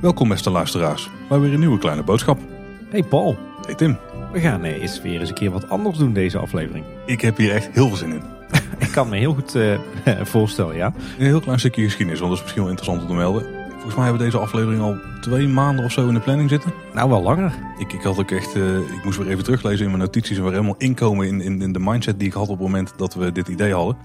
Welkom beste luisteraars, bij weer een nieuwe kleine boodschap. Hey Paul, Hey Tim, we gaan eh, eens weer eens een keer wat anders doen deze aflevering. ik heb hier echt heel veel zin in. Ik kan me heel goed eh, voorstellen, ja. Een heel klein stukje geschiedenis, want dat is misschien wel interessant om te melden. Volgens mij hebben we deze aflevering al twee maanden of zo in de planning zitten. Nou, wel langer. Ik, ik had ook echt, eh, ik moest weer even teruglezen in mijn notities en weer helemaal inkomen in, in, in de mindset die ik had op het moment dat we dit idee hadden.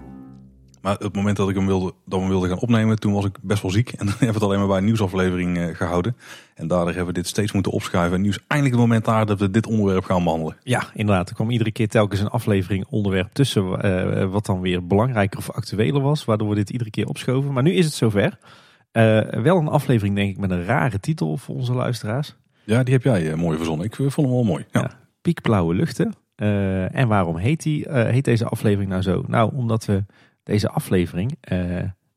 Maar op het moment dat ik hem wilde, dat we hem wilden gaan opnemen, toen was ik best wel ziek. En dan hebben we het alleen maar bij een nieuwsaflevering eh, gehouden. En daardoor hebben we dit steeds moeten opschuiven. En nu is eindelijk het moment daar dat we dit onderwerp gaan behandelen. Ja, inderdaad. Er kwam iedere keer telkens een aflevering onderwerp tussen eh, wat dan weer belangrijker of actueler was. Waardoor we dit iedere keer opschoven. Maar nu is het zover. Eh, wel een aflevering denk ik met een rare titel voor onze luisteraars. Ja, die heb jij eh, mooi verzonnen. Ik eh, vond hem wel mooi. Ja. Ja. Piekblauwe luchten. En waarom heet, die, heet deze aflevering nou zo? Nou, omdat we deze aflevering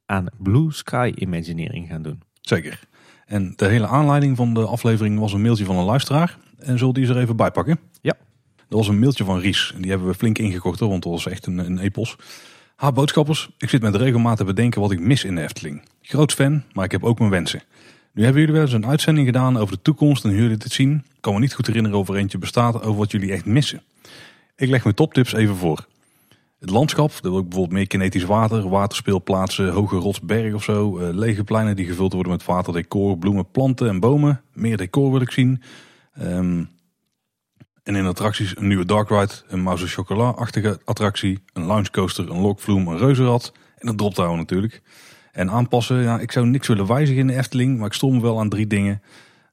aan Blue Sky Imagineering gaan doen. Zeker. En de hele aanleiding van de aflevering was een mailtje van een luisteraar. En zullen die ze er even bij pakken? Ja. Dat was een mailtje van Ries. En die hebben we flink ingekocht hoor, want dat was echt een, een epos. Ha, boodschappers. Ik zit met regelmaat te bedenken wat ik mis in de Efteling. Groot fan, maar ik heb ook mijn wensen. Nu hebben jullie wel eens een uitzending gedaan over de toekomst en hoe jullie dit zien. Ik kan me niet goed herinneren of er eentje bestaat over wat jullie echt missen. Ik leg mijn toptips even voor. Het landschap, dat wil ik bijvoorbeeld meer kinetisch water, waterspeelplaatsen, hoge rotsberg of zo. eh, lege pleinen die gevuld worden met waterdecor, bloemen, planten en bomen. Meer decor wil ik zien. Ehm, en in attracties een nieuwe dark ride, een mouse chocola-achtige attractie, een loungecoaster, een lokvloem, een reuzenrad en een droptower natuurlijk. En aanpassen, ja, ik zou niks willen wijzigen in de Efteling, maar ik stond me wel aan drie dingen.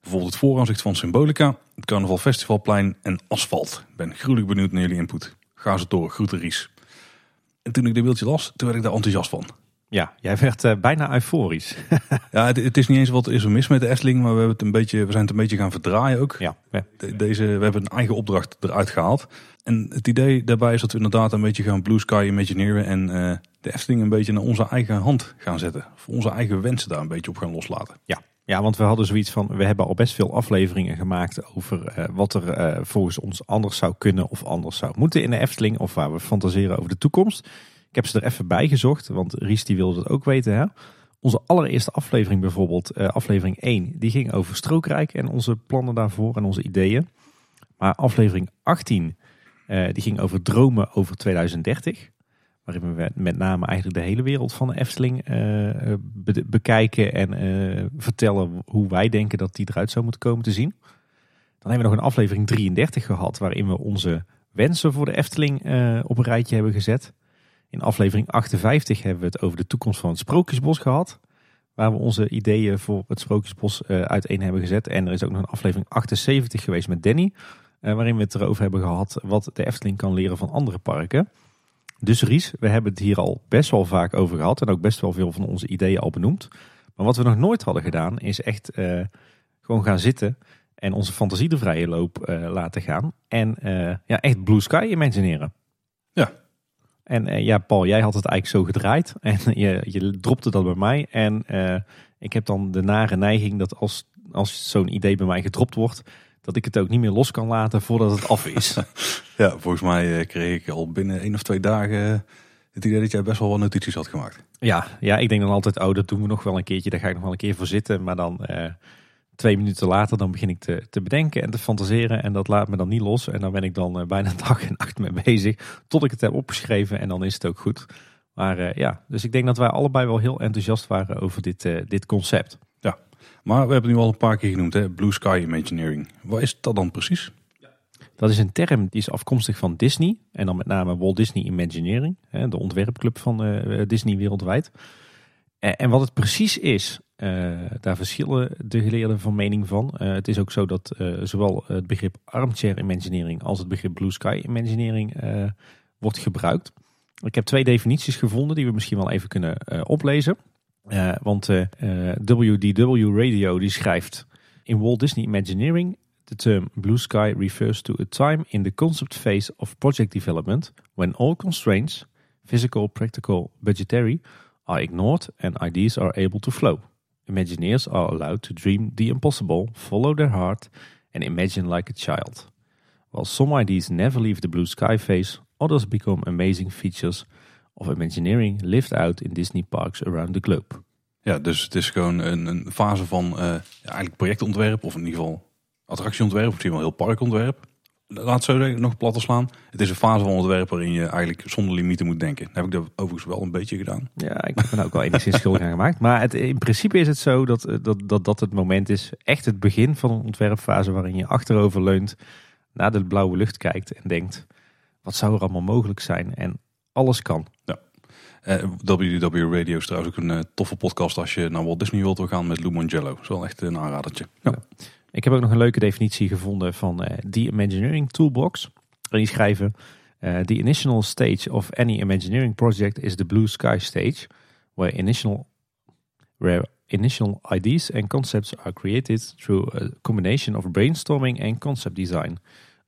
Bijvoorbeeld het vooraanzicht van Symbolica, het Carnaval Festivalplein en asfalt. Ik ben gruwelijk benieuwd naar jullie input. Ga ze door, groeten Ries. En toen ik dit beeldje las, toen werd ik daar enthousiast van. Ja, jij werd eh, bijna euforisch. Ja, het, het is niet eens wat is er mis met de Efteling, maar we, hebben het een beetje, we zijn het een beetje gaan verdraaien ook. ja, ja. De- deze, we hebben een eigen opdracht eruit gehaald. En het idee daarbij is dat we inderdaad een beetje gaan blue sky imagineren en eh, de Efteling een beetje naar onze eigen hand gaan zetten. Voor onze eigen wensen daar een beetje op gaan loslaten. Ja. ja, want we hadden zoiets van, we hebben al best veel afleveringen gemaakt over eh, wat er volgens ons anders zou kunnen of anders zou moeten in de Efteling. Of waar we fantaseren over de toekomst. Ik heb ze er even bij gezocht, want Ries wilde dat ook weten. Hè? Onze allereerste aflevering bijvoorbeeld, eh, aflevering 1, die ging over Strookrijk en onze plannen daarvoor en onze ideeën. Maar aflevering 18, eh, die ging over dromen over 2030. Waarin we met name eigenlijk de hele wereld van de Efteling eh, be- bekijken en vertellen hoe wij denken dat die eruit zou moeten komen te zien. Dan hebben we nog een aflevering 33 gehad waarin we onze wensen voor de Efteling op een rijtje hebben gezet. In aflevering 58 hebben we het over de toekomst van het Sprookjesbos gehad. Waar we onze ideeën voor het Sprookjesbos eh, uiteen hebben gezet. En er is ook nog een aflevering 78 geweest met Danny. eh, waarin we het erover hebben gehad wat de Efteling kan leren van andere parken. Dus Ries, we hebben het hier al best wel vaak over gehad. En ook best wel veel van onze ideeën al benoemd. Maar wat we nog nooit hadden gedaan is echt eh, gewoon gaan zitten. En onze fantasie de vrije loop laten gaan. En ja, echt blue sky imagineren. Ja. En eh, ja, Paul, jij had het eigenlijk zo gedraaid. En je, je dropte dat bij mij. En eh, ik heb dan de nare neiging dat als, als zo'n idee bij mij gedropt wordt... dat ik het ook niet meer los kan laten voordat het af is. Ja, volgens mij eh, kreeg ik al binnen één of twee dagen het idee dat jij best wel wat notities had gemaakt. ja, ja, ik denk dan altijd, oh, dat doen we nog wel een keertje. Daar ga ik nog wel een keer voor zitten. Maar dan twee minuten later, dan begin ik te, te bedenken en te fantaseren. En dat laat me dan niet los. En dan ben ik dan eh, bijna dag en nacht mee bezig. Tot ik het heb opgeschreven en dan is het ook goed. Maar eh, ja, dus ik denk dat wij allebei wel heel enthousiast waren over dit, eh, dit concept. Maar we hebben het nu al een paar keer genoemd, hè? Blue Sky Imagineering. Wat is dat dan precies? Dat is een term die is afkomstig van Disney. En dan met name Walt Disney Imagineering. De ontwerpclub van Disney wereldwijd. En wat het precies is, eh, daar verschillen de geleerden van mening van. Eh, Het is ook zo dat eh, zowel het begrip armchair imagineering als het begrip blue sky imagineering wordt gebruikt. Ik heb twee definities gevonden die we misschien wel even kunnen oplezen. Want WDW Radio die schrijft... In Walt Disney Imagineering The term blue sky refers to a time in the concept phase of project development when all constraints, physical, practical, budgetary, are ignored and ideas are able to flow. Imagineers are allowed to dream the impossible, follow their heart, and imagine like a child. While some ideas never leave the blue sky phase, others become amazing features of Imagineering lived out in Disney parks around the globe. Ja, dus het is gewoon een, een fase van eh, eigenlijk projectontwerp, of in ieder geval attractieontwerp, of misschien wel heel parkontwerp. Laat zo zeggen, nog plat te slaan. Het is een fase van ontwerp waarin je eigenlijk zonder limieten moet denken. Heb ik dat overigens wel een beetje gedaan. Ja, ik ben er ook wel enigszins schuldig aan gemaakt. Maar het, in principe is het zo dat, eh, dat, dat dat het moment is, echt het begin van een ontwerpfase waarin je achterover leunt, naar de blauwe lucht kijkt en denkt, wat zou er allemaal mogelijk zijn? En alles kan. Eh, WDW Radio is trouwens ook een eh, toffe podcast als je naar Walt Disney World wil gaan met Lou Mongello. Dat is wel echt een aanradertje. Ja. Ik heb ook nog een leuke definitie gevonden van uh, The Imagineering Toolbox. En die schrijven... Uh, the initial stage of any Imagineering project is the blue sky stage, where initial, where initial ideas and concepts are created through a combination of brainstorming and concept design.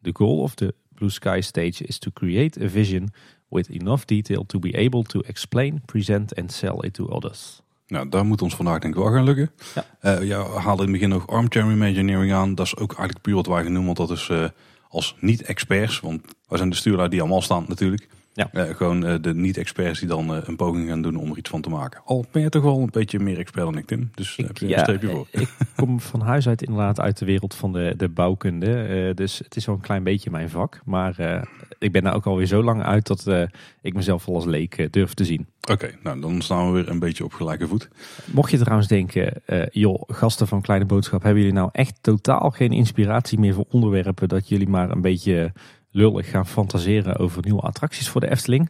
The goal of the blue sky stage is to create a vision with enough detail to be able to explain, present and sell it to others. Nou, daar moet ons vandaag denk ik wel gaan lukken. Ja. Uh, ja, haalde in het begin nog armchair imagineering aan. Dat is ook eigenlijk puur wat wij gaan noemen, want dat is uh, als niet-experts. Want wij zijn de stuurlui die allemaal staan natuurlijk. Ja. Uh, gewoon uh, de niet-experts die dan uh, een poging gaan doen om er iets van te maken. Al ben je toch wel een beetje meer expert dan ik, Tim. Dus ik, heb je ja, een streepje voor. ik kom van huis uit inderdaad uit de wereld van de, de bouwkunde. dus het is wel een klein beetje mijn vak. Maar ik ben daar ook alweer zo lang uit dat ik mezelf al als leek durf te zien. Oké, nou dan staan we weer een beetje op gelijke voet. Mocht je trouwens denken, joh, gasten van Kleine Boodschap, hebben jullie nou echt totaal geen inspiratie meer voor onderwerpen dat jullie maar een beetje lullig gaan fantaseren over nieuwe attracties voor de Efteling.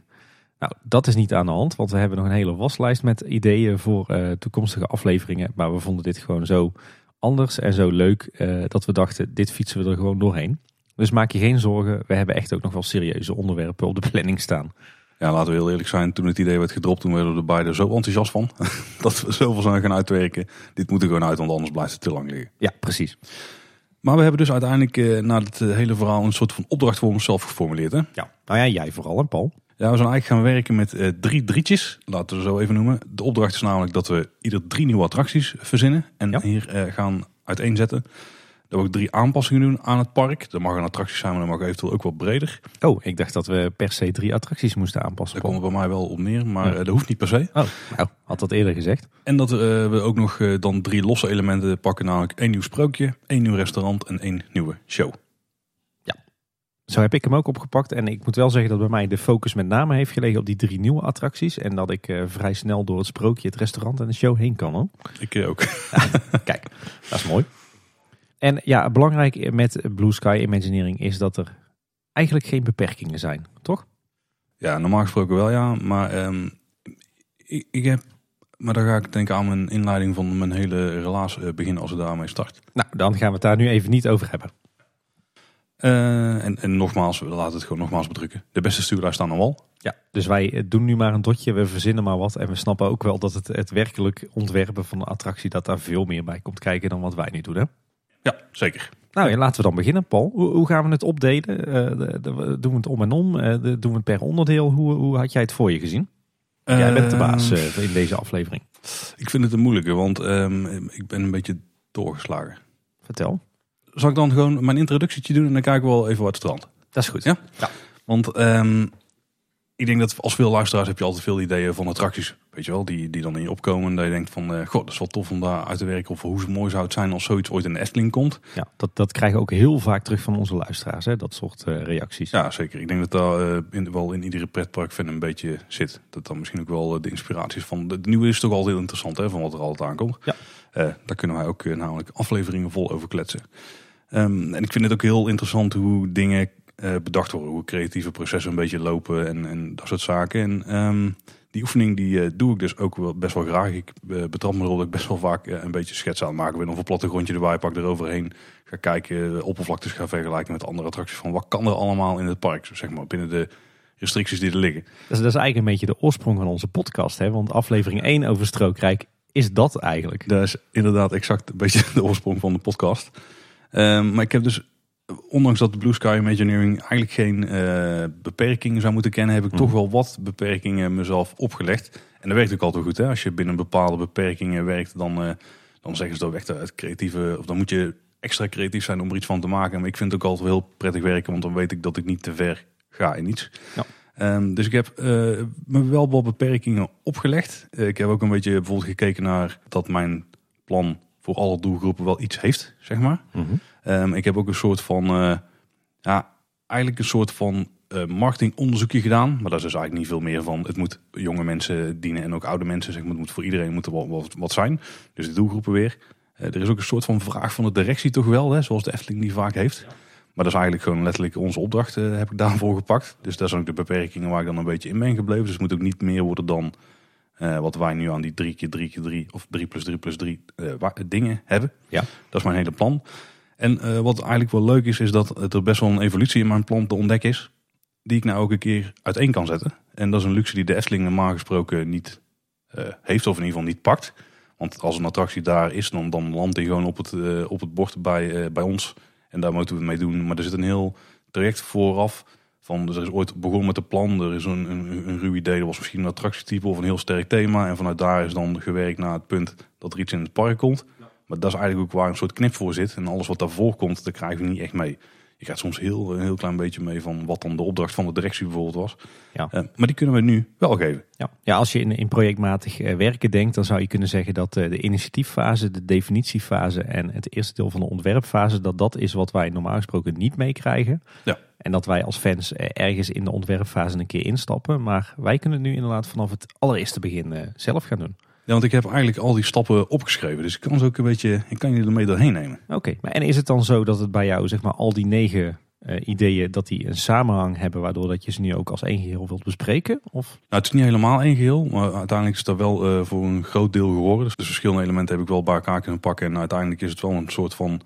Nou, dat is niet aan de hand, want we hebben nog een hele waslijst met ideeën voor uh, toekomstige afleveringen. Maar we vonden dit gewoon zo anders en zo leuk uh, dat we dachten, dit fietsen we er gewoon doorheen. Dus maak je geen zorgen, we hebben echt ook nog wel serieuze onderwerpen op de planning staan. Ja, laten we heel eerlijk zijn, toen het idee werd gedropt, toen werden we er beide zo enthousiast van. dat we zoveel zijn gaan uitwerken. Dit moet er gewoon uit, want anders blijft het te lang liggen. Ja, precies. Maar we hebben dus uiteindelijk uh, na het eh, hele verhaal een soort van opdracht voor onszelf geformuleerd. Hè? Ja, nou ja, jij vooral Paul. Ja, we zijn eigenlijk gaan werken met uh, drie drietjes, laten we zo even noemen. De opdracht is namelijk dat we ieder drie nieuwe attracties verzinnen en ja. hier gaan uiteenzetten. Dat we ook drie aanpassingen doen aan het park. Dat mag een attractie zijn, maar dat mag eventueel ook wat breder. Oh, ik dacht dat we per se drie attracties moesten aanpassen. Daar komt bij mij wel op neer, maar ja. dat hoeft niet per se. Oh, nou, had dat eerder gezegd. En dat uh, we ook nog uh, dan drie losse elementen pakken, namelijk één nieuw sprookje, één nieuw restaurant en één nieuwe show. Ja, zo heb ik hem ook opgepakt. En ik moet wel zeggen dat bij mij de focus met name heeft gelegen op die drie nieuwe attracties. En dat ik uh, vrij snel door het sprookje, het restaurant en de show heen kan. Hoor. Ik ook. Ja, kijk, dat is mooi. En ja, belangrijk met Blue Sky Imagineering is dat er eigenlijk geen beperkingen zijn, toch? Ja, normaal gesproken wel ja, maar um, ik, ik, heb, maar dan ga ik denken aan mijn inleiding van mijn hele relaas beginnen als we daarmee start. Nou, dan gaan we het daar nu even niet over hebben. Uh, en, en nogmaals, we laten het gewoon nogmaals bedrukken. De beste stuurlui staan wal. Ja, dus wij doen nu maar een dotje, we verzinnen maar wat. En we snappen ook wel dat het, het werkelijk ontwerpen van een attractie, dat daar veel meer bij komt kijken dan wat wij nu doen. Hè? Ja, zeker. Nou ja, laten we dan beginnen, Paul. Hoe, hoe gaan we het opdelen? Uh, de, de, doen we het om en om? Uh, de, doen we het per onderdeel? Hoe, hoe had jij het voor je gezien? Jij bent de baas uh, in deze aflevering. Ik vind het een moeilijke, want um, ik ben een beetje doorgeslagen. Vertel. Zal ik dan gewoon mijn introductietje doen en dan kijken we wel even wat strand. Dat is goed. Ja? ja. Want um, ik denk dat als veel luisteraars heb je altijd veel ideeën van attracties. Weet je wel, die, die dan in je opkomen. En dat je denkt van, uh, god, dat is wel tof om daar uit te werken. Of hoe mooi zou het zijn als zoiets ooit in de Efteling komt. Ja, dat, dat krijgen we ook heel vaak terug van onze luisteraars. Hè? Dat soort uh, reacties. Ja, zeker. Ik denk dat daar uh, in, wel in iedere pretpark een beetje zit. Dat dan misschien ook wel de inspiraties van... De, de nieuwe is toch altijd heel interessant hè, van wat er altijd aankomt. Ja. daar kunnen wij ook namelijk afleveringen vol over kletsen. Um, en ik vind het ook heel interessant hoe dingen uh, bedacht worden. Hoe creatieve processen een beetje lopen en, en dat soort zaken. En um, die oefening die uh, doe ik dus ook wel best wel graag. Ik uh, betrap me erop dat ik best wel vaak een beetje schets aan het maken ben. Of een plattegrondje erbij pak, eroverheen. Ga kijken, de oppervlaktes ga vergelijken met andere attracties. Van wat kan er allemaal in het park, zeg maar, binnen de restricties die er liggen. Dat is, dat is eigenlijk een beetje de oorsprong van onze podcast. Hè? Want aflevering 1 over Strookrijk is dat eigenlijk. Dat is inderdaad exact een beetje de oorsprong van de podcast. Um, maar ik heb dus ondanks dat de Blue Sky Imagineering eigenlijk geen uh, beperkingen zou moeten kennen, heb ik mm. toch wel wat beperkingen mezelf opgelegd. En dat werkt ook altijd goed. Hè? Als je binnen bepaalde beperkingen werkt, dan, uh, dan zeggen ze dat echt het creatieve, of dan moet je extra creatief zijn om er iets van te maken. Maar ik vind het ook altijd heel prettig werken, want dan weet ik dat ik niet te ver ga in iets. Ja. Ehm, dus ik heb eh, me wel wat beperkingen opgelegd. Eh, ik heb ook een beetje bijvoorbeeld gekeken naar dat mijn plan voor alle doelgroepen wel iets heeft, zeg maar. Ehm, ik heb ook een soort van, eh, ja, eigenlijk een soort van eh, marketingonderzoekje gedaan. Maar daar is dus eigenlijk niet veel meer van. Het moet jonge mensen dienen en ook oude mensen. Zeg maar. Het moet voor iedereen moet er wat, wat, wat zijn. Dus de doelgroepen weer. Eh, er is ook een soort van vraag van de directie toch wel, hè, zoals de Efteling die vaak heeft. Maar dat is eigenlijk gewoon letterlijk onze opdracht heb ik daarvoor gepakt. Dus dat zijn ook de beperkingen waar ik dan een beetje in ben gebleven. Dus het moet ook niet meer worden dan eh, wat wij nu aan die 3 keer 3 keer 3 of 3 plus 3 plus 3 eh, dingen hebben. Ja. Dat is mijn hele plan. En eh, wat eigenlijk wel leuk is, is dat het er best wel een evolutie in mijn plan te ontdekken is. Die ik nou ook een keer uiteen kan zetten. En dat is een luxe die de Efteling normaal gesproken niet heeft of in ieder geval niet pakt. Want als een attractie daar is, dan, dan landt die gewoon op het, op het bord bij, bij ons. En daar moeten we mee doen. Maar er zit een heel traject vooraf. Van, dus er is ooit begonnen met de plan. Er is een, een, een ruw idee. Er was misschien een attractietype of een heel sterk thema. En vanuit daar is dan gewerkt naar het punt dat er iets in het park komt. Maar dat is eigenlijk ook waar een soort knip voor zit. En alles wat daarvoor komt, dat krijgen we niet echt mee. Je gaat soms heel, een heel klein beetje mee van wat dan de opdracht van de directie bijvoorbeeld was. Ja. Eh, maar die kunnen we nu wel geven. Ja. ja, als je in, in projectmatig eh, werken denkt, dan zou je kunnen zeggen dat eh, de initiatieffase, de definitiefase en het eerste deel van de ontwerpfase, dat dat is wat wij normaal gesproken niet meekrijgen. Ja. En dat wij als fans ergens in de ontwerpfase een keer instappen. Maar wij kunnen het nu inderdaad vanaf het allereerste begin zelf gaan doen. Want ik heb eigenlijk al die stappen opgeschreven. Dus ik kan ze ook een beetje, ik kan je ermee doorheen nemen. Oké, maar en is het dan zo dat het bij jou, zeg maar, al die negen eh, ideeën, dat die een samenhang hebben, waardoor dat je ze nu ook als één geheel wilt bespreken? Of? Nou, het is niet helemaal één geheel, maar uiteindelijk is dat wel eh, voor een groot deel geworden. Dus de verschillende elementen heb ik wel bij elkaar kunnen pakken. En uiteindelijk is het wel een soort van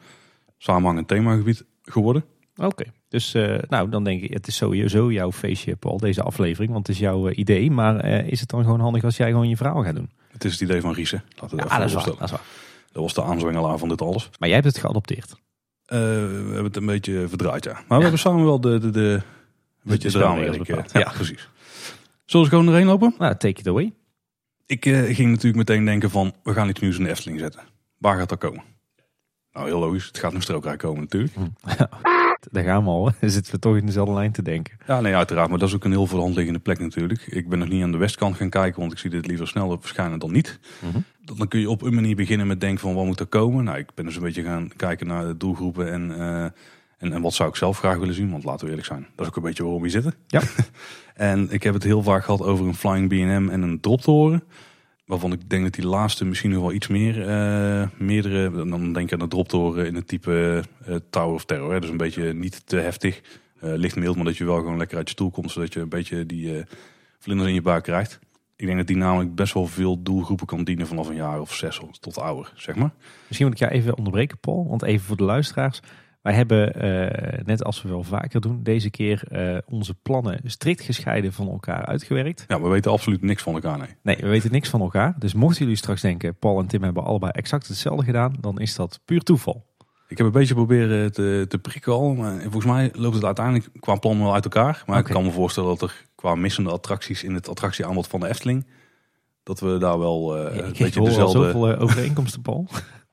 samenhangend themagebied geworden. Oké, dus eh, nou, dan denk ik, het is sowieso jouw feestje, Paul, deze aflevering, want het is jouw idee. Maar is het dan gewoon handig als jij gewoon je verhaal gaat doen? Het is het idee van Riese. Laten we het Ja, dat is waar. voorstellen. Dat is waar. Dat was de aanzwengelaar van dit alles. Maar jij hebt het geadopteerd. Eh, we hebben het een beetje verdraaid, ja. Maar we hebben samen wel de, de, de, een beetje. Ja, Ja. precies. Zullen we gewoon erheen lopen? Nou, take it away. Ik eh, ging natuurlijk meteen denken van, we gaan iets nieuws in de Efteling zetten. Waar gaat dat komen? Nou, heel logisch. Het gaat een strookrijk komen natuurlijk. Daar gaan we al. Dan zitten we toch in dezelfde lijn te denken. Ja, nee, uiteraard. Maar dat is ook een heel voor de hand liggende plek natuurlijk. Ik ben nog niet aan de westkant gaan kijken, want ik zie dit liever sneller verschijnen dan niet. Mhm. Dan kun je op een manier beginnen met denken van, wat moet er komen? Nou, ik ben dus een beetje gaan kijken naar de doelgroepen en, eh, en, en wat zou ik zelf graag willen zien. Want laten we eerlijk zijn, dat is ook een beetje waarom we hier zitten. Ja. en ik heb het heel vaak gehad over een Flying B&M en een droptoren. Waarvan ik denk dat die laatste misschien nog wel iets meer, eh, meerdere, dan denk ik aan de droptoren in het type eh, Tower of Terror. Hè. Dus een beetje niet te heftig, eh, licht mild, maar dat je wel gewoon lekker uit je stoel komt. Zodat je een beetje die vlinders in je buik krijgt. Ik denk dat die namelijk best wel veel doelgroepen kan dienen vanaf een jaar of zes tot ouder, zeg maar. Misschien moet ik jou even onderbreken, Paul. Want even voor de luisteraars. Wij hebben, eh, net als we wel vaker doen, deze keer eh, onze plannen strikt gescheiden van elkaar uitgewerkt. Ja, we weten absoluut niks van elkaar, nee. Nee, we weten niks van elkaar. Dus mochten jullie straks denken, Paul en Tim hebben allebei exact hetzelfde gedaan, dan is dat puur toeval. Ik heb een beetje proberen te, te prikken al. Maar volgens mij loopt het uiteindelijk qua plan wel uit elkaar. Maar ik kan me voorstellen dat er qua missende attracties in het attractieaanbod van de Efteling... dat we daar wel eh, een beetje dezelfde... zoveel overeenkomsten, Paul.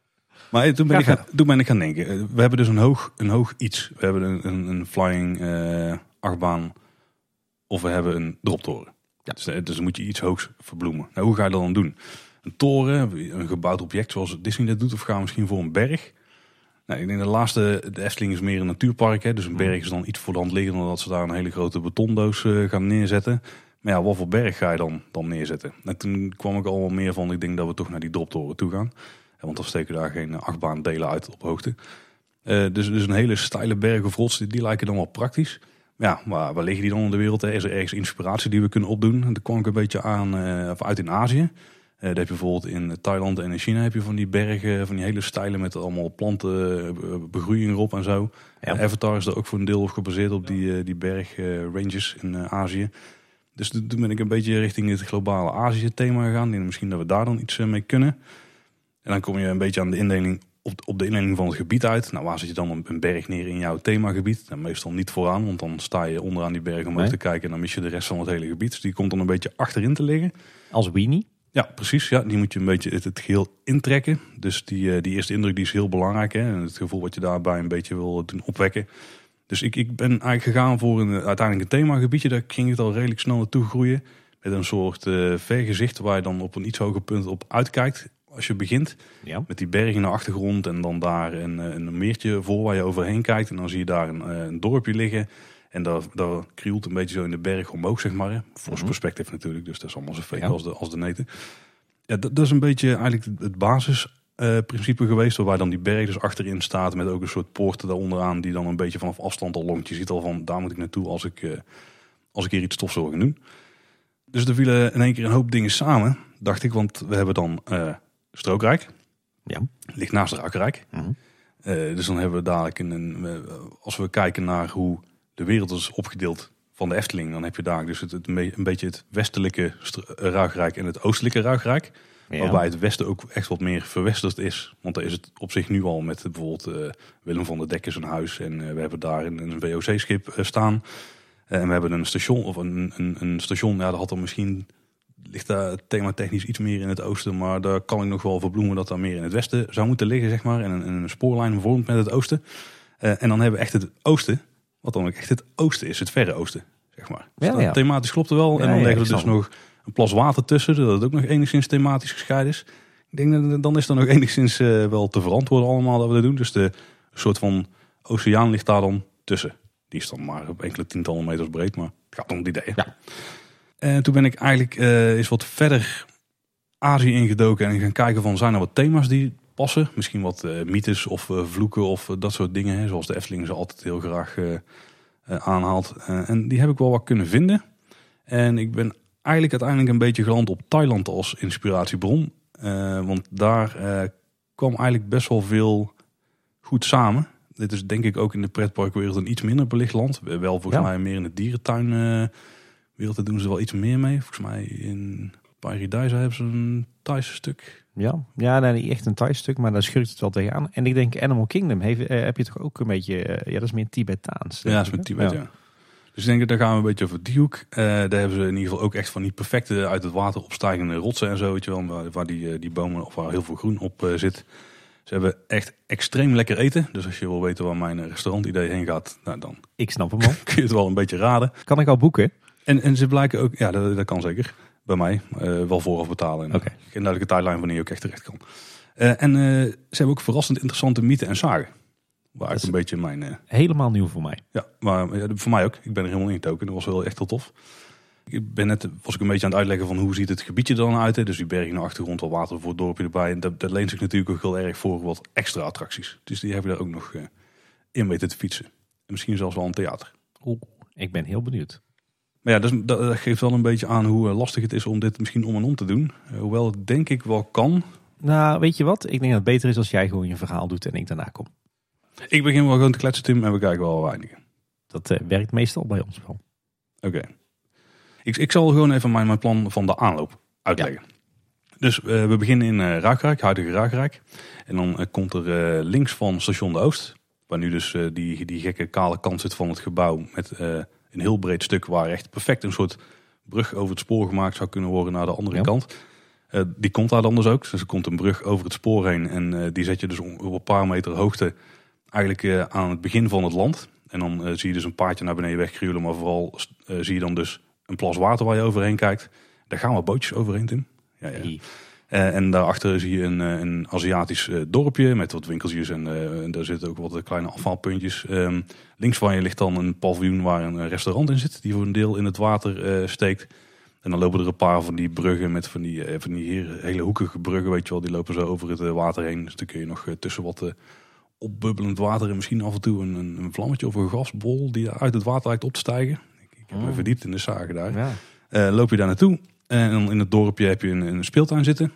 Maar eh, toen ben, ik gaan, toen ben ik gaan denken. eh, We hebben dus een hoog, een hoog iets. We hebben een, een, een flying eh, achtbaan of we hebben een droptoren. Ja. Dus, dus dan moet je iets hoogs verbloemen. Nou, hoe ga je dat dan doen? Een toren, een gebouwd object zoals Disney dat doet, of gaan we misschien voor een berg? Nou, ik denk de laatste, de Efteling is meer een natuurpark. Hè, dus een berg is dan iets voor de hand liggend, omdat ze daar een hele grote betondoos gaan neerzetten. Maar ja, wat voor berg ga je dan, dan neerzetten? En toen kwam ik al wel meer van, ik denk dat we toch naar die droptoren toe gaan. Want dan steken daar geen achtbaandelen uit op hoogte. Eh, dus, dus een hele steile berg of rots, die, die lijken dan wel praktisch. Ja, maar waar liggen die dan in de wereld? Hè? Is er ergens inspiratie die we kunnen opdoen? En daar kwam ik een beetje aan, of uit in Azië. Eh daar heb je bijvoorbeeld in Thailand en in China heb je van die bergen, van die hele steile met allemaal planten, eh, begroeiing erop en zo. Ja. Avatar is er ook voor een deel op gebaseerd op die, die bergranges in Azië. Dus toen ben ik een beetje richting het globale Azië thema gegaan. Misschien dat we daar dan iets mee kunnen. En dan kom je een beetje aan de indeling op, op de indeling van het gebied uit. Nou, waar zet je dan een, een berg neer in jouw themagebied? Nou, meestal niet vooraan, want dan sta je onderaan die berg omhoog Nee. te kijken en dan mis je de rest van het hele gebied. Dus die komt dan een beetje achterin te liggen. Als weenie. Ja, precies. Ja, die moet je een beetje het, het geheel intrekken. Dus die, eh, die eerste indruk die is heel belangrijk. Hè? En het gevoel wat je daarbij een beetje wil doen opwekken. Dus Dus ik, ik ben eigenlijk gegaan voor een, uiteindelijk een themagebiedje. Daar ging het al redelijk snel naartoe groeien. Met een soort uh, vergezicht waar je dan op een iets hoger punt op uitkijkt als je begint. Ja. Met die bergen in de achtergrond en dan daar een, een meertje voor waar je overheen kijkt. En dan zie je daar een, een dorpje liggen. En dat, dat krielt een beetje zo in de berg omhoog, zeg maar. Voor mm perspectief natuurlijk, dus dat is allemaal zo fake als, de, als de neten. Ja, dat, dat is een beetje eigenlijk het basisprincipe uh, geweest. Waar dan die berg dus achterin staat met ook een soort poorten daaronderaan. Die dan een beetje vanaf afstand al longt. Je ziet al van, daar moet ik naartoe als ik, uh, als ik hier iets tof zou gaan doen. Dus er vielen in één keer een hoop dingen samen, dacht ik. Want we hebben dan uh, Strookrijk. Ja. Ligt naast Rakrijk. Mhm. dus dan hebben we dadelijk een, een als we kijken naar hoe de wereld is opgedeeld van de Efteling. Dan heb je daar dus het, het een beetje het westelijke Ruigrijk en het oostelijke Ruigrijk. Ja. Waarbij het westen ook echt wat meer verwesterd is. Want daar is het op zich nu al met bijvoorbeeld uh, Willem van der Dek is een huis. En uh, we hebben daar een, een WOC-schip uh, staan. en we hebben een station, of een, een, een station, ja, dat had er misschien, ligt daar thema technisch iets meer in het oosten. Maar daar kan ik nog wel verbloemen dat daar meer in het westen zou moeten liggen, zeg maar. En een, een spoorlijn vormt met het oosten. en dan hebben we echt het oosten. Wat dan ook echt het oosten is, het verre oosten, zeg maar. Dus Ja, ja. Thematisch klopt er wel. Ja, en dan leggen we dus nog een plas water tussen, zodat het ook nog enigszins thematisch gescheiden is. Ik denk dat dan is dat nog enigszins eh, wel te verantwoorden allemaal dat we dat doen. Dus de soort van oceaan ligt daar dan tussen. Die is dan maar op enkele tientallen meters breed, maar het gaat om het idee. Ja. En toen ben ik eigenlijk eh, eens wat verder Azië ingedoken en gaan kijken van zijn er wat thema's die passen. Misschien wat eh, mythes of eh, vloeken of dat soort dingen. Hè, zoals de Efteling ze altijd heel graag aanhaalt. En die heb ik wel wat kunnen vinden. En ik ben eigenlijk uiteindelijk een beetje geland op Thailand als inspiratiebron. Want daar kwam eigenlijk best wel veel goed samen. Dit is denk ik ook in de pretparkwereld een iets minder belicht land. Wel volgens Ja. mij meer in de dierentuin wereld daar doen ze wel iets meer mee. Volgens mij in Paradise hebben ze een Thaise stuk. Ja, ja nee, niet echt een Thai stuk, maar daar schurkt het wel tegenaan. En ik denk Animal Kingdom heeft, eh, heb je toch ook een beetje, eh, ja dat is meer Tibetaans. Ja, dat is hè? Tibet, ja. Dus ik denk daar gaan we een beetje over die hoek. Eh, daar hebben ze in ieder geval ook echt van die perfecte uit het water opstijgende rotsen en zo. Weet je wel, waar, waar die, die bomen of waar heel veel groen op zit. Ze hebben echt extreem lekker eten. Dus als je wil weten waar mijn restaurantidee heen gaat, nou, dan Ik snap hem al. kun je het wel een beetje raden. Kan ik al boeken? En, en ze blijken ook, ja, dat, dat kan zeker. Bij mij. eh, wel vooraf betalen. En. Geen duidelijke tijdlijn wanneer je ook echt terecht kan. Eh, en eh, ze hebben ook verrassend interessante mythen en zagen. Waar ik een beetje mijn... Helemaal nieuw voor mij. ja, maar ja, voor mij ook. Ik ben er helemaal in getoken. Dat was wel echt heel tof. Ik ben net, was ik een beetje aan het uitleggen van hoe ziet het gebiedje er dan uit. Hè? Dus die berg in de achtergrond, wat water voor het dorpje erbij. En dat, dat leent zich natuurlijk ook heel erg voor wat extra attracties. Dus die hebben daar ook nog in weten te fietsen. En misschien zelfs wel een theater. Oeh, ik ben heel benieuwd. Maar ja, dus, dat, geeft wel een beetje aan hoe eh, lastig het is om dit misschien om en om te doen. Eh, hoewel het denk ik wel kan. Nou, weet je wat? Ik denk dat het beter is als jij gewoon je verhaal doet en ik daarna kom. Ik begin wel gewoon te kletsen, Tim, en we kijken wel waar we eindigen. Dat eh, werkt meestal bij ons wel. Oké. Ik, ik zal gewoon even mijn, mijn plan van de aanloop uitleggen. Dus we beginnen in eh Ruigrijk, huidige Ruigrijk. En dan komt er links van station de Oost, waar nu dus die, die gekke kale kant zit van het gebouw, met een heel breed stuk waar echt perfect een soort brug over het spoor gemaakt zou kunnen worden naar de andere Ja. kant. Eh, die komt daar dan dus ook. Dus er komt een brug over het spoor heen en eh, die zet je dus op een paar meter hoogte eigenlijk eh, aan het begin van het land. En dan zie je dus een paardje naar beneden wegkruilen, maar vooral zie je dan dus een plas water waar je overheen kijkt. Daar gaan wel bootjes overheen, Tim. Ja, ja. Eh, en daarachter zie je een, eh, een Aziatisch eh, dorpje met wat winkeltjes en, daar zitten ook wat kleine afvalpuntjes. Ehm, links van je ligt dan een paviljoen waar een restaurant in zit, die voor een deel in het water steekt. En dan lopen er een paar van die bruggen met van die, van die hier- hele hoekige bruggen, weet je wel. Die lopen zo over het water heen. Dus dan kun je nog tussen wat opbubbelend water en misschien af en toe een, een, vlammetje of een gasbol die uit het water lijkt op te stijgen. Ik, ik heb me Mm. verdiept in de zagen daar. Ja. Loop je daar naartoe. En in het dorpje heb je een, een speeltuin zitten.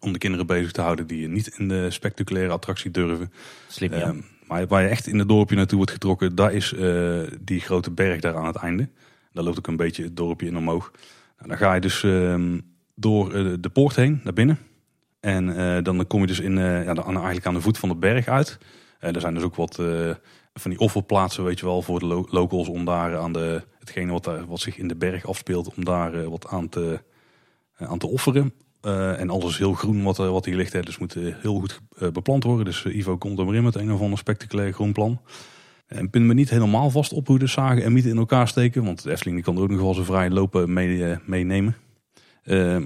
Om de kinderen bezig te houden die niet in de spectaculaire attractie durven. Slim, ja. Ehm, maar waar je echt in het dorpje naartoe wordt getrokken, daar is eh, die grote berg daar aan het einde. Daar loopt ook een beetje het dorpje in omhoog. Nou, dan ga je dus ehm, door eh, de poort heen naar binnen. En eh, dan kom je dus in, ja, aan, eigenlijk aan de voet van de berg uit. Er zijn dus ook wat van die offerplaatsen, weet je wel, voor de lo- locals om daar aan de, hetgene wat, daar, wat zich in de berg afspeelt, om daar wat aan te, aan te offeren. Eh, en alles heel groen wat, eh, wat hier ligt, hè, dus moet eh, heel goed beplant worden. Dus Ivo komt er maar in met een of ander spectaculair groen plan. En pin me niet helemaal vast op hoe de zagen en mieten in elkaar steken. Want de Efteling kan er ook nog wel zo vrij lopen mee, meenemen.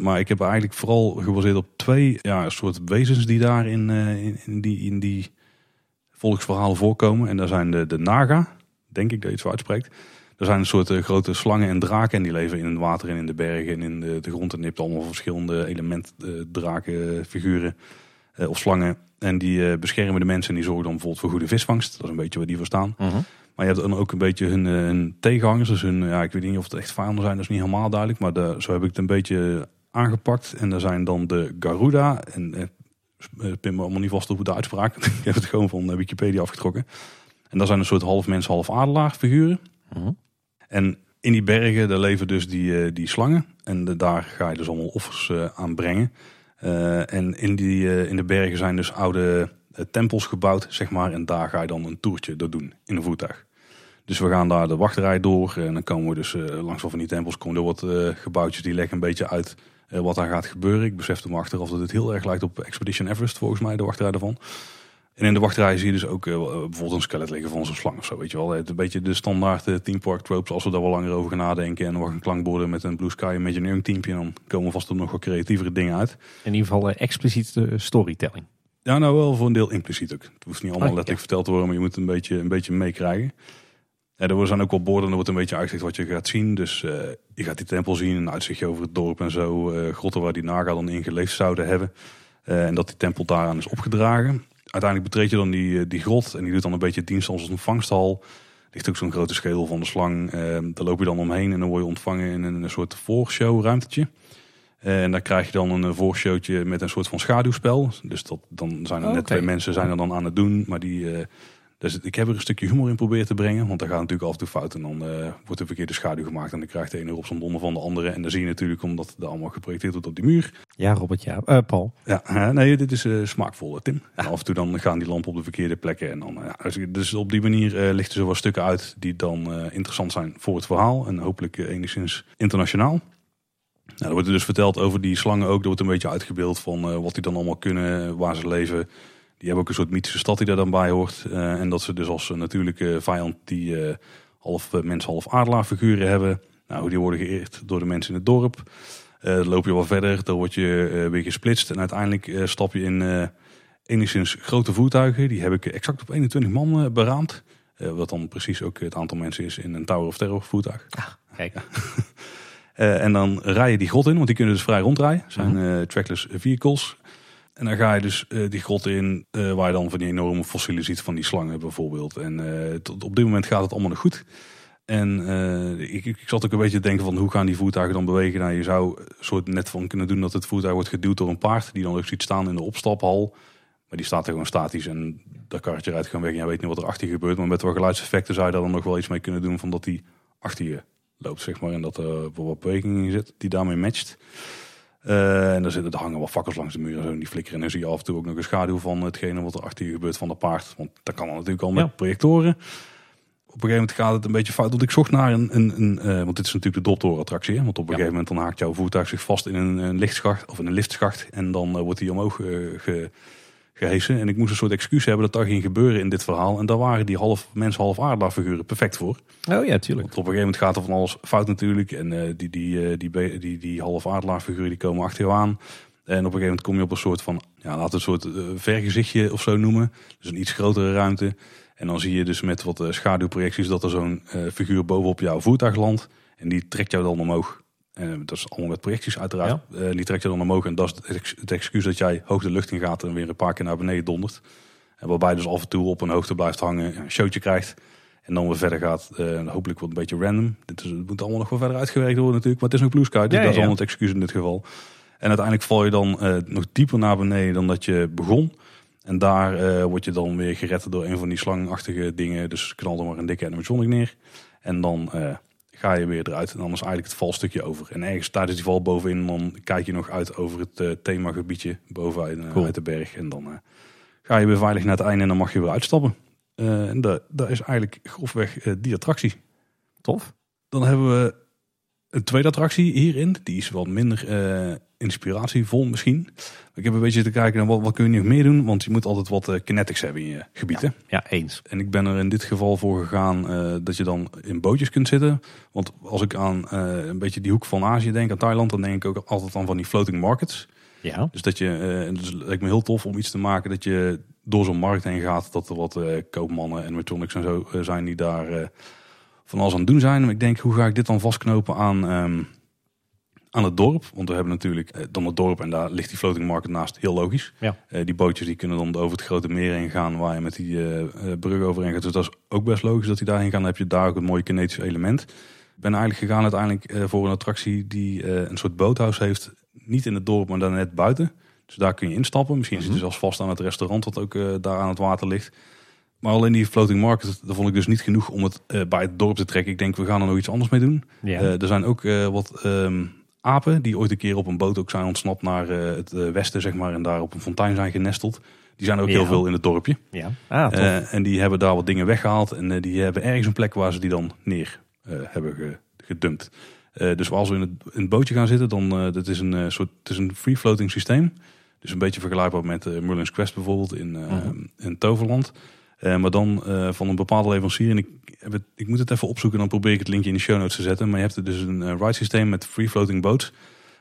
Maar ik heb eigenlijk vooral gebaseerd op twee ja, soort wezens die daar in, in, in, die, in die volksverhalen voorkomen. En dat zijn de, de Naga, denk ik dat je het zo uitspreekt. Er zijn een soort uh, grote slangen en draken en die leven in het water en in de bergen en in de, de grond. En je hebt allemaal verschillende elementen, draken, figuren of slangen. En die beschermen de mensen en die zorgen dan bijvoorbeeld voor goede visvangst. Dat is een beetje waar die voor staan. -huh. Maar je hebt dan ook een beetje hun, hun tegenhangers. Dus hun, ja, ik weet niet of het echt vijanden zijn, dat is niet helemaal duidelijk. Maar de, zo heb ik het een beetje aangepakt. En er zijn dan de Garuda. En ik pin me allemaal niet vast op de uitspraak. ik heb het gewoon van Wikipedia afgetrokken. En dat zijn een soort half mens, half adelaar figuren. Uh-huh. En in die bergen daar leven dus die, die slangen. En daar ga je dus allemaal offers uh, aan brengen. Uh, en in, die, in de bergen zijn dus oude tempels gebouwd, zeg maar. En daar ga je dan een toertje door doen in een voertuig. Dus we gaan daar de wachtrij door. En dan komen we dus uh, langs van die tempels. Komen er wat gebouwtjes die leggen een beetje uit wat daar gaat gebeuren. Ik besefte me achteraf dat het heel erg lijkt op Expedition Everest, volgens mij, de wachtrij daarvan. En in de wachtrij zie je dus ook bijvoorbeeld een skelet liggen van zo'n slang of zo. Weet je wel. Het een beetje de standaard Team Park tropes als we daar wel langer over gaan nadenken. En nog een klankborden met een Blue Sky Imagineering teampje. En dan komen vast er nog wat creatievere dingen uit. In ieder geval expliciet storytelling. Ja, nou wel voor een deel impliciet ook. Het hoeft niet allemaal oh, letterlijk ja. verteld te worden, maar je moet een beetje, een beetje meekrijgen. Ja, er zijn ook wel borden, er wordt een beetje uitzicht wat je gaat zien. Dus uh, je gaat die tempel zien, een uitzichtje over het dorp en zo. Uh, grotten waar die naga dan in geleefd zouden hebben. Uh, en dat die tempel daaraan is opgedragen. Uiteindelijk betreed je dan die, die grot en die doet dan een beetje dienst als een ontvangsthal. Er ligt ook zo'n grote schedel van de slang. daar loop je dan omheen en dan word je ontvangen in een, soort voorshow ruimtetje. En dan krijg je dan een voorshowtje met een soort van schaduwspel. Dus dat, dan zijn er net okay. twee mensen zijn er dan aan het doen. Maar die, dus ik heb er een stukje humor in proberen te brengen. Want daar gaat natuurlijk af en toe fout. En dan uh, wordt een verkeerde schaduw gemaakt. En dan krijgt de ene op zijn donder van de andere. En dan zie je natuurlijk omdat dat allemaal geprojecteerd wordt op die muur. Ja, Robert, ja. Uh, Paul. Ja, nee, dit is smaakvol, Tim. En af en toe dan gaan die lampen op de verkeerde plekken. En dan, ja, dus op die manier lichten ze wel stukken uit die dan interessant zijn voor het verhaal. En hopelijk enigszins internationaal. Nou, er wordt dus verteld over die slangen ook. Er wordt een beetje uitgebeeld van wat die dan allemaal kunnen, waar ze leven. Die hebben ook een soort mythische stad die daar dan bij hoort. Uh, en dat ze dus als natuurlijke vijand die uh, half mens, half adelaar figuren hebben. Nou, die worden geëerd door de mensen in het dorp. Dan loop je wel verder, dan word je weer gesplitst. En uiteindelijk stap je in enigszins grote voertuigen. Die heb ik exact op 21 man beraamd. wat dan precies ook het aantal mensen is in een Tower of Terror voertuig. Ah, kijk. en dan rij je die grot in, want die kunnen dus vrij rondrijden. Zijn -huh. trackless vehicles. En dan ga je dus uh, die grot in, uh, waar je dan van die enorme fossielen ziet van die slangen bijvoorbeeld. En uh, tot op dit moment gaat het allemaal nog goed. En ik, ik zat ook een beetje te denken van hoe gaan die voertuigen dan bewegen. Nou, je zou soort net van kunnen doen dat het voertuig wordt geduwd door een paard. Die dan ook ziet staan in de opstaphal. Maar die staat er gewoon statisch en dat karretje rijdt gewoon weg. En je weet niet wat er achter je gebeurt. Maar met wat geluidseffecten zou je daar dan nog wel iets mee kunnen doen. Van dat die achter je loopt, zeg maar. En dat er wat beweging in zit die daarmee matcht. Uh, en er zitten er hangen wel fakkels langs de muur en zo. Die flikkeren. En dan zie je af en toe ook nog een schaduw van hetgene wat er achter je gebeurt van de paard. Want dat kan dan natuurlijk al met ja. projectoren. Op een gegeven moment gaat het een beetje fout. Want ik zocht naar een, een, een uh, want dit is natuurlijk de doptorenattractie. Want op een ja. gegeven moment dan haakt jouw voertuig zich vast in een, een lichtschacht of in een liftschacht. En dan uh, wordt hij omhoog ge, gehesen. En ik moest een soort excuus hebben dat dat ging gebeuren in dit verhaal. En daar waren die half mens, half aardlaar figuren perfect voor. Oh ja, tuurlijk. Want op een gegeven moment gaat er van alles fout natuurlijk. En uh, die, die, uh, die, die, die, die half aardlaar figuren die komen achter je aan. En op een gegeven moment kom je op een soort van, ja, laten we een soort uh, vergezichtje of zo noemen. Dus een iets grotere ruimte. En dan zie je dus met wat schaduwprojecties dat er zo'n figuur bovenop jouw voertuig landt. En die trekt jou dan omhoog. En dat is allemaal met projecties uiteraard. Ja. Uh, die trek je dan omhoog. En dat is het, excuus dat jij hoog de lucht in gaat en weer een paar keer naar beneden dondert. En waarbij je dus af en toe op een hoogte blijft hangen, een showtje krijgt. En dan weer verder gaat. Uh, hopelijk wordt een beetje random. Dit is, het moet allemaal nog wel verder uitgewerkt worden natuurlijk. Maar het is nog Blue Sky, dus ja, dat is allemaal het excuus in dit geval. En uiteindelijk val je dan uh, nog dieper naar beneden dan dat je begon. En daar word je dan weer gered door een van die slangachtige dingen. Dus knal er maar een dikke animatronic neer. En dan ga je weer eruit. En dan is eigenlijk het valstukje over. En ergens tijdens die val bovenin, dan kijk je nog uit over het uh, themagebiedje bovenuit uh, cool. uit de berg. En dan uh, ga je weer veilig naar het einde en dan mag je weer uitstappen. en dat, dat is eigenlijk grofweg die attractie. Tof. Dan hebben we Een tweede attractie hierin, die is wat minder eh, inspiratievol misschien. Ik heb een beetje te kijken naar wat, wat kun je nog meer doen, want je moet altijd wat eh, kinetics hebben in je gebieden. Ja, eens. En ik ben er in dit geval voor gegaan eh, dat je dan in bootjes kunt zitten. Want als ik aan eh, een beetje die hoek van Azië denk, aan Thailand, dan denk ik ook altijd aan van die floating markets. Ja. Dus dat je, en dus het lijkt me heel tof om iets te maken dat je door zo'n markt heen gaat. Dat er wat koopmannen en metronics en zo zijn die daar van alles aan het doen zijn. Maar ik denk, hoe ga ik dit dan vastknopen aan, ehm, aan het dorp? Want we hebben natuurlijk eh, dan het dorp en daar ligt die floating market naast. Heel logisch. Ja. Eh, die bootjes die kunnen dan over het grote meer heen gaan waar je met die eh, brug overheen gaat. Dus dat is ook best logisch dat die daarheen gaan. Dan heb je daar ook een mooi kinetisch element. Ik ben eigenlijk gegaan uiteindelijk voor een attractie die een soort boothuis heeft. Niet in het dorp, maar dan net buiten. Dus daar kun je instappen. Misschien zit je zelfs vast aan het restaurant dat ook daar aan het water ligt. Maar alleen die floating market, dat vond ik dus niet genoeg om het bij het dorp te trekken. Ik denk, we gaan er nog iets anders mee doen. Ja. Er zijn ook wat ehm, apen die ooit een keer op een boot ook zijn ontsnapt naar eh, het eh, westen, zeg maar. En daar op een fontein zijn genesteld. Die zijn ook heel veel in het dorpje. ja. Ah. Eh, en die hebben daar wat dingen weggehaald. En die hebben ergens een plek waar ze die dan neer hebben ge- gedumpt. Dus als we in het, in het bootje gaan zitten, dan dat is een soort het is een free floating systeem. Dus een beetje vergelijkbaar met Merlin's Quest bijvoorbeeld in, Mhm. in Toverland. Eh, maar dan eh, van een bepaalde leverancier. En ik, heb het, ik moet het even opzoeken, dan probeer ik het linkje in de show notes te zetten. Maar je hebt dus een eh, ride systeem met free floating boats.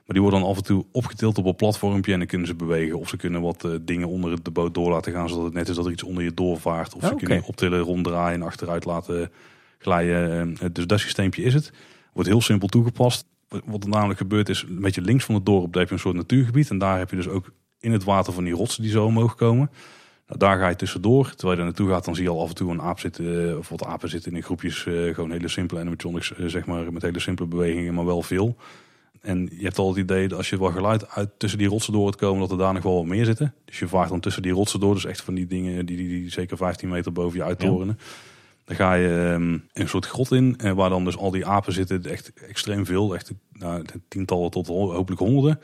Maar die worden dan af en toe opgetild op een platformpje en dan kunnen ze bewegen. Of ze kunnen wat eh, dingen onder de boot door laten gaan, zodat het net is dat er iets onder je doorvaart. Of ze Oh, kunnen optillen, ronddraaien en achteruit laten glijden. Eh, Dus dat systeempje is het. Wordt heel simpel toegepast. Wat er namelijk gebeurt is, een beetje links van het dorp, heb je een soort natuurgebied. En daar heb je dus ook in het water van die rotsen die zo omhoog komen. Nou, daar ga je tussendoor. Terwijl je daar naartoe gaat, dan zie je al af en toe een aap zitten. eh, Of wat apen zitten in groepjes. eh, gewoon hele simpele animatronics, eh, zeg maar. Met hele simpele bewegingen, maar wel veel. En je hebt al het idee dat als je wel geluid uit tussen die rotsen door hoort komen, dat er daar nog wel wat meer zitten. Dus je vaart dan tussen die rotsen door. Dus echt van die dingen die, die, die zeker 15 meter boven je uittorenen. Dan ga je ehm, een soort grot in, eh, waar dan dus al die apen zitten. Echt extreem veel. Echt nou, tientallen tot ho- hopelijk honderden.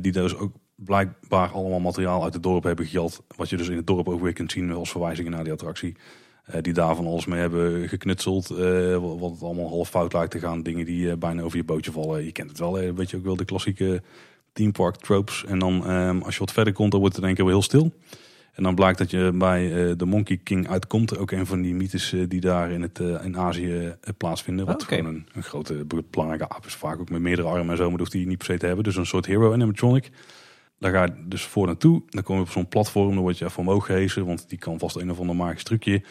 Die dus ook blijkbaar allemaal materiaal uit het dorp hebben gejat. Wat je dus in het dorp ook weer kunt zien als verwijzingen naar die attractie. Eh, die daar van alles mee hebben geknutseld. eh, wat het allemaal half fout lijkt te gaan. Dingen die eh, bijna over je bootje vallen. Je kent het wel, eh, weet je ook wel, de klassieke theme park tropes. En dan ehm, als je wat verder komt, dan wordt het in één keer wel heel stil. En dan blijkt dat je bij de Monkey King uitkomt. Ook een van die mythes die daar in, het, in Azië plaatsvinden. Wat Oké. gewoon een, een grote belangrijke aap is. Vaak ook met meerdere armen en zo. Maar dat hoeft die niet per se te hebben. Dus een soort hero animatronic. Daar ga je dus voor naartoe. Dan kom je op zo'n platform. Dan word je even omhoog gehezen. Want die kan vast een of ander magisch trucje.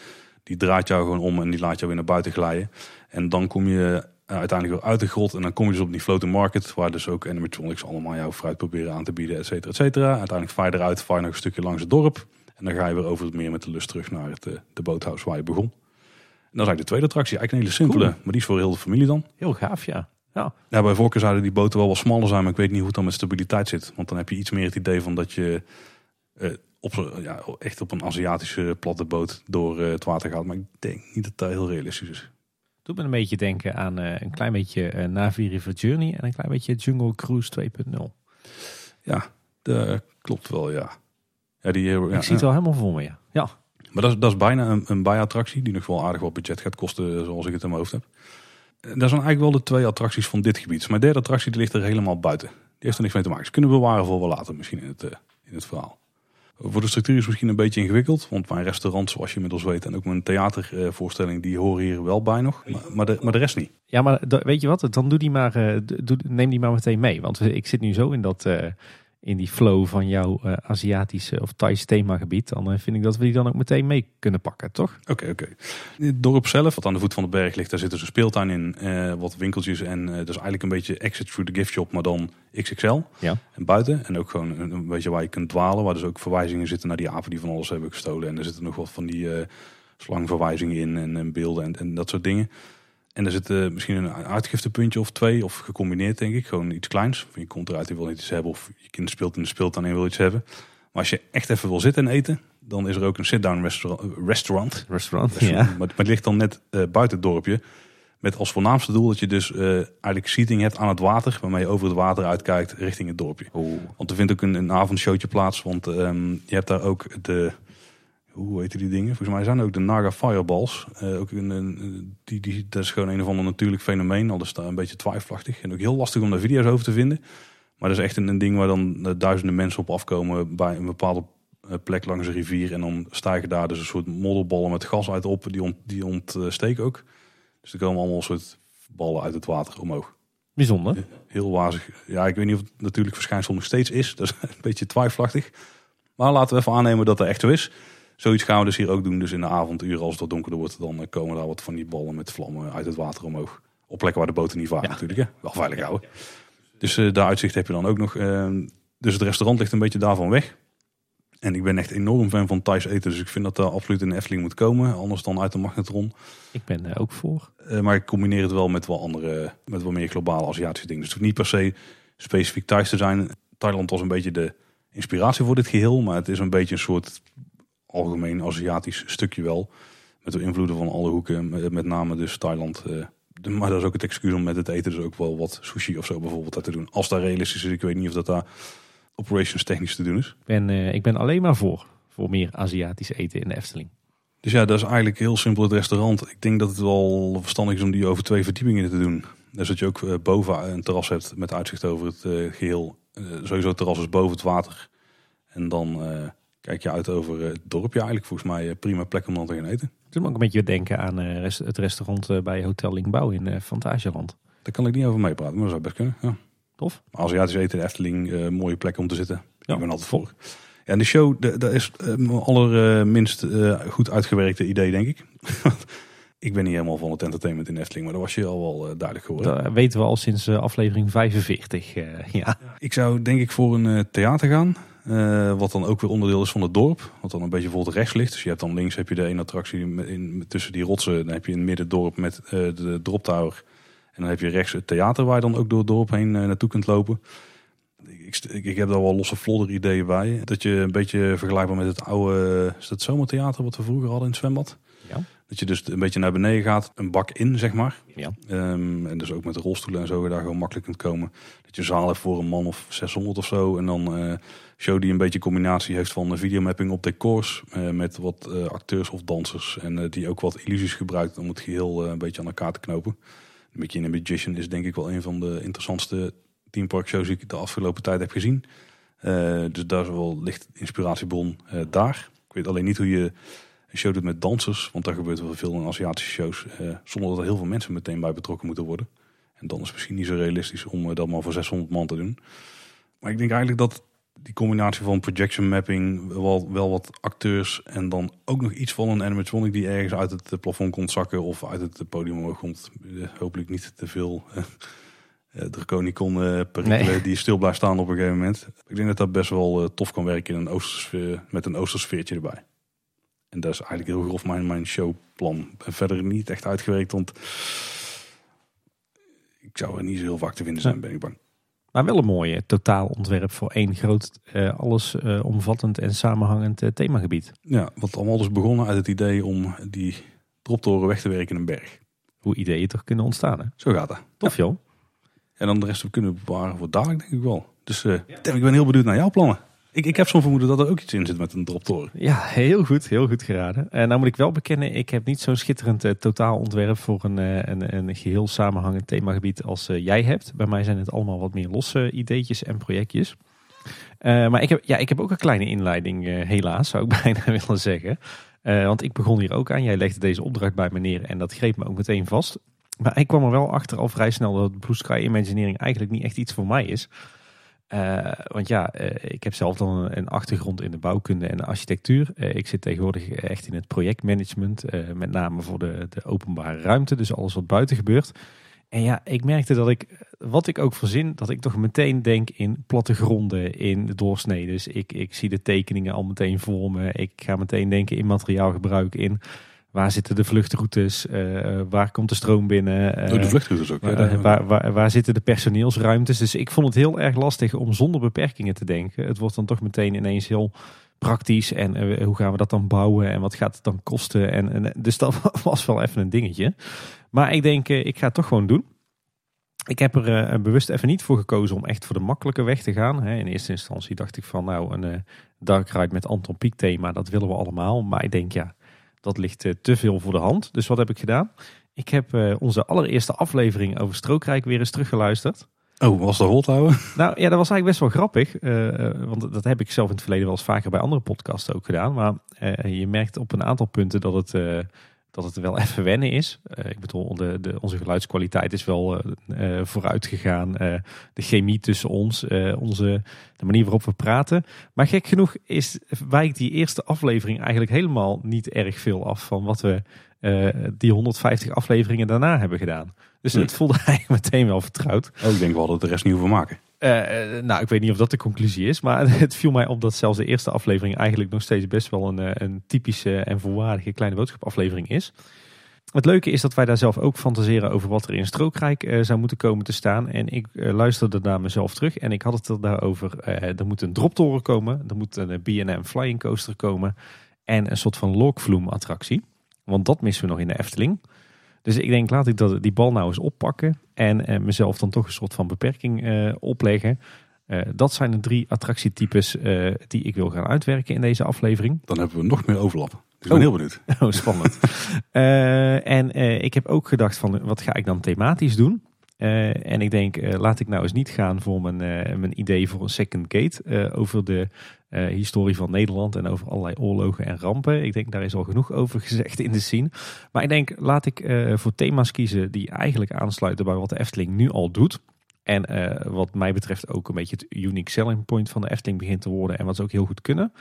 Die draait jou gewoon om en die laat jou weer naar buiten glijden. En dan kom je eh, uiteindelijk weer uit de grot. En dan kom je dus op die floating market. Waar dus ook animatronics allemaal jouw fruit proberen aan te bieden. Et cetera, et cetera. Uiteindelijk vaar je eruit. Vaar je nog een stukje langs het dorp. En dan ga je weer over het meer met de lust terug naar het, eh, de boothuis waar je begon. En dat is eigenlijk de tweede attractie. Eigenlijk een hele simpele. Cool. Maar die is voor heel de familie dan. Heel gaaf, ja. Ja, Ja, bij voorkeur zouden die boten wel wat smaller zijn, maar ik weet niet hoe het dan met stabiliteit zit. Want dan heb je iets meer het idee van dat je eh, op, ja, echt op een Aziatische platte boot door eh, het water gaat. Maar ik denk niet dat dat heel realistisch is. doet me een beetje denken aan eh, een klein beetje Navi River Journey en een klein beetje Jungle Cruise 2.0. Ja, dat klopt wel, ja. ja, die, ja Ik zie het wel helemaal voor me, ja. Ja, Maar dat is, dat is bijna een, een bijattractie die nog wel aardig wat budget gaat kosten, zoals ik het in mijn hoofd heb. Eh, Dat zijn eigenlijk wel de twee attracties van dit gebied. Mijn derde attractie die ligt er helemaal buiten. Die heeft er niks mee te maken. Ze kunnen we bewaren voor wel later misschien in het, eh, in het verhaal. Voor de structuur is het misschien een beetje ingewikkeld. Want mijn restaurant, zoals je inmiddels weet, en ook mijn theatervoorstelling, die horen hier wel bij nog. Maar, maar, de, maar de rest niet. ja maar weet je wat? Dan doe die maar, eh, neem die maar meteen mee. Want ik zit nu zo in, dat, in die flow van jouw eh, Aziatische of Thaise themagebied. Dan eh, vind ik dat we die dan ook meteen mee kunnen pakken, toch? Oké, oké. Het dorp zelf, wat aan de voet van de berg ligt, daar zit dus een speeltuin in. eh, wat winkeltjes en is eigenlijk een beetje exit through the gift shop, maar dan XXL. Ja. En buiten. En ook gewoon een, beetje waar je kunt dwalen. Waar dus ook verwijzingen zitten naar die apen die van alles hebben gestolen. En er zitten nog wat van die slangverwijzingen in en, en beelden en, en dat soort dingen. En er zit eh, misschien een uitgiftepuntje of twee. Of gecombineerd denk ik. Gewoon iets kleins. Je komt eruit en wil iets hebben. Of je kind speelt in de speeltuin en wil iets hebben. Maar als je echt even wil zitten en eten. Dan is er ook een sit-down restaurant. restaurant. Restaurant, Ja. Maar, maar het ligt dan net eh, buiten het dorpje. Met als voornaamste doel dat je dus eh, eigenlijk seating hebt aan het water. Waarmee je over het water uitkijkt richting het dorpje. Oeh. Want er vindt ook een, een avondshowtje plaats. Want ehm, je hebt daar ook de... hoe heet die dingen? Volgens mij zijn ook de Naga Fireballs. Uh, ook een, een, die, die, dat is gewoon een of ander natuurlijk fenomeen. Al is daar een beetje twijfelachtig. En ook heel lastig om daar video's over te vinden. Maar dat is echt een, een ding waar dan duizenden mensen op afkomen bij een bepaalde plek langs een rivier. En dan stijgen daar dus een soort modderballen met gas uit op. Die, ont, die ontsteken ook. Dus er komen allemaal een soort ballen uit het water omhoog. Bijzonder. Heel wazig. Ja, ik weet niet of het natuurlijk verschijnsel nog steeds is. Dat is een beetje twijfelachtig. Maar laten we even aannemen dat er echt zo is. Zoiets gaan we dus hier ook doen. Dus in de avonduren als het wat donkerder wordt, dan eh, komen daar wat van die ballen met vlammen uit het water omhoog. Op plekken waar de boten niet varen natuurlijk. Hè? Wel veilig houden. Dus uh, daar uitzicht heb je dan ook nog. Uh, dus het restaurant ligt een beetje daarvan weg. En ik ben echt enorm fan van Thais eten. Dus ik vind dat daar absoluut in de Efteling moet komen. Anders dan uit de magnetron. Ik ben er ook voor. Uh, maar ik combineer het wel met wel andere, met wel meer globale Aziatische dingen. Dus het hoeft niet per se specifiek Thais te zijn. Thailand was een beetje de inspiratie voor dit geheel. Maar het is een beetje een soort algemeen Aziatisch stukje wel. Met de invloeden van alle hoeken. Met name dus Thailand. Uh, maar dat is ook het excuus om met het eten dus ook wel wat sushi of zo bijvoorbeeld te doen. Als dat realistisch is. Ik weet niet of dat daar operations technisch te doen is. Ik ben, uh, ik ben alleen maar voor. Voor meer Aziatisch eten in de Efteling. Dus ja, dat is eigenlijk heel simpel het restaurant. Ik denk dat het wel verstandig is om die over twee verdiepingen te doen. Dus dat je ook uh, boven een terras hebt met uitzicht over het geheel. sowieso het terras is boven het water. En dan kijk je uit over het dorpje eigenlijk. Volgens mij prima plek om dan te gaan eten. Toen moet ik een beetje denken aan het restaurant bij Hotel Lingbouw in Fantasieland. Daar kan ik niet over meepraten, maar dat zou best kunnen. Ja. Tof. Aziatisch eten, de Efteling, uh, mooie plek om te zitten. Ja. Ik ben altijd voor. Ja, en de show, dat is uh, allerminst uh, goed uitgewerkte idee, denk ik. ik ben niet helemaal van het entertainment in Efteling, maar dat was je al wel duidelijk geworden. Dat weten we al sinds aflevering 45. ja. Ik zou denk ik voor een theater gaan. Wat dan ook weer onderdeel is van het dorp. Wat dan een beetje bijvoorbeeld rechts ligt. Dus je hebt dan links heb je de ene attractie in, tussen die rotsen. Dan heb je in het midden dorp met de drop tower. En dan heb je rechts het theater waar je dan ook door het dorp heen eh, naartoe kunt lopen. Ik, ik, ik, heb daar wel losse vlodder ideeën bij. Dat je een beetje vergelijkbaar met het oude is dat zomertheater wat we vroeger hadden in het zwembad. Ja. Dat je dus een beetje naar beneden gaat, een bak in zeg maar. Ja. Um, en dus ook met de rolstoelen en zo je daar gewoon makkelijk kunt komen. Dat je zaal hebt voor een man of 600 of zo. En dan uh, show die een beetje combinatie heeft van videomapping op decors. Uh, met wat uh, acteurs of dansers. En die ook wat illusies gebruikt om het geheel een beetje aan elkaar te knopen. Mickey and the Magician is denk ik wel een van de interessantste teampark shows die ik de afgelopen tijd heb gezien. Dus daar is wel licht inspiratiebron daar. Ik weet alleen niet hoe je een show doet met dansers, want daar gebeurt wel veel in Aziatische shows, uh, zonder dat er heel veel mensen meteen bij betrokken moeten worden. En dan is het misschien niet zo realistisch om dat maar voor 600 man te doen. Maar ik denk eigenlijk dat die combinatie van projection mapping, wel, wel wat acteurs en dan ook nog iets van een animatronic die ergens uit het plafond komt zakken of uit het podium komt. Eh, hopelijk niet te veel uh, draconicon uh, perikelen die stil blijft staan op een gegeven moment. Ik denk dat dat best wel tof kan werken in een oostersfeer, met een oostersfeertje erbij. En dat is eigenlijk heel grof mijn, mijn showplan. En verder niet echt uitgewerkt, want ik zou er niet zo heel vaak te vinden zijn, ben ik bang. Maar wel een mooie totaalontwerp voor één groot, uh, alles uh, omvattend en samenhangend uh, themagebied. Ja, wat allemaal dus begonnen uit het idee om die droptoren weg te werken in een berg. Hoe ideeën toch kunnen ontstaan, hè? Zo gaat dat. Tof, joh. En dan de rest kunnen bewaren voor dadelijk, denk ik wel. Dus ja. ik ben heel benieuwd naar jouw plannen. Ik, ik heb zo'n vermoeden dat er ook iets in zit met een droptoren. Ja, heel goed. Heel goed geraden. En nou moet ik wel bekennen, ik heb niet zo'n schitterend uh, totaalontwerp voor een, uh, een, een geheel samenhangend themagebied als jij hebt. Bij mij zijn het allemaal wat meer losse ideetjes en projectjes. maar ik heb, ja, ik heb ook een kleine inleiding, helaas, zou ik bijna willen zeggen. want ik begon hier ook aan. Jij legde deze opdracht bij me neer en dat greep me ook meteen vast. Maar ik kwam er wel achter al vrij snel dat Blue Sky Imagineering eigenlijk niet echt iets voor mij is. Uh, want ja, uh, ik heb zelf dan een, een, achtergrond in de bouwkunde en de architectuur. Uh, ik zit tegenwoordig echt in het projectmanagement, met name voor de, de, openbare ruimte, dus alles wat buiten gebeurt. En ja, ik merkte dat ik, wat ik ook verzin, dat ik toch meteen denk in plattegronden, in doorsneden. Ik, ik zie de tekeningen al meteen voor me. Ik ga meteen denken in materiaalgebruik, in Waar zitten de vluchtroutes? Uh, waar komt de stroom binnen? Uh, de vluchtroutes ook. Waar, waar, waar, waar, zitten de personeelsruimtes? Dus ik vond het heel erg lastig om zonder beperkingen te denken. Het wordt dan toch meteen ineens heel praktisch. En hoe gaan we dat dan bouwen? En wat gaat het dan kosten? En, en, dus dat was wel even een dingetje. Maar ik denk, ik ga het toch gewoon doen. Ik heb er eh, bewust even niet voor gekozen om echt voor de makkelijke weg te gaan. Hè. In eerste instantie dacht ik van nou een eh, Dark Ride met Anton Pieck thema, dat willen we allemaal. Maar ik denk ja, dat ligt eh, te veel voor de hand. Dus wat heb ik gedaan? Ik heb eh, onze allereerste aflevering over Strookrijk weer eens teruggeluisterd. Oh, was de rol houden? Nou ja, dat was eigenlijk best wel grappig. eh, want dat heb ik zelf in het verleden wel eens vaker bij andere podcasts ook gedaan. Maar je merkt op een aantal punten dat het, dat het wel even wennen is. Eh, ik bedoel, de, de, onze geluidskwaliteit is wel eh, vooruit gegaan. De chemie tussen ons, onze, de manier waarop we praten. Maar gek genoeg is, wijkt die eerste aflevering eigenlijk helemaal niet erg veel af van wat we die 150 afleveringen daarna hebben gedaan. Dus het voelde eigenlijk meteen wel vertrouwd. Oh, ik denk wel dat de rest niet hoeven maken. Eh, eh, nou, ik weet niet of dat de conclusie is, maar het viel mij op dat zelfs de eerste aflevering eigenlijk nog steeds best wel een, eh, een typische en volwaardige kleine boodschapaflevering is. Het leuke is dat wij daar zelf ook fantaseren over wat er in Strookrijk zou moeten komen te staan. En ik luisterde naar mezelf terug en ik had het er daarover. er moet een droptoren komen, er moet een B&M flying coaster komen en een soort van lokvloem attractie. Want dat missen we nog in de Efteling. Dus ik denk, laat ik dat, die bal nou eens oppakken en eh, mezelf dan toch een soort van beperking eh, opleggen. Eh, dat zijn de drie attractietypes die ik wil gaan uitwerken in deze aflevering. Dan hebben we nog meer overlap. Dus ik ben Oh. heel benieuwd. Oh, spannend. En ik heb ook gedacht van, wat ga ik dan thematisch doen? Eh, en ik denk, eh, laat ik nou eens niet gaan voor mijn, eh, mijn idee voor een second gate. over de historie van Nederland en over allerlei oorlogen en rampen. Ik denk, daar is al genoeg over gezegd in de scene. Maar ik denk, laat ik voor thema's kiezen die eigenlijk aansluiten bij wat de Efteling nu al doet. En wat mij betreft ook een beetje het unique selling point van de Efteling begint te worden. En wat ze ook heel goed kunnen.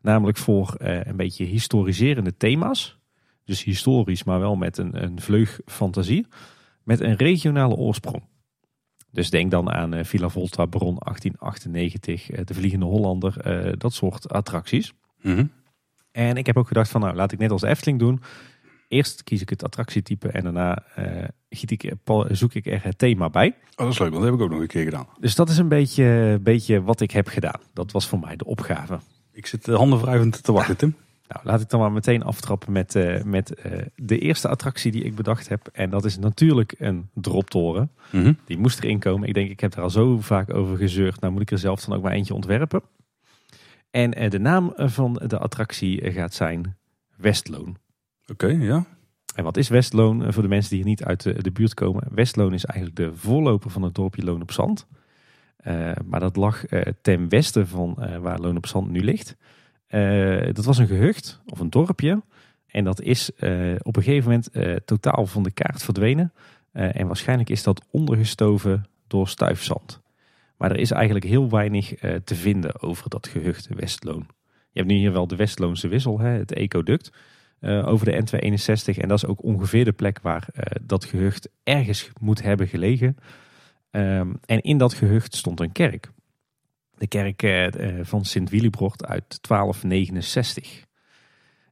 Namelijk voor een beetje historiserende thema's. Dus historisch, maar wel met een, een vleug fantasie. Met een regionale oorsprong. Dus denk dan aan eh, Villa Volta, Baron 1898, eh, De Vliegende Hollander, eh, dat soort attracties. Mhm. En ik heb ook gedacht van nou, laat ik net als Efteling doen. Eerst kies ik het attractietype en daarna giet ik, zoek ik er het thema bij. Oh, dat is leuk, want dat heb ik ook nog een keer gedaan. Dus dat is een beetje, beetje wat ik heb gedaan. Dat was voor mij de opgave. Ik zit handen wrijvend te wachten, Tim. Nou, laat ik dan maar meteen aftrappen met, eh, met eh, de eerste attractie die ik bedacht heb. En dat is natuurlijk een droptoren. Mhm. Die moest erin komen. Ik denk, ik heb er al zo vaak over gezeurd. Nou moet ik er zelf dan ook maar eentje ontwerpen. En eh, de naam van de attractie gaat zijn Westloon. Oké, ja. En wat is Westloon? Voor de mensen die hier niet uit de, de buurt komen. Westloon is eigenlijk de voorloper van het dorpje Loon op Zand. Maar dat lag ten westen van waar Loon op Zand nu ligt. Eh, dat was een gehucht of een dorpje. En dat is eh, op een gegeven moment eh, totaal van de kaart verdwenen. En waarschijnlijk is dat ondergestoven door stuifzand. Maar er is eigenlijk heel weinig te vinden over dat gehucht Westloon. Je hebt nu hier wel de Westloonse wissel, hè, het ecoduct over de N261. En dat is ook ongeveer de plek waar dat gehucht ergens moet hebben gelegen. Ehm, en in dat gehucht stond een kerk. De kerk eh, eh, van Sint Willibrord uit 1269.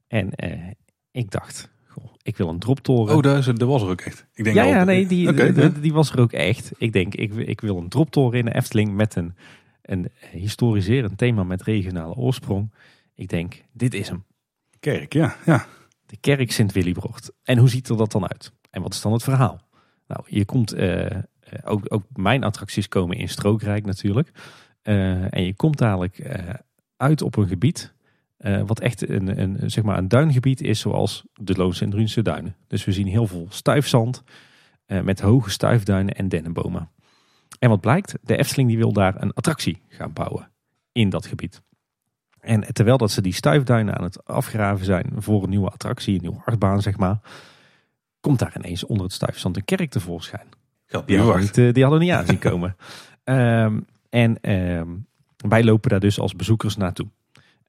En eh, ik dacht, goh, ik wil een droptoren. Oh, daar, is, daar was er ook echt. Ik denk ja, ja, nee, die, die, was er ook echt. Ik denk, ik, ik wil een droptoren in de Efteling met een, een historiserend thema met regionale oorsprong. Ik denk, dit is hem. Kerk, ja. ja. De kerk Sint Willibrord. En hoe ziet er dat dan uit? En wat is dan het verhaal? Nou, je komt, ook, ook mijn attracties komen in Strookrijk natuurlijk. Eh, en je komt dadelijk eh, uit op een gebied eh, wat echt een, een, zeg maar een duingebied is zoals de Loonse en Drunse duinen. Dus we zien heel veel stuifzand met hoge stuifduinen en dennenbomen. En wat blijkt? De Efteling die wil daar een attractie gaan bouwen in dat gebied. En terwijl dat ze die stuifduinen aan het afgraven zijn voor een nieuwe attractie, een nieuwe achtbaan zeg maar, komt daar ineens onder het stuifzand een kerk tevoorschijn. Gaat Die hadden, niet, die hadden we niet aanzien komen. Ehm, en ehm, wij lopen daar dus als bezoekers naartoe.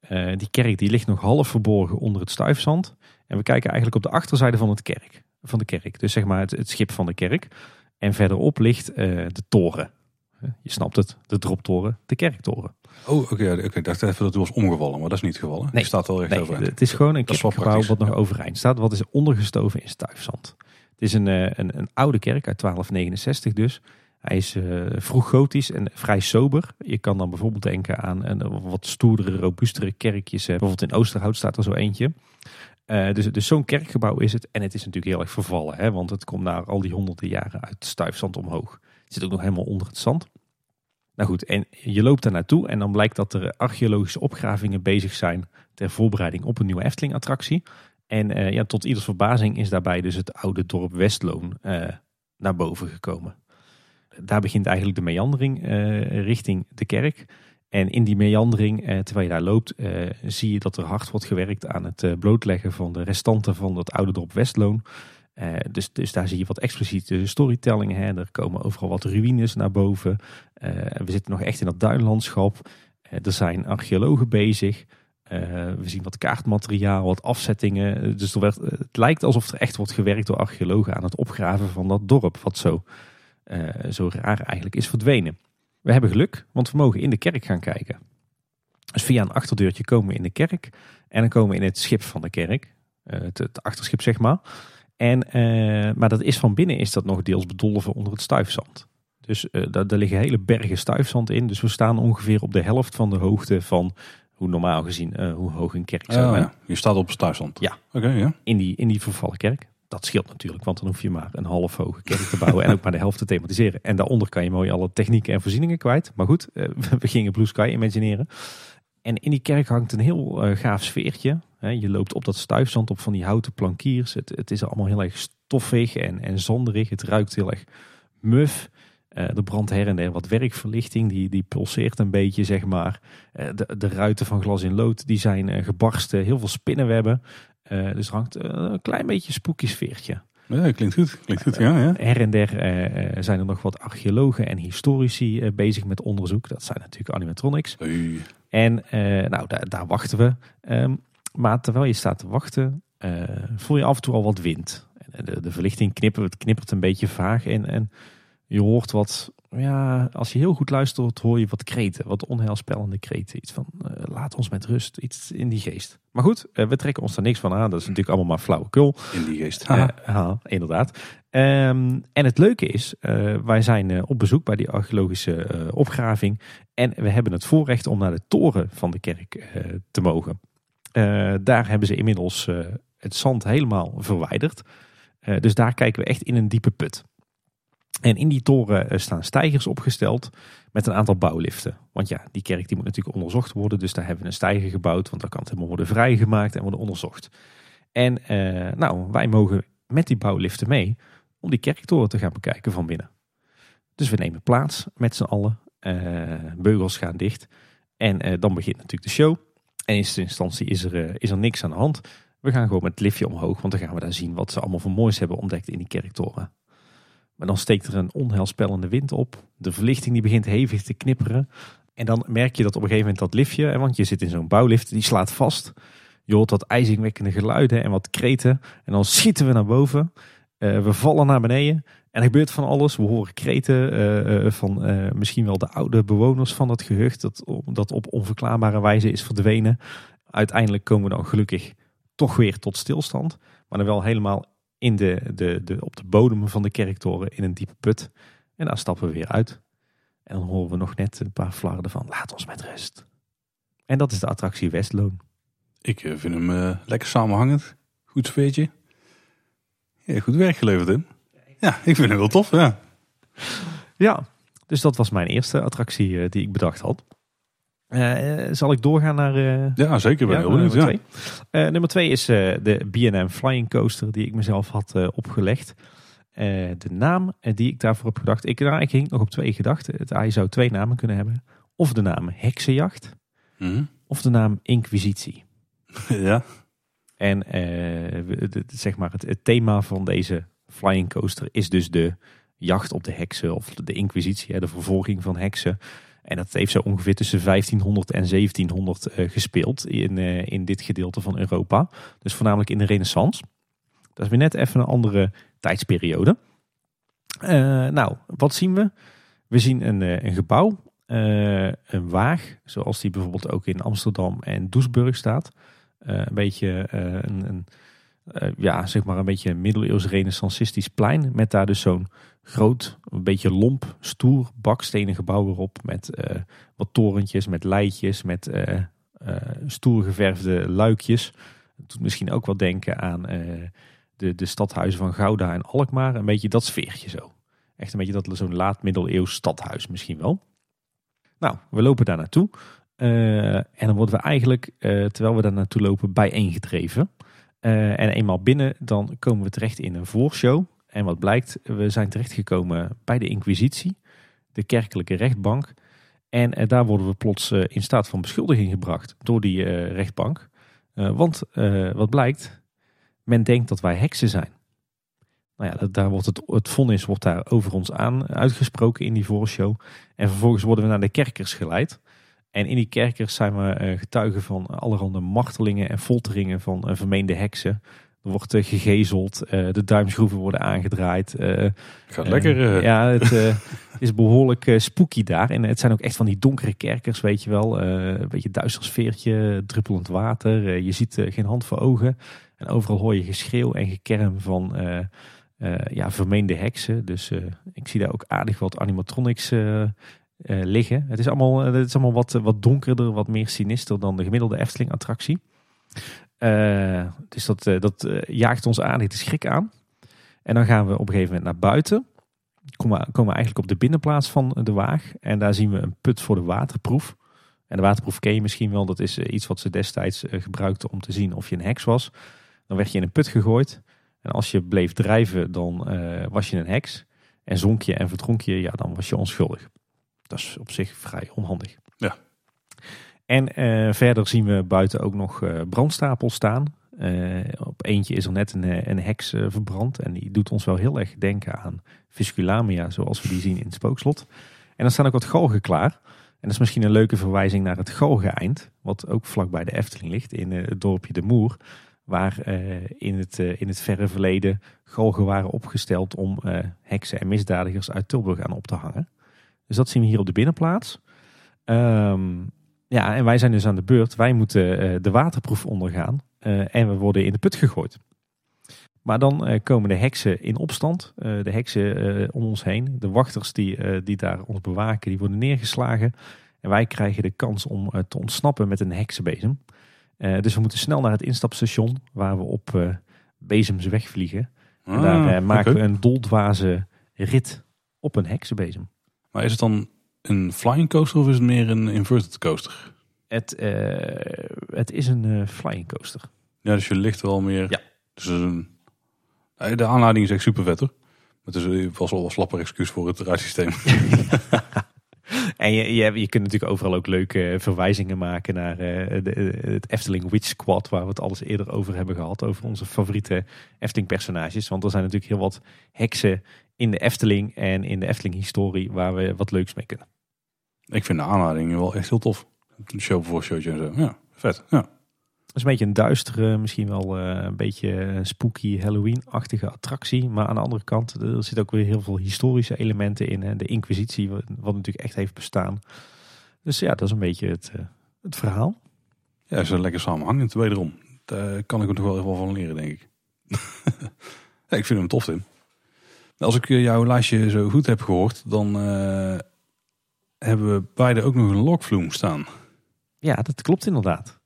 Eh, die kerk die ligt nog half verborgen onder het stuifzand. En we kijken eigenlijk op de achterzijde van, het kerk, van de kerk. Dus zeg maar het, het schip van de kerk. En verderop ligt eh, de toren. Je snapt het, de droptoren, de kerktoren. Oh, oké. Ik dacht even dat hij was omgevallen, maar dat is niet het geval. Nee. Staat wel recht Nee, overeind. het is gewoon een kerkgebouw wat nog overeind staat. Wat is ondergestoven in stuifzand. Het is een, eh, een, een oude kerk uit 1269 dus. Hij is eh, vroeg gotisch en vrij sober. Je kan dan bijvoorbeeld denken aan een wat stoerdere, robuustere kerkjes. Eh, Bijvoorbeeld in Oosterhout staat er zo eentje. Eh, dus dus zo'n kerkgebouw is het. En het is natuurlijk heel erg vervallen. Hè, want het komt na al die honderden jaren uit stuifzand omhoog. Het zit ook nog helemaal onder het zand. Nou goed, en je loopt daar naartoe en dan blijkt dat er archeologische opgravingen bezig zijn ter voorbereiding op een nieuwe Efteling-attractie. En ja, tot ieders verbazing is daarbij dus het oude dorp Westloon naar boven gekomen. Daar begint eigenlijk de meandering uh, richting de kerk. En in die meandering, terwijl je daar loopt, zie je dat er hard wordt gewerkt aan het blootleggen van de restanten van het oude dorp Westloon. dus, dus daar zie je wat expliciete storytelling. Hè. Er komen overal wat ruïnes naar boven. we zitten nog echt in dat duinlandschap. er zijn archeologen bezig. We zien wat kaartmateriaal, wat afzettingen. Dus het lijkt alsof er echt wordt gewerkt door archeologen aan het opgraven van dat dorp. Wat zo, uh, zo raar eigenlijk is verdwenen. We hebben geluk, want we mogen in de kerk gaan kijken. Dus via een achterdeurtje komen we in de kerk. En dan komen we in het schip van de kerk. Uh, het, het, achterschip zeg maar. En, maar dat is van binnen is dat nog deels bedolven onder het stuifzand. Dus daar, daar liggen hele bergen stuifzand in. Dus we staan ongeveer op de helft van de hoogte van hoe normaal gezien, uh, hoe hoog een kerk zou zijn. Ja. Je staat op stuifstand. Ja. Oké, ja. In die, in die vervallen kerk. Dat scheelt natuurlijk, want dan hoef je maar een half hoge kerk te bouwen en ook maar de helft te thematiseren. En daaronder kan je mooi alle technieken en voorzieningen kwijt. Maar goed, uh, we gingen Blue Sky imagineren. En in die kerk hangt een heel uh, gaaf sfeertje. je loopt op dat stuifzand op van die houten plankiers. Het, het is allemaal heel erg stoffig en, en zonderig. Het ruikt heel erg muf. Er brandt her en der wat werkverlichting, die, die pulseert een beetje, zeg maar. De, de ruiten van glas in lood, die zijn gebarsten. Heel veel spinnenwebben. Dus er hangt een klein beetje spooky sfeertje. Ja, klinkt goed. Klinkt goed, ja. ja. Her en der zijn er nog wat archeologen en historici bezig met onderzoek. Dat zijn natuurlijk animatronics. Hey. En nou, daar, daar wachten we. Um, maar terwijl je staat te wachten, voel je af en toe al wat wind. De, de verlichting knippert, knippert een beetje vaag en... en je hoort wat, ja, als je heel goed luistert, hoor je wat kreten, wat onheilspellende kreten. Iets van, uh, laat ons met rust, iets in die geest. Maar goed, uh, we trekken ons er niks van aan. Dat is natuurlijk allemaal maar flauwekul. In die geest. Uh, inderdaad. Um, en het leuke is, wij zijn op bezoek bij die archeologische opgraving. En we hebben het voorrecht om naar de toren van de kerk te mogen. daar hebben ze inmiddels het zand helemaal verwijderd. dus daar kijken we echt in een diepe put. En in die toren eh, staan stijgers opgesteld met een aantal bouwliften. Want ja, die kerk die moet natuurlijk onderzocht worden. Dus daar hebben we een stijger gebouwd. Want dan kan het helemaal worden vrijgemaakt en worden onderzocht. En uh, nou, wij mogen met die bouwliften mee om die kerktoren te gaan bekijken van binnen. Dus we nemen plaats met z'n allen. Uh, beugels gaan dicht. En uh, dan begint natuurlijk de show. En in eerste instantie is er, is er niks aan de hand. We gaan gewoon met het liftje omhoog. Want dan gaan we daar zien wat ze allemaal voor moois hebben ontdekt in die kerktoren. Maar dan steekt er een onheilspellende wind op. De verlichting die begint hevig te knipperen. En dan merk je dat op een gegeven moment dat liftje, want je zit in zo'n bouwlift, die slaat vast. Je hoort wat ijzingwekkende geluiden en wat kreten. En dan schieten we naar boven. Uh, we vallen naar beneden. En er gebeurt van alles. We horen kreten uh, uh, van misschien wel de oude bewoners van het gehucht. Dat, dat op onverklaarbare wijze is verdwenen. Uiteindelijk komen we dan gelukkig toch weer tot stilstand. Maar dan wel helemaal in de, de, de, op de bodem van de kerktoren in een diepe put. En daar stappen we weer uit. En dan horen we nog net een paar flarden van laat ons met rust. En dat is de attractie Westloon. Ik vind hem uh, lekker samenhangend. Goed sfeertje. Ja, goed werk geleverd in. Ja, ik vind hem wel tof, ja. Ja, dus dat was mijn eerste attractie uh, die ik bedacht had. Uh, zal ik doorgaan naar... Uh, ja, zeker. Ben ja, heel benieuwd. Nummer, ja. twee. Uh, nummer twee is de B&M Flying Coaster die ik mezelf had opgelegd. de naam die ik daarvoor heb gedacht... Ik, nou, ik hing nog op twee gedachten. Het, hij zou twee namen kunnen hebben. Of de naam Heksenjacht. Mm -hmm. Of de naam Inquisitie. ja. En de, de, zeg maar het, het thema van deze Flying Coaster is dus de jacht op de heksen. Of de Inquisitie, de vervolging van heksen. En dat heeft zo ongeveer tussen 1500 en 1700 uh, gespeeld in, uh, in dit gedeelte van Europa. Dus voornamelijk in de renaissance. Dat is weer net even een andere tijdsperiode. Uh, nou, wat zien we? We zien een, een gebouw, een waag, zoals die bijvoorbeeld ook in Amsterdam en Doesburg staat. een beetje een, een ja, zeg maar een beetje een middeleeuws renaissancistisch plein. Met daar dus zo'n groot, een beetje lomp, stoer bakstenen gebouw erop. Met uh, wat torentjes, met leidjes, met uh, stoer geverfde luikjes. Het doet misschien ook wat denken aan de, de stadhuizen van Gouda en Alkmaar. Een beetje dat sfeertje zo. Echt een beetje dat zo'n laat middeleeuws stadhuis misschien wel. Nou, we lopen daar naartoe. En dan worden we eigenlijk, terwijl we daar naartoe lopen, bijeengedreven. En eenmaal binnen, dan komen we terecht in een voorshow. En wat blijkt, we zijn terechtgekomen bij de Inquisitie, de kerkelijke rechtbank. En daar worden we plots in staat van beschuldiging gebracht door die rechtbank. want wat blijkt, men denkt dat wij heksen zijn. Nou ja, daar wordt het, het vonnis wordt daar over ons aan uitgesproken in die voorshow. En vervolgens worden we naar de kerkers geleid. En in die kerkers zijn we eh, getuigen van allerhande martelingen en folteringen van eh, vermeende heksen. Er wordt uh, gegezeld, de duimschroeven worden aangedraaid. Gaat lekker. ja, het is behoorlijk spooky daar. En het zijn ook echt van die donkere kerkers, weet je wel. een beetje duister sfeertje, druppelend water. je ziet geen hand voor ogen. En overal hoor je geschreeuw en gekerm van ja, vermeende heksen. Dus ik zie daar ook aardig wat animatronics liggen. Het is allemaal, het is allemaal wat, wat donkerder, wat meer sinister dan de gemiddelde Efteling-attractie. Uh, dus dat, dat jaagt ons aan, de schrik aan. En dan gaan we op een gegeven moment naar buiten. Komen, komen we eigenlijk op de binnenplaats van de Waag. En daar zien we een put voor de waterproef. En de waterproef ken je misschien wel. Dat is iets wat ze destijds gebruikten om te zien of je een heks was. Dan werd je in een put gegooid. En als je bleef drijven, dan was je een heks. En zonk je en verdronk je, ja, dan was je onschuldig. Dat is op zich vrij onhandig. Ja. En uh, verder zien we buiten ook nog uh, brandstapels staan. Uh, op eentje is er net een, een heks verbrand. En die doet ons wel heel erg denken aan Visculamia, zoals we die zien in het spookslot. En er staan ook wat galgen klaar. En dat is misschien een leuke verwijzing naar het galgeneind. Wat ook vlakbij de Efteling ligt, in het dorpje De Moer. Waar in, het, in het verre verleden galgen waren opgesteld om heksen en misdadigers uit Tilburg aan op te hangen. Dus dat zien we hier op de binnenplaats. Ehm, ja, en wij zijn dus aan de beurt. Wij moeten uh, de waterproef ondergaan. Uh, en we worden in de put gegooid. Maar dan uh, komen de heksen in opstand. de heksen om ons heen. De wachters die, die daar ons bewaken, die worden neergeslagen. En wij krijgen de kans om te ontsnappen met een heksenbezem. dus we moeten snel naar het instapstation. Waar we op bezems wegvliegen. Ah, en daar maken we een doldwaze rit op een heksenbezem. Maar is het dan een flying coaster of is het meer een inverted coaster? Het, uh, het is een uh, flying coaster. Ja, dus je ligt wel meer. Ja. Dus een, de aanleiding is echt super vet hoor. Het is was wel een slapper excuus voor het rijsysteem. en je, je, je, kunt natuurlijk overal ook leuke verwijzingen maken naar uh, de, het Efteling Witch Squad, waar we het alles eerder over hebben gehad. Over onze favoriete Efteling personages. Want er zijn natuurlijk heel wat heksen in de Efteling en in de Efteling historie waar we wat leuks mee kunnen. Ik vind de aanleiding wel echt heel tof. Een show voor showtje en zo. Ja, vet. Ja. Het is een beetje een duistere, misschien wel uh, een beetje spooky Halloween-achtige attractie. Maar aan de andere kant, er zit ook weer heel veel historische elementen in. Hè. De Inquisitie, wat, natuurlijk echt heeft bestaan. Dus ja, dat is een beetje het, uh, het verhaal. Ja, is een lekker samenhangend wederom. Daar kan ik er nog wel even van leren, denk ik. ja, ik vind hem tof, Tim. Als ik eh, jouw lijstje zo goed heb gehoord, dan uh, hebben we beide ook nog een lokvloem staan. Ja, dat klopt inderdaad.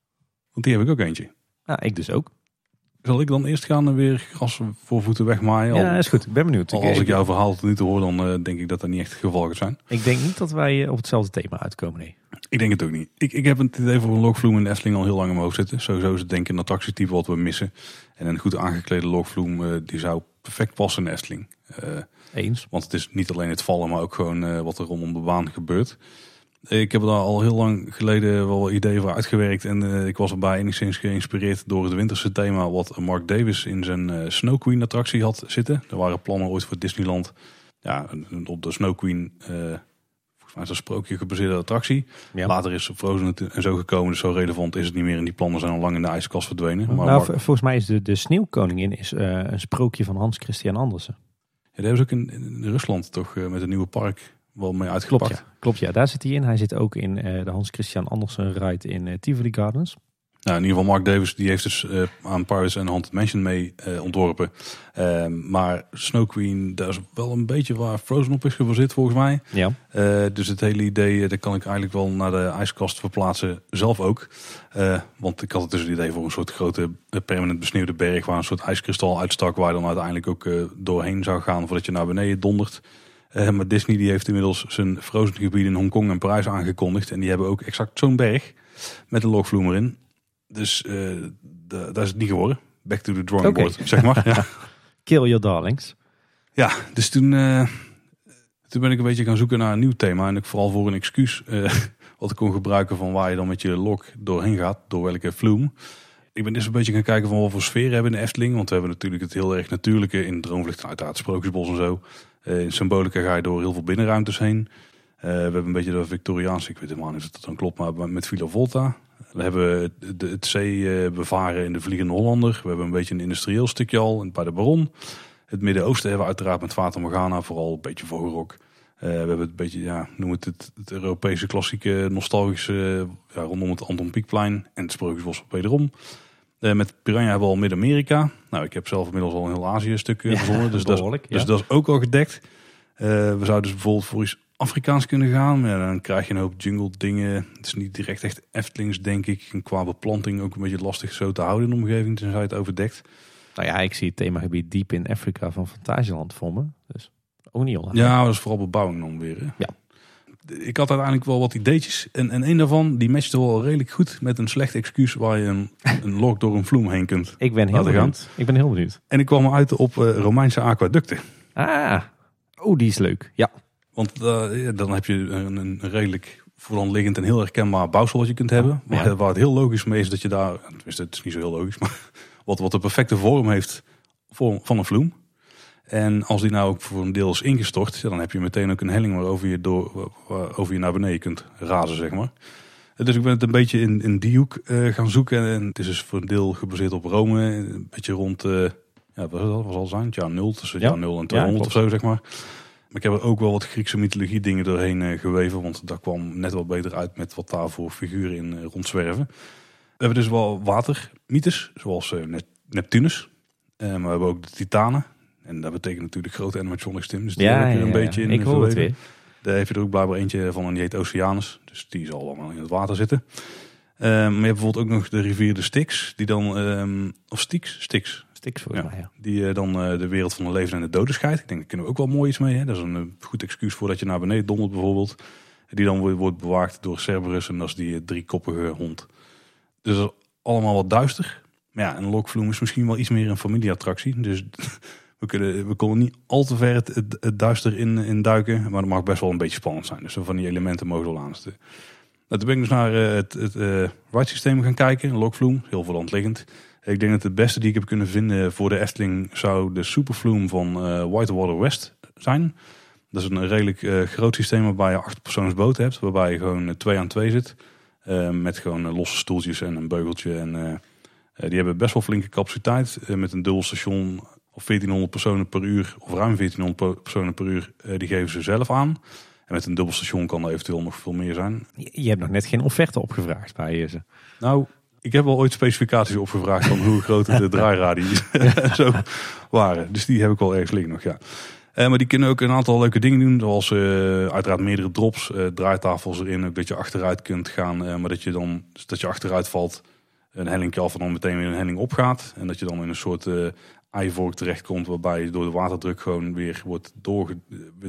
Want die heb ik ook eentje. Ja, ik dus ook. Zal ik dan eerst gaan en weer gras voor voeten wegmaaien? Ja, is goed. Ik ben benieuwd. als ik jouw verhaal toe hoor, dan uh, denk ik dat dat niet echt gaat zijn. Ik denk niet dat wij op hetzelfde thema uitkomen, nee. Ik denk het ook niet. Ik, ik heb het idee voor een lokvloem in de Efteling al heel lang in mijn hoofd zitten. Sowieso is het denk ik een attractietype wat we missen. En een goed aangeklede lokvloem, uh, die zou perfect passen in. Uh, Eens. Want het is niet alleen het vallen, maar ook gewoon uh, wat er rondom de baan gebeurt. Ik heb daar al heel lang geleden wel ideeën voor uitgewerkt. En uh, ik was erbij enigszins geïnspireerd door het winterse thema wat Mark Davis in zijn Snow Queen attractie had zitten. Er waren plannen ooit voor Disneyland. Ja, op de Snow Queen volgens mij is een sprookje gebaseerde attractie. Ja. Later is Frozen en zo gekomen, dus zo relevant is het niet meer. En die plannen zijn al lang in de ijskast verdwenen. Maar nou, volgens mij is de, de Sneeuwkoningin is, uh, een sprookje van Hans Christian Andersen. Daar hebben ze ook in, Rusland toch uh, met een nieuwe park wel mee uitgepakt. Klopt ja, klopt, ja. daar zit hij in. Hij zit ook in uh, de Hans Christian Andersen ride in Tivoli Gardens. Nou, in ieder geval Mark Davis die heeft dus uh, aan Pirates and Haunted Mansion mee uh, ontworpen. Uh, maar Snow Queen, daar is wel een beetje waar Frozen op is gebaseerd volgens mij. Ja. Eh, dus het hele idee, daar kan ik eigenlijk wel naar de ijskast verplaatsen zelf ook. want ik had het dus het idee voor een soort grote permanent besneeuwde berg waar een soort ijskristal uitstak waar je dan uiteindelijk ook doorheen zou gaan voordat je naar beneden dondert. Maar Disney die heeft inmiddels zijn Frozen gebied in Hongkong en Parijs aangekondigd. En die hebben ook exact zo'n berg met een logvloem erin. Dus uh, daar is het niet geworden. Back to the drawing board, zeg maar. ja. Kill your darlings. Ja, dus toen, uh, toen ben ik een beetje gaan zoeken naar een nieuw thema. En ik vooral voor een excuus wat ik kon gebruiken van waar je dan met je log doorheen gaat. Door welke vloem. Ik ben dus een beetje gaan kijken van wat voor sfeer hebben in de Efteling. Want we hebben natuurlijk het heel erg natuurlijke in Droomvlucht. Uiteraard Sprookjesbos en zo. In Symbolica ga je door heel veel binnenruimtes heen. We hebben een beetje de Victoriaanse, ik weet helemaal niet of dat dan klopt, maar met Villa Volta. We hebben het, zee bevaren in de Vliegende Hollander. We hebben een beetje een industrieel stukje al bij de Baron. Het Midden-Oosten hebben we uiteraard met Fata Morgana, vooral een beetje vogelrok. we hebben het beetje, ja, noem het het, het Europese klassieke nostalgische ja, rondom het Anton Pieckplein en het Sprookjesbos wederom. Uh, met Piranha hebben we al Midden-Amerika. Nou, ik heb zelf inmiddels al een heel Azië stuk ja, gevonden. Dus, dat is, ja. dus dat is ook al gedekt. Uh, we zouden dus bijvoorbeeld voor iets Afrikaans kunnen gaan. Dan krijg je een hoop jungle dingen. Het is niet direct echt Eftelings, denk ik. En qua beplanting ook een beetje lastig zo te houden in de omgeving. Tenzij het overdekt. Nou ja, ik zie het themagebied diep in Afrika van Fantasieland voor me. Dus ook niet onhandig. Ja, dat is vooral bebouwing dan weer. Hè? Ja ik had uiteindelijk wel wat ideetjes. En, en een daarvan, die matchte wel redelijk goed met een slecht excuus waar je een, een log door een vloem heen kunt Ik ben heel benieuwd. Gaan. Ik ben heel benieuwd. En ik kwam uit op uh, Romeinse aquaducten. Ah, oh die is leuk. Ja. Want uh, dan heb je een, een redelijk voor liggend en heel herkenbaar bouwsel wat je kunt hebben. Maar ja. waar het heel logisch mee is dat je daar, tenminste het is niet zo heel logisch, maar wat, wat de perfecte vorm heeft van een vloem. En als die nou ook voor een deel is ingestort, dan heb je meteen ook een helling waarover je, door, je naar beneden kunt razen, zeg maar. Dus ik ben het een beetje in, in die hoek uh, gaan zoeken. En het is dus voor een deel gebaseerd op Rome. Een beetje rond, uh, ja, wat was al zijn? Het jaar 0, tussen ja. jaar 0 en 200 ja, of zo, zeg maar. Maar ik heb er ook wel wat Griekse mythologie dingen doorheen uh, geweven. Want dat kwam net wat beter uit met wat daarvoor figuren in rondzwerven. We hebben dus wel watermythes, zoals Neptunus. maar we hebben ook de Titanen. En dat betekent natuurlijk grote animatronics Tim. Dus die ja, heb je een beetje in ik hoor het weer. Daar heeft je er ook blijkbaar eentje van en die heet Oceanus. Dus die zal allemaal in het water zitten. Um, maar je hebt bijvoorbeeld ook nog de rivier de Styx. Die dan, um, of Styx? Styx. Volgens ja, mij, ja. Die uh, dan uh, de wereld van de leven en de doden scheidt. Ik denk, daar kunnen we ook wel mooi iets mee. Hè? Dat is een uh, goed excuus voor dat je naar beneden dondert bijvoorbeeld. Die dan wordt bewaakt door Cerberus. En dat is die driekoppige hond. Dus dat is allemaal wat duister. Maar ja, een lokvloem is misschien wel iets meer een familieattractie. Dus we, kunnen, we konden niet al te ver het, het, duister in, in duiken. Maar dat mag best wel een beetje spannend zijn. Dus van die elementen mogen wel aansturen. Nou, toen ben ik dus naar het, het uh, ride systeem gaan kijken. Lokvloem, heel veel liggend. Ik denk dat het beste die ik heb kunnen vinden voor de Efteling zou de Supervloem van uh, Whitewater West zijn. Dat is een redelijk uh, groot systeem waarbij je acht persoons boot hebt. Waarbij je gewoon twee aan twee zit. Uh, met gewoon losse stoeltjes en een beugeltje. En die hebben best wel flinke capaciteit. met een dubbel station of 1400 personen per uur, of ruim 1400 personen per uur, eh, die geven ze zelf aan. En met een dubbelstation kan er eventueel nog veel meer zijn. Je hebt nog net geen offerte opgevraagd bij ze. Nou, ik heb wel ooit specificaties opgevraagd van hoe groot de draairadie zo waren. Dus die heb ik wel ergens liggen nog, ja. Uh, maar die kunnen ook een aantal leuke dingen doen. Zoals uh, uiteraard meerdere drops, uh, draaitafels erin. Ook dat je achteruit kunt gaan. maar dat je dan, dus dat je achteruit valt, een helling af en dan meteen weer een helling opgaat. En dat je dan in een soort eivork terechtkomt. Waarbij je door de waterdruk gewoon weer wordt, doorge,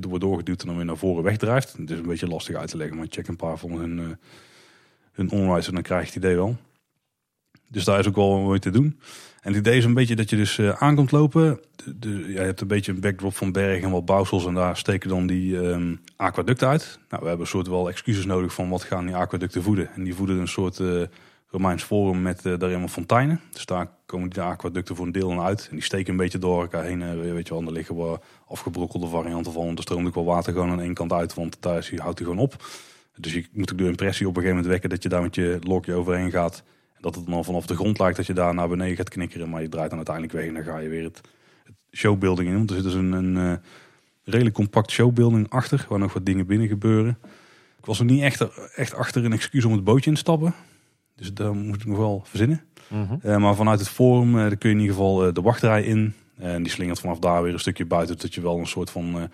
wordt doorgeduwd en dan weer naar voren wegdrijft. Het is een beetje lastig uit te leggen, maar check een paar van hun, hun onwijs en dan krijg je het idee wel. Dus daar is ook wel mooi te doen. En het idee is een beetje dat je dus uh, aankomt lopen. De, je hebt een beetje een backdrop van bergen en wat bouwsels. En daar steken dan die um, aquaducten uit. Nou, we hebben een soort wel excuses nodig van wat gaan die aquaducten voeden. En die voeden een soort uh, Romeins forum met uh, daarin fonteinen. Dus daar komen die aquaducten voor een deel aan uit. En die steken een beetje door elkaar heen. Weet je wel, er liggen wel afgebrokkelde varianten van. Er stroomt ook wel water gewoon aan één kant uit, want daar houdt hij gewoon op. Dus je moet ook de impressie op een gegeven moment wekken dat je daar met je lokje overheen gaat. Dat het dan vanaf de grond lijkt dat je daar naar beneden gaat knikkeren. Maar je draait dan uiteindelijk weg en dan ga je weer het, het showbuilding in. Want er zit dus een, een uh, redelijk compact showbuilding achter, waar nog wat dingen binnen gebeuren. Ik was er niet echt, echt achter een excuus om het bootje in te stappen. Dus daar moet ik nog wel verzinnen. Mm maar vanuit het forum uh, kun je in ieder geval de wachtrij in. En die slingert vanaf daar weer een stukje buiten. Dat je wel een soort van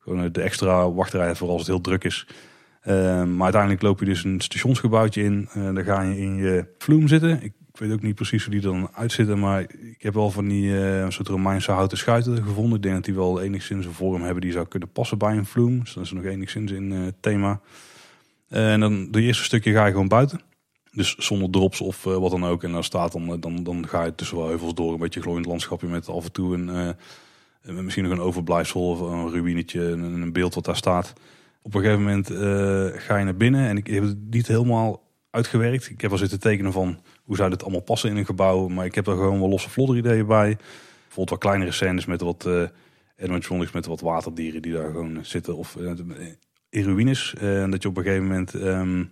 gewoon de extra wachtrij hebt voor als het heel druk is. Maar uiteindelijk loop je dus een stationsgebouwtje in. dan ga je in je vloem zitten. Ik weet ook niet precies hoe die er dan uitzitten. Maar ik heb wel van die eh, soort Romeinse houten schuiten gevonden. Ik denk dat die wel enigszins een vorm hebben die zou kunnen passen bij een vloem. Dus dat is nog enigszins in eh, het thema. en dan de eerste stukje ga je gewoon buiten. Dus zonder drops of wat dan ook. En dan staat dan, dan, dan ga je tussen wel heuvels door. Een beetje glooiend landschapje met af en toe een, misschien nog een overblijfsel of een ruïnetje. Een, een beeld wat daar staat. Op een gegeven moment ga je naar binnen. En ik heb het niet helemaal uitgewerkt. Ik heb al zitten tekenen van hoe zou dit allemaal passen in een gebouw. Maar ik heb er gewoon wel losse vlodder ideeën bij. Bijvoorbeeld wat kleinere scènes met wat uh, animatronics met wat waterdieren die daar gewoon zitten. Of uh, in ruïnes. En dat je op een gegeven moment um,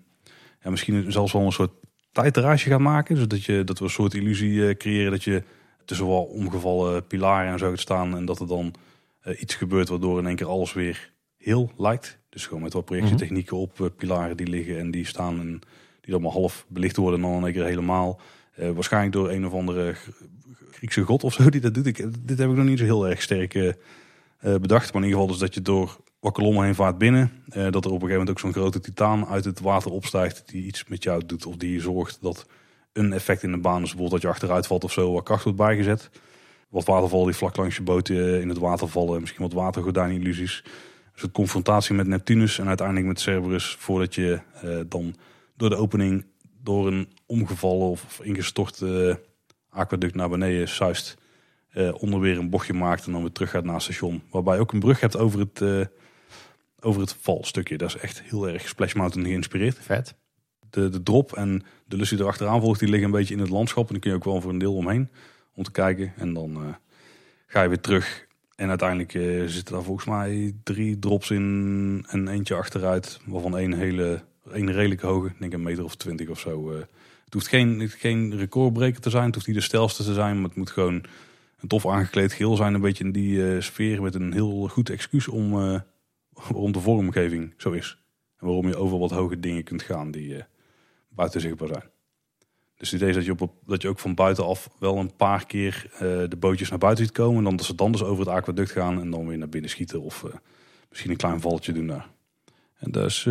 ja, misschien zelfs wel een soort tijdterrasje gaat maken. Zodat je, dat we een soort illusie creëren dat je tussen wel omgevallen pilaren en zo gaat staan. En dat er dan iets gebeurt waardoor in één keer alles weer heel lijkt. Dus gewoon met wat projectietechnieken op pilaren die liggen en die staan en die allemaal half belicht worden en dan één keer helemaal. Uh, waarschijnlijk door een of andere Griekse god of zo die dat doet. Ik, dit heb ik nog niet zo heel erg sterk uh, bedacht. Maar in ieder geval dus dat je door Wakkelom heen vaart binnen. Dat er op een gegeven moment ook zo'n grote titaan uit het water opstijgt. Die iets met jou doet. Of die zorgt dat een effect in de baan, dus bijvoorbeeld dat je achteruit valt of zo, wat kracht wordt bijgezet. Wat watervallen die vlak langs je boot in het water vallen. Misschien wat watergordijn-illusies. Dus een confrontatie met Neptunus en uiteindelijk met Cerberus. Voordat je dan door de opening door een omgevallen of ingestort uh, aquaduct naar beneden zuist. Uh, onder weer een bochtje maakt en dan weer terug gaat naar het station. Waarbij je ook een brug hebt over het, uh, over het valstukje. Dat is echt heel erg Splash Mountain geïnspireerd. Vet. De, de drop en de lus die erachteraan volgt, die liggen een beetje in het landschap. En dan kun je ook wel voor een deel omheen om te kijken. En dan ga je weer terug. En uiteindelijk zitten daar volgens mij drie drops in en eentje achteruit. Waarvan één hele een redelijk hoge, ik denk een meter of twintig of zo. Uh, het hoeft geen, geen recordbreker te zijn, het hoeft niet de stelste te zijn, maar het moet gewoon een tof aangekleed geel zijn. Een beetje in die uh, sfeer met een heel goed excuus om, waarom de vormgeving zo is. En waarom je over wat hoge dingen kunt gaan die buiten zichtbaar zijn. Dus het idee is dat je, op, dat je ook van buitenaf wel een paar keer de bootjes naar buiten ziet komen. En dan dat ze dan dus over het aquaduct gaan en dan weer naar binnen schieten. Of misschien een klein valletje doen daar. En dat is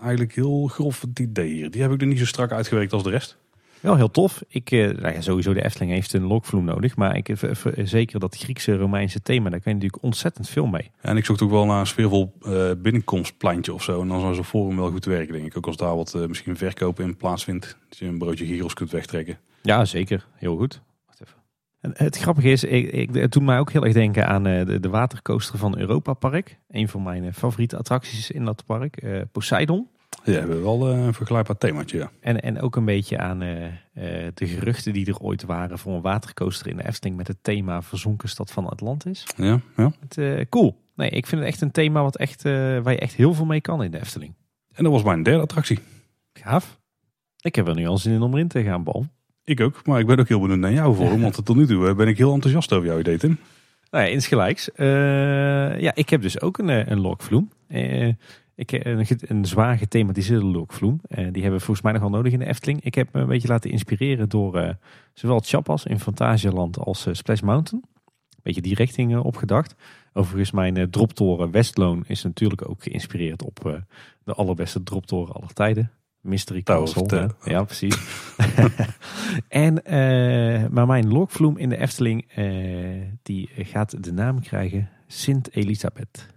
eigenlijk heel grof het idee hier. Die heb ik er niet zo strak uitgewerkt als de rest. Wel heel tof. Ik, eh, nou ja, sowieso de Efteling heeft een lokvloem nodig. Maar ik uh, zeker dat Griekse Romeinse thema, daar kan je natuurlijk ontzettend veel mee. en ik zocht ook wel naar een sfeervol uh, binnenkomstplantje of zo. En dan zou zo'n forum wel goed werken, denk ik. Ook als daar wat uh, misschien verkopen in plaatsvindt. Dat je een broodje gyros kunt wegtrekken. Ja, zeker. Heel goed. Wacht even. En het grappige is, ik, ik, het doet mij ook heel erg denken aan de, de watercoaster van Europa Park. Een van mijn favoriete attracties in dat park. Poseidon. Ja, we hebben wel eh, een vergelijkbaar themaatje. Ja. En, en ook een beetje aan uh, de geruchten die er ooit waren voor een watercoaster in de Efteling met het thema Verzonken Stad van Atlantis. Ja, ja. Het, cool. Nee, ik vind het echt een thema wat echt, waar je echt heel veel mee kan in de Efteling. En dat was mijn derde attractie. Gaaf. Ik heb er nu al zin in om erin te gaan, Bal. Ik ook, maar ik ben ook heel benieuwd naar jou voor want tot nu toe ben ik heel enthousiast over jouw idee, Tim. Nou ja, insgelijks. ja, ik heb dus ook een, een lokvloem. Ik, eh, een, een zwaar gethematiseerde lookvloem. Uh, die hebben we volgens mij nogal nodig in de Efteling. Ik heb me een beetje laten inspireren door uh, zowel Chapas in Fantasieland als Splash Mountain. Een beetje die richting opgedacht. Overigens mijn droptoren Westloon is natuurlijk ook geïnspireerd op de allerbeste droptoren aller tijden. Mystery Castle. Ja, precies. en, maar mijn lokvloem in de Efteling, die gaat de naam krijgen Sint Elisabeth.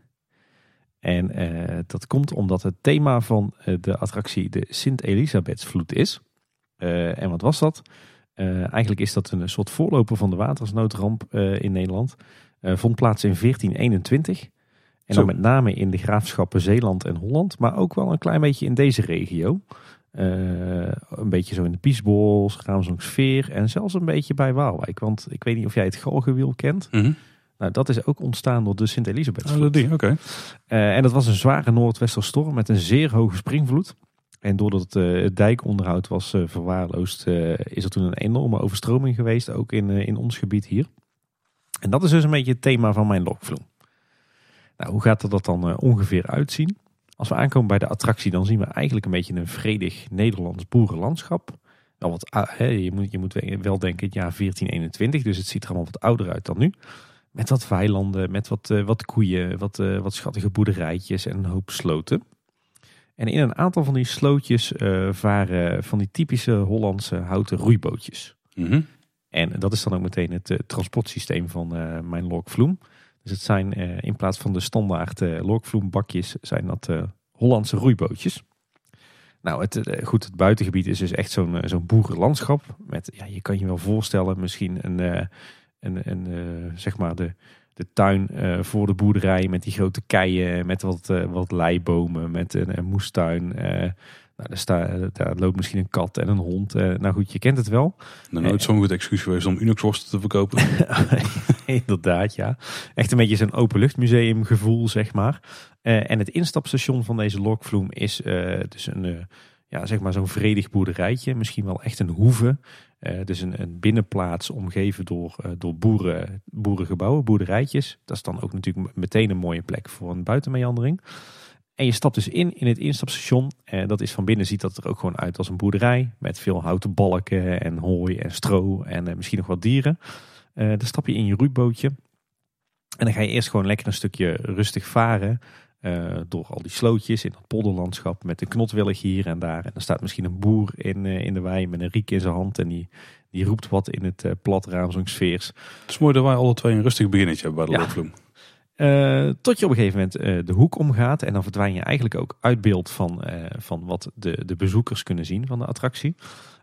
En uh, dat komt omdat het thema van uh, de attractie de Sint-Elisabethsvloed is. Uh, en wat was dat? eigenlijk is dat een soort voorloper van de watersnoodramp in Nederland. vond plaats in 1421. En dan met name in de graafschappen Zeeland en Holland. Maar ook wel een klein beetje in deze regio. een beetje zo in de Piesbos, Graamsdonksveer en zelfs een beetje bij Waalwijk. Want ik weet niet of jij het Galgenwiel kent. Mm nou, dat is ook ontstaan door de Sint-Elisabeth. Oh, oké. Eh, en dat was een zware noordwesterstorm met een zeer hoge springvloed. En doordat het dijkonderhoud was uh, verwaarloosd, is er toen een enorme overstroming geweest, ook in, in ons gebied hier. En dat is dus een beetje het thema van mijn lokvloem. Nou, hoe gaat er dat dan ongeveer uitzien? Als we aankomen bij de attractie, dan zien we eigenlijk een beetje een vredig Nederlands boerenlandschap. Wel wat, je, moet, je moet wel denken het jaar 1421, dus het ziet er allemaal wat ouder uit dan nu. Met wat weilanden, met wat, uh, wat koeien, wat, uh, wat schattige boerderijtjes en een hoop sloten. En in een aantal van die slootjes uh, varen van die typische Hollandse houten roeibootjes. Mhm. En dat is dan ook meteen het transportsysteem van mijn Lokvloem. Dus het zijn in plaats van de standaard Lokvloembakjes, zijn dat Hollandse roeibootjes. Nou, het, goed, het buitengebied is dus echt zo'n zo'n boerenlandschap. Met, ja, je kan je wel voorstellen, misschien een, een, een zeg maar de, de tuin uh, voor de boerderij met die grote keien, met wat, uh, wat leibomen, met een, een moestuin. Nou, daar, sta, daar loopt misschien een kat en een hond. nou goed, je kent het wel. Nou, nooit zo'n goed excuus geweest om Unox te verkopen. Inderdaad, ja. Echt een beetje zo'n openluchtmuseum gevoel, zeg maar. en het instapstation van deze Lokvloem is dus een ja, zeg maar zo'n vredig boerderijtje. Misschien wel echt een hoeve. Uh, dus een, een, binnenplaats omgeven door, uh, door boeren, boerengebouwen, boerderijtjes. Dat is dan ook natuurlijk meteen een mooie plek voor een buitenmeandering. En je stapt dus in in het instapstation. En dat is van binnen ziet dat er ook gewoon uit als een boerderij. Met veel houten balken en hooi en stro en uh, misschien nog wat dieren. dan stap je in je roeibootje. En dan ga je eerst gewoon lekker een stukje rustig varen. Uh, door al die slootjes in dat polderlandschap met een knotwillig hier en daar. En dan staat misschien een boer in, uh, in de wei met een riek in zijn hand. En die, die roept wat in het uh, plat raam, zo'n sfeers. Het is mooi dat wij alle twee een rustig beginnetje hebben bij de ja. Tot je op een gegeven moment de hoek omgaat. En dan verdwijn je eigenlijk ook uit beeld van, van wat de, de bezoekers kunnen zien van de attractie.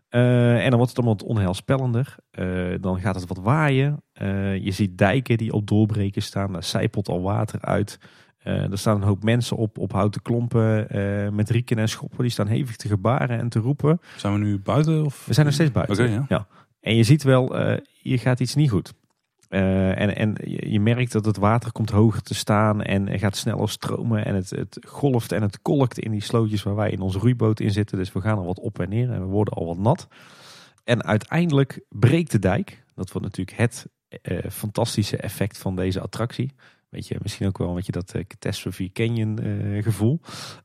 en dan wordt het allemaal wat onheilspellender. dan gaat het wat waaien. je ziet dijken die op doorbreken staan. Daar zijpelt al water uit. Uh, er staan een hoop mensen op, op houten klompen uh, met rieken en schoppen. Die staan hevig te gebaren en te roepen. Zijn we nu buiten? Of? We zijn nog steeds buiten. Okay, ja. ja. En je ziet wel, uh, hier gaat iets niet goed. en en je, merkt dat het water komt hoger te staan en gaat sneller stromen. En het, het golft en het kolkt in die slootjes waar wij in onze roeiboot in zitten. Dus we gaan er wat op en neer en we worden al wat nat. En uiteindelijk breekt de dijk. Dat wordt natuurlijk het fantastische effect van deze attractie. Weet je, misschien ook wel een beetje dat uh, Catastrophe Canyon uh, gevoel.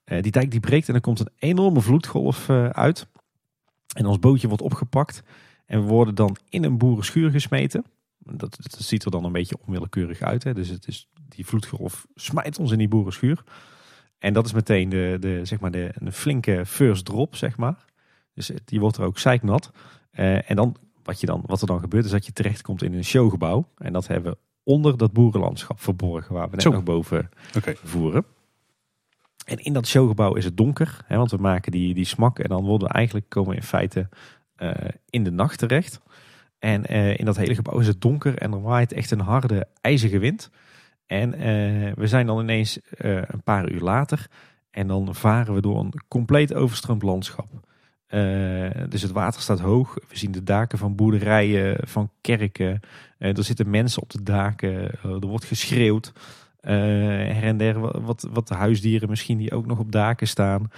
Uh, die dijk die breekt en er komt een enorme vloedgolf uit. En ons bootje wordt opgepakt. En we worden dan in een boerenschuur gesmeten. Dat, dat ziet er dan een beetje onwillekeurig uit. Hè? Dus het is, die vloedgolf smijt ons in die boerenschuur. En dat is meteen de, de, zeg maar de, een flinke first drop, zeg maar. Dus die wordt er ook zeiknat. en dan wat, je dan, wat er dan gebeurt, is dat je terechtkomt in een showgebouw. En dat hebben we onder dat boerenlandschap verborgen waar we net nog boven voeren. En in dat showgebouw is het donker, hè, want we maken die, die smak en dan worden we eigenlijk komen in feite uh, in de nacht terecht. En uh, in dat hele gebouw is het donker en er waait echt een harde ijzige wind. En uh, we zijn dan ineens een paar uur later en dan varen we door een compleet overstroomd landschap. Uh, dus het water staat hoog. We zien de daken van boerderijen, van kerken. Uh, er zitten mensen op de daken. Uh, er wordt geschreeuwd. her en der wat, wat huisdieren misschien die ook nog op daken staan.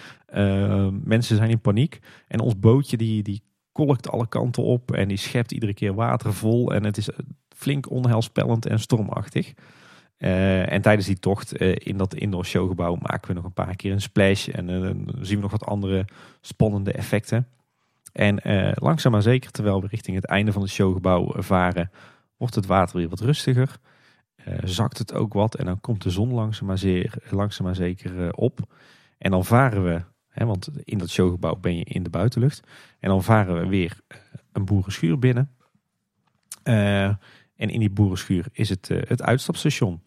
mensen zijn in paniek. En ons bootje die, die kolkt alle kanten op. En die schept iedere keer water vol. En het is flink onheilspellend en stormachtig. Uh, en tijdens die tocht uh, in dat indoor showgebouw maken we nog een paar keer een splash. En uh, dan zien we nog wat andere spannende effecten. En langzaam maar zeker, terwijl we richting het einde van het showgebouw varen, wordt het water weer wat rustiger. zakt het ook wat en dan komt de zon langzaam maar, zeer, langzaam maar zeker op. En dan varen we, hè, want in dat showgebouw ben je in de buitenlucht. En dan varen we weer een boerenschuur binnen. en in die boerenschuur is het, het uitstapstation.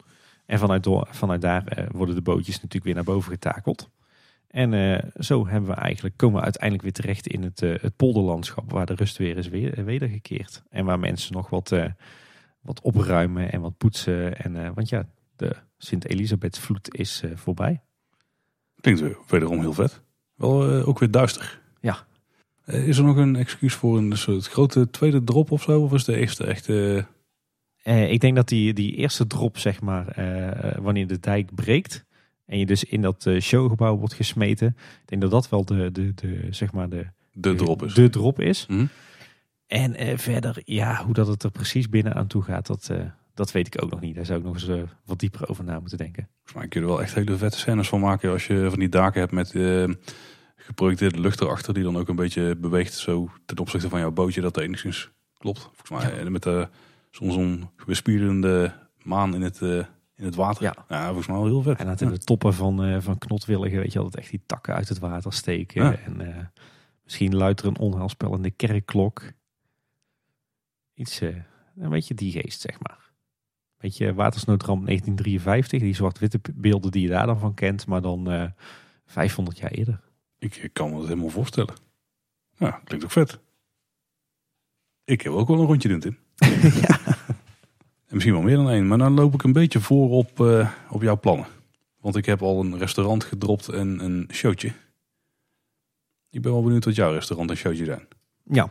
En vanuit, vanuit daar eh, worden de bootjes natuurlijk weer naar boven getakeld. En eh, zo hebben we eigenlijk, komen we uiteindelijk weer terecht in het, uh, het polderlandschap waar de rust weer is weer, wedergekeerd. En waar mensen nog wat, wat opruimen en wat poetsen. En, want ja, de Sint-Elisabethsvloed is voorbij. Klinkt wederom heel vet. Wel ook weer duister. Ja. is er nog een excuus voor een soort grote tweede drop of zo? Of is de eerste echt uh, ik denk dat die, die eerste drop, zeg maar, uh, wanneer de dijk breekt. En je dus in dat showgebouw wordt gesmeten. Ik denk dat dat wel de, de, de, zeg maar de, de drop is. De drop is. Mm. En verder, ja, hoe dat het er precies binnen aan toe gaat, dat, dat weet ik ook nog niet. Daar zou ik nog eens wat dieper over na moeten denken. Volgens mij kun je er wel echt hele vette scènes van maken als je van die daken hebt met geprojecteerde lucht erachter. Die dan ook een beetje beweegt zo ten opzichte van jouw bootje. Dat enigszins klopt. Volgens mij met de soms een bespierende maan in het, uh, in het water. Ja. Ja, volgens mij wel heel vet. En dat Ja. in de toppen van, eh van knotwilligen, weet je altijd echt die takken uit het water steken. Ja. En eh, misschien luidt er een onheilspellende kerkklok. Iets, eh, een beetje die geest, zeg maar. Beetje watersnoodramp 1953, die zwart-witte beelden die je daar dan van kent, maar dan eh 500 jaar eerder. Ik, ik kan me dat helemaal voorstellen. Ja, klinkt ook vet. Ik heb ook wel een rondje doen, Tim. En misschien wel meer dan één. Maar dan loop ik een beetje voor op, eh, op jouw plannen. Want ik heb al een restaurant gedropt en een showtje. Ik ben wel benieuwd wat jouw restaurant en showtje zijn. Ja.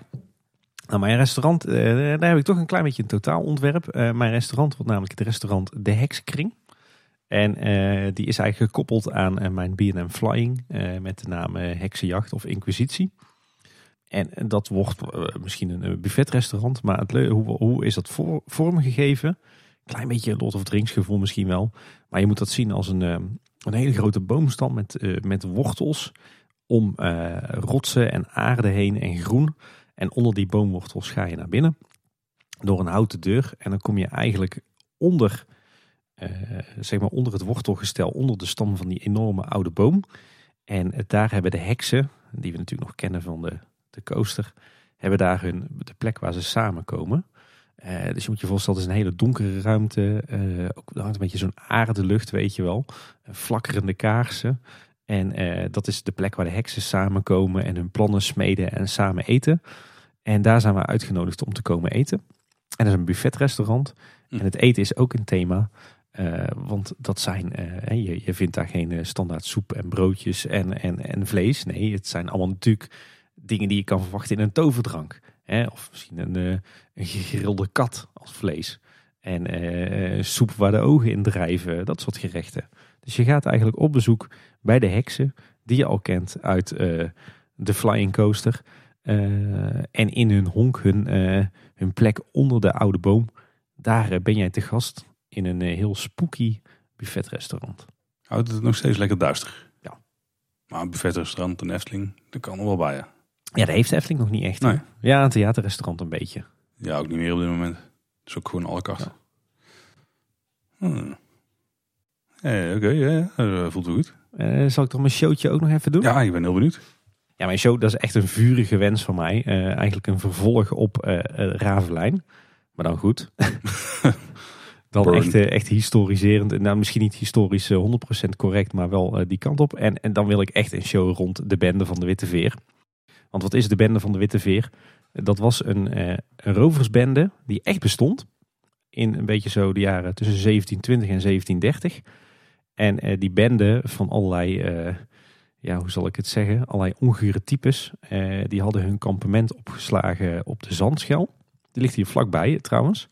Nou, mijn restaurant, eh, daar heb ik toch een klein beetje een totaalontwerp. Eh mijn restaurant wordt namelijk het restaurant De Hekskring. En die is eigenlijk gekoppeld aan mijn B&M Flying met de naam Heksenjacht of Inquisitie. En dat wordt eh, misschien een, eh, buffetrestaurant, maar het, hoe, hoe is dat vormgegeven? Klein beetje Lord of the Rings gevoel misschien wel. Maar je moet dat zien als een, eh, een hele grote boomstam met, met wortels om eh, rotsen en aarde heen en groen. En onder die boomwortels ga je naar binnen door een houten deur. En dan kom je eigenlijk onder, zeg maar onder het wortelgestel, onder de stam van die enorme oude boom. En daar hebben de heksen, die we natuurlijk nog kennen van de, de coaster, hebben daar hun, de plek waar ze samenkomen. Eh, dus je moet je voorstellen, het is een hele donkere ruimte. eh, ook, hangt een beetje zo'n aardelucht, weet je wel. Flakkerende kaarsen. En eh, dat is de plek waar de heksen samenkomen en hun plannen smeden en samen eten. En daar zijn we uitgenodigd om te komen eten. En dat is een buffetrestaurant. Hm. En het eten is ook een thema. want dat zijn, je, je vindt daar geen standaard soep en broodjes en, en, en vlees. Nee, het zijn allemaal natuurlijk dingen die je kan verwachten in een toverdrank. Hè? Of misschien een, eh, een gegrilde kat als vlees. En eh, soep waar de ogen in drijven, dat soort gerechten. Dus je gaat eigenlijk op bezoek bij de heksen die je al kent uit eh, de Flying Coaster. En in hun honk, hun, hun plek onder de oude boom, daar ben jij te gast in een heel spooky buffetrestaurant. Houdt het nog steeds lekker duister? Ja. Maar een buffetrestaurant, een Efteling, dat kan er wel bij, ja. Ja, dat heeft de Efteling nog niet echt. Nee. Ja, een theaterrestaurant een beetje. Ja, ook niet meer op dit moment. Het is ook gewoon alle kasten. Hmm. Eh, Oké, ja, dat voelt wel goed. Eh, zal ik dan mijn showtje ook nog even doen? Ja, ik ben heel benieuwd. Ja, mijn show, dat is echt een vurige wens van mij. Eh, eigenlijk een vervolg op eh eh, Ravelijn. Maar dan goed. dan echt, eh, echt historiserend. Nou, misschien niet historisch eh, 100% correct, maar wel eh, die kant op. En, en dan wil ik echt een show rond de bende van de Witte Veer. Want wat is de bende van de Witte Veer? Dat was een, eh, roversbende die echt bestond. In een beetje zo de jaren tussen 1720 en 1730. En eh, die bende van allerlei... eh, ja, hoe zal ik het zeggen, allerlei ongure types. Die hadden hun kampement opgeslagen op de Zandschel. Die ligt hier vlakbij trouwens.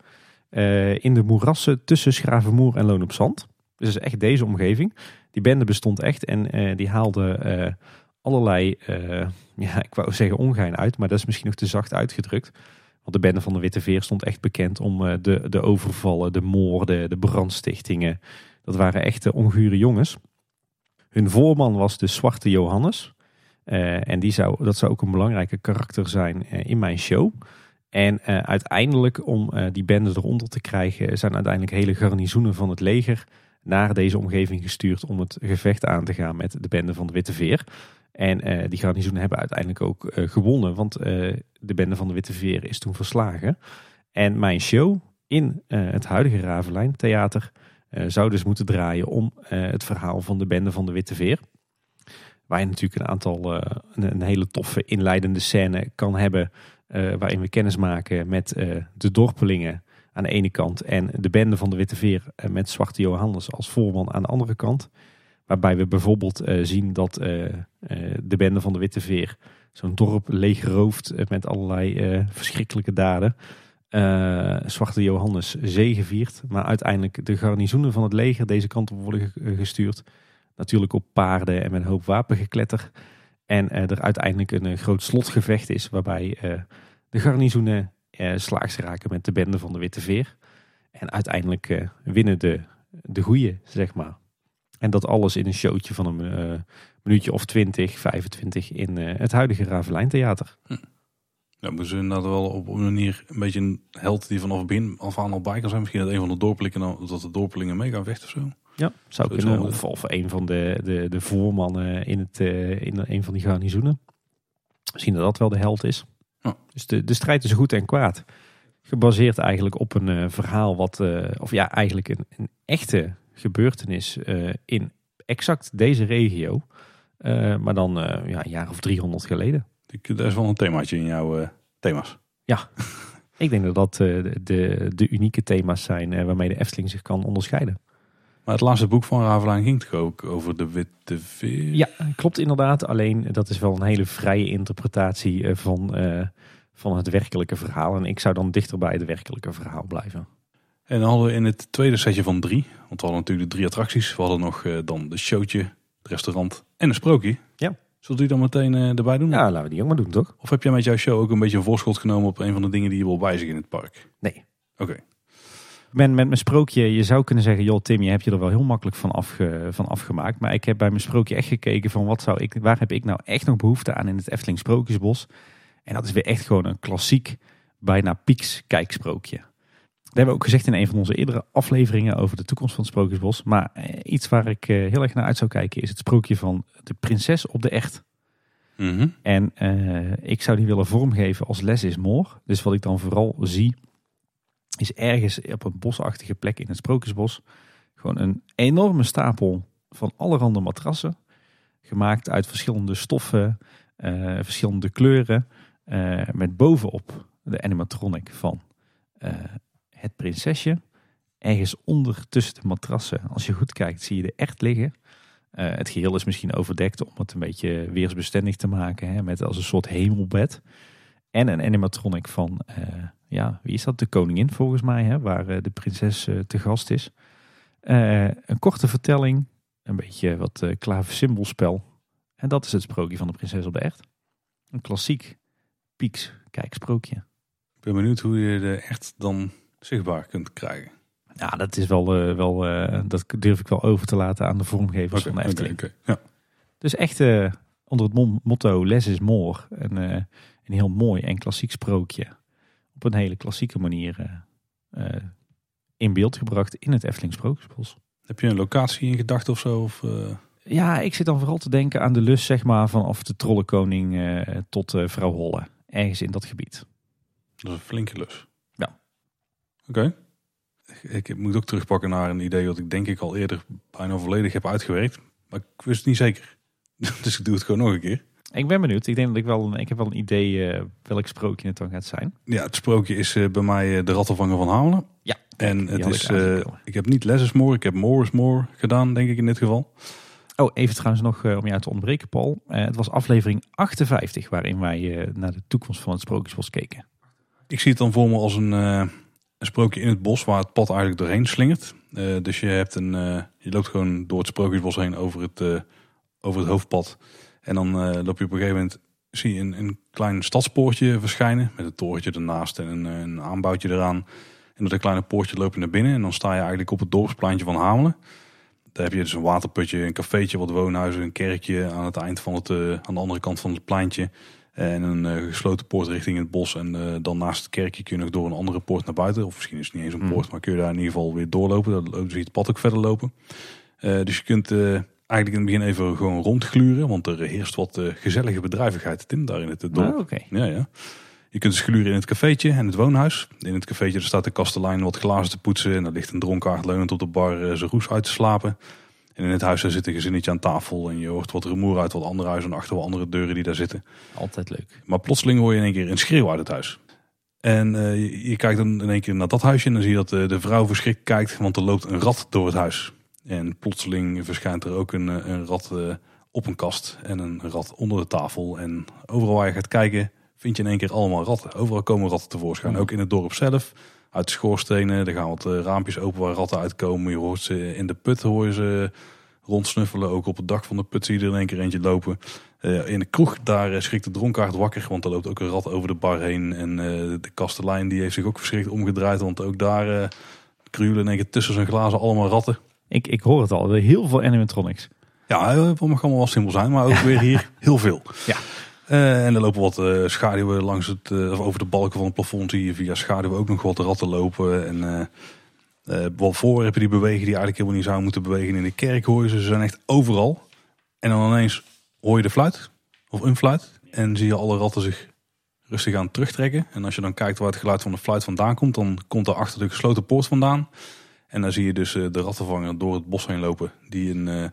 In de moerassen tussen Schravenmoer en Loon op Zand. Dus is echt deze omgeving. Die bende bestond echt en die haalde allerlei, eh, ja, ik wou zeggen ongein uit, maar dat is misschien nog te zacht uitgedrukt. Want de bende van de Witte Veer stond echt bekend om eh, de, de overvallen, de moorden, de brandstichtingen. Dat waren echte ongure jongens. Hun voorman was de Zwarte Johannes. Eh, en die zou, dat zou ook een belangrijke karakter zijn in mijn show. En uiteindelijk, om die bende eronder te krijgen, zijn uiteindelijk hele garnizoenen van het leger naar deze omgeving gestuurd om het gevecht aan te gaan met de bende van de Witte Veer. En eh, die garnizoenen hebben uiteindelijk ook eh, gewonnen, want eh, de bende van de Witte Veer is toen verslagen. En mijn show in het huidige Ravelijn Theater zou dus moeten draaien om het verhaal van de bende van de Witte Veer. Waar je natuurlijk een aantal, een, hele toffe inleidende scène kan hebben. waarin we kennis maken met de dorpelingen aan de ene kant. En de bende van de Witte Veer met Zwarte Johannes als voorman aan de andere kant. Waarbij we bijvoorbeeld eh, zien dat eh, eh, de bende van de Witte Veer zo'n dorp leegrooft met allerlei verschrikkelijke daden. Zwarte Johannes zegeviert. Maar uiteindelijk de garnizoenen van het leger deze kant op worden ge- gestuurd. Natuurlijk op paarden en met een hoop wapengekletter. En er uiteindelijk een, groot slotgevecht is waarbij de garnizoenen slaags raken met de bende van de Witte Veer. En uiteindelijk winnen de, de goeie, zeg maar. En dat alles in een showtje van een eh, minuutje of 20, 25 in eh, het huidige Ravelijn Theater. Ja, moeten ze inderdaad wel op een manier een beetje een held die vanaf begin af aan al bij kan zijn. Misschien dat een van de dorpelingen, dat de dorpelingen mee gaan vechten of zo. Ja, zou Zo kunnen. Of, of een van de, de, de voormannen in, het, eh, in een van die garnizoenen. Misschien dat dat wel de held is. Ja. Dus de, de strijd is goed en kwaad. Gebaseerd eigenlijk op een verhaal wat, of ja, eigenlijk een, een echte gebeurtenis eh, in exact deze regio. Eh, maar dan eh, ja, een jaar of 300 geleden. Ik, dat is wel een themaatje in jouw thema's. Ik denk dat dat de, de, de unieke thema's zijn waarmee de Efteling zich kan onderscheiden. Maar het laatste boek van Ravelijn ging toch ook over de witte veer? Ja, klopt inderdaad. Alleen dat is wel een hele vrije interpretatie van, van het werkelijke verhaal. En ik zou dan dichter bij het werkelijke verhaal blijven. En dan hadden we in het tweede setje van drie, want we hadden natuurlijk de drie attracties. We hadden nog eh, dan de showtje, het restaurant en een sprookje. Ja. Zullen we die dan meteen eh, erbij doen? Ja, laten we die ook maar doen, toch? Of heb jij met jouw show ook een beetje een voorschot genomen op een van de dingen die je wil wijzigen in het park? Nee. Oké. Men, met mijn sprookje, je zou kunnen zeggen, joh Tim, je hebt je er wel heel makkelijk van, afge, van afgemaakt. Maar ik heb bij mijn sprookje echt gekeken van wat zou ik, waar heb ik nou echt nog behoefte aan in het Efteling Sprookjesbos. En dat is weer echt gewoon een klassiek, bijna pieks kijksprookje. Hebben we ook gezegd in een van onze eerdere afleveringen over de toekomst van het Sprookjesbos. Maar eh, iets waar ik eh, heel erg naar uit zou kijken is het sprookje van de prinses op de echt. Mhm. En eh, ik zou die willen vormgeven als less is more. Dus wat ik dan vooral zie, is ergens op een bosachtige plek in het Sprookjesbos gewoon een enorme stapel van allerhande matrassen. Gemaakt uit verschillende stoffen, verschillende kleuren. met bovenop de animatronic van het prinsesje. Ergens onder tussen de matrassen, als je goed kijkt, zie je de echt liggen. Eh, het geheel is misschien overdekt om het een beetje weersbestendig te maken. Hè, met als een soort hemelbed. En een animatronic van, eh, ja, wie is dat? De koningin volgens mij, hè, waar eh, de prinses te gast is. Een korte vertelling, een beetje wat uh. En dat is het sprookje van de prinses op de echt. Een klassiek pieks kijksprookje. Ik ben benieuwd hoe je de echt dan zichtbaar kunt krijgen. Ja, dat is wel, eh, wel eh, dat durf ik wel over te laten aan de vormgevers van de Efteling. Ja. Dus echt eh, onder het motto less is more. Een, een heel mooi en klassiek sprookje. Op een hele klassieke manier in beeld gebracht in het Efteling Sprookjesbos. Heb je een locatie in gedachten of zo? Of, Ja, ik zit dan vooral te denken aan de lus zeg maar vanaf de Trollenkoning tot Vrouw Holle. Ergens in dat gebied. dat is een flinke lus. Oké. Ik, ik moet ook terugpakken naar een idee wat ik denk ik al eerder bijna volledig heb uitgewerkt. Maar ik wist het niet zeker. Dus ik doe het gewoon nog een keer. Ik ben benieuwd. Ik denk dat ik wel een, ik heb wel een idee eh, welk sprookje het dan gaat zijn. Ja, het sprookje is eh, bij mij eh, de rattenvanger van Hamelen. Ja, En het is, ik eh, ik heb niet less is more, ik heb more is more gedaan, denk ik in dit geval. Oh, even trouwens nog om jou te onderbreken, Paul. Eh, het was aflevering 58 waarin wij eh, naar de toekomst van het Sprookjesbos keken. Ik zie het dan voor me als een, eh, een sprookje in het bos waar het pad eigenlijk doorheen slingert. Eh, dus je, hebt een, eh, je loopt gewoon door het sprookjesbos heen over het, eh, over het hoofdpad. En dan loop je op een gegeven moment, zie je een, een klein stadspoortje verschijnen. Met een torentje ernaast en een, een aanbouwtje eraan. En door dat kleine poortje loop je naar binnen. En dan sta je eigenlijk op het dorpspleintje van Hamelen. Daar heb je dus een waterputje, een cafeetje, wat woonhuizen, een kerkje aan het eind van het, aan de andere kant van het pleintje. En een eh, gesloten poort richting het bos. En eh, dan naast het kerkje kun je nog door een andere poort naar buiten. Of misschien is het niet eens een Hmm. poort, maar kun je daar in ieder geval weer doorlopen. Dan zie je het pad ook verder lopen. Eh, dus je kunt eigenlijk in het begin even gewoon rondgluren. Want er heerst wat gezellige bedrijvigheid, Tim, daar in het dorp. Ah. Ja, ja. Je kunt dus gluren in het cafeetje en het woonhuis. In het cafeetje staat de kastelein wat glazen te poetsen. En daar ligt een dronkaard leunend op de bar zijn roes uit te slapen. En in het huis daar zit een gezinnetje aan tafel. En je hoort wat rumoer uit wat andere huizen en achter wat andere deuren die daar zitten. Altijd leuk. Maar plotseling hoor je in één keer een schreeuw uit het huis. En eh, je, je kijkt dan in één keer naar dat huisje. En dan zie je dat de vrouw verschrikt kijkt. Want er loopt een rat door het huis. En plotseling verschijnt er ook een, eh, een rat eh, op een kast. En een rat onder de tafel. En overal waar je gaat kijken vind je in één keer allemaal ratten. Overal komen ratten tevoorschijn. Oh. Ook in het dorp zelf. Uit de schoorstenen. Er gaan wat eh, raampjes open waar ratten uitkomen. Je hoort ze in de put hoor je ze rondsnuffelen. Ook op het dak van de put zie je er in één keer eentje lopen. Eh, in de kroeg, daar eh, schrikt de dronkaard wakker, want er loopt ook een rat over de bar heen. En de kastelein die heeft zich ook verschrikt omgedraaid, want ook daar eh krioelen in één keer tussen zijn glazen allemaal ratten. Ik, ik hoor het al. Heel veel animatronics. Ja, het mag allemaal wel simpel zijn, maar ook weer hier heel veel. Ja. Eh, en er lopen wat eh, schaduwen langs het, eh, of over de balken van het plafond. Zie je via schaduwen ook nog wat ratten lopen. En wat voorwerpen die bewegen die eigenlijk helemaal niet zouden moeten bewegen. In de kerk hoor je ze. Ze zijn echt overal. En dan ineens hoor je de fluit. Of een fluit. En zie je alle ratten zich rustig aan terugtrekken. En als je dan kijkt waar het geluid van de fluit vandaan komt. Dan komt er achter de gesloten poort vandaan. En dan zie je dus de rattenvanger door het bos heen lopen. Die een,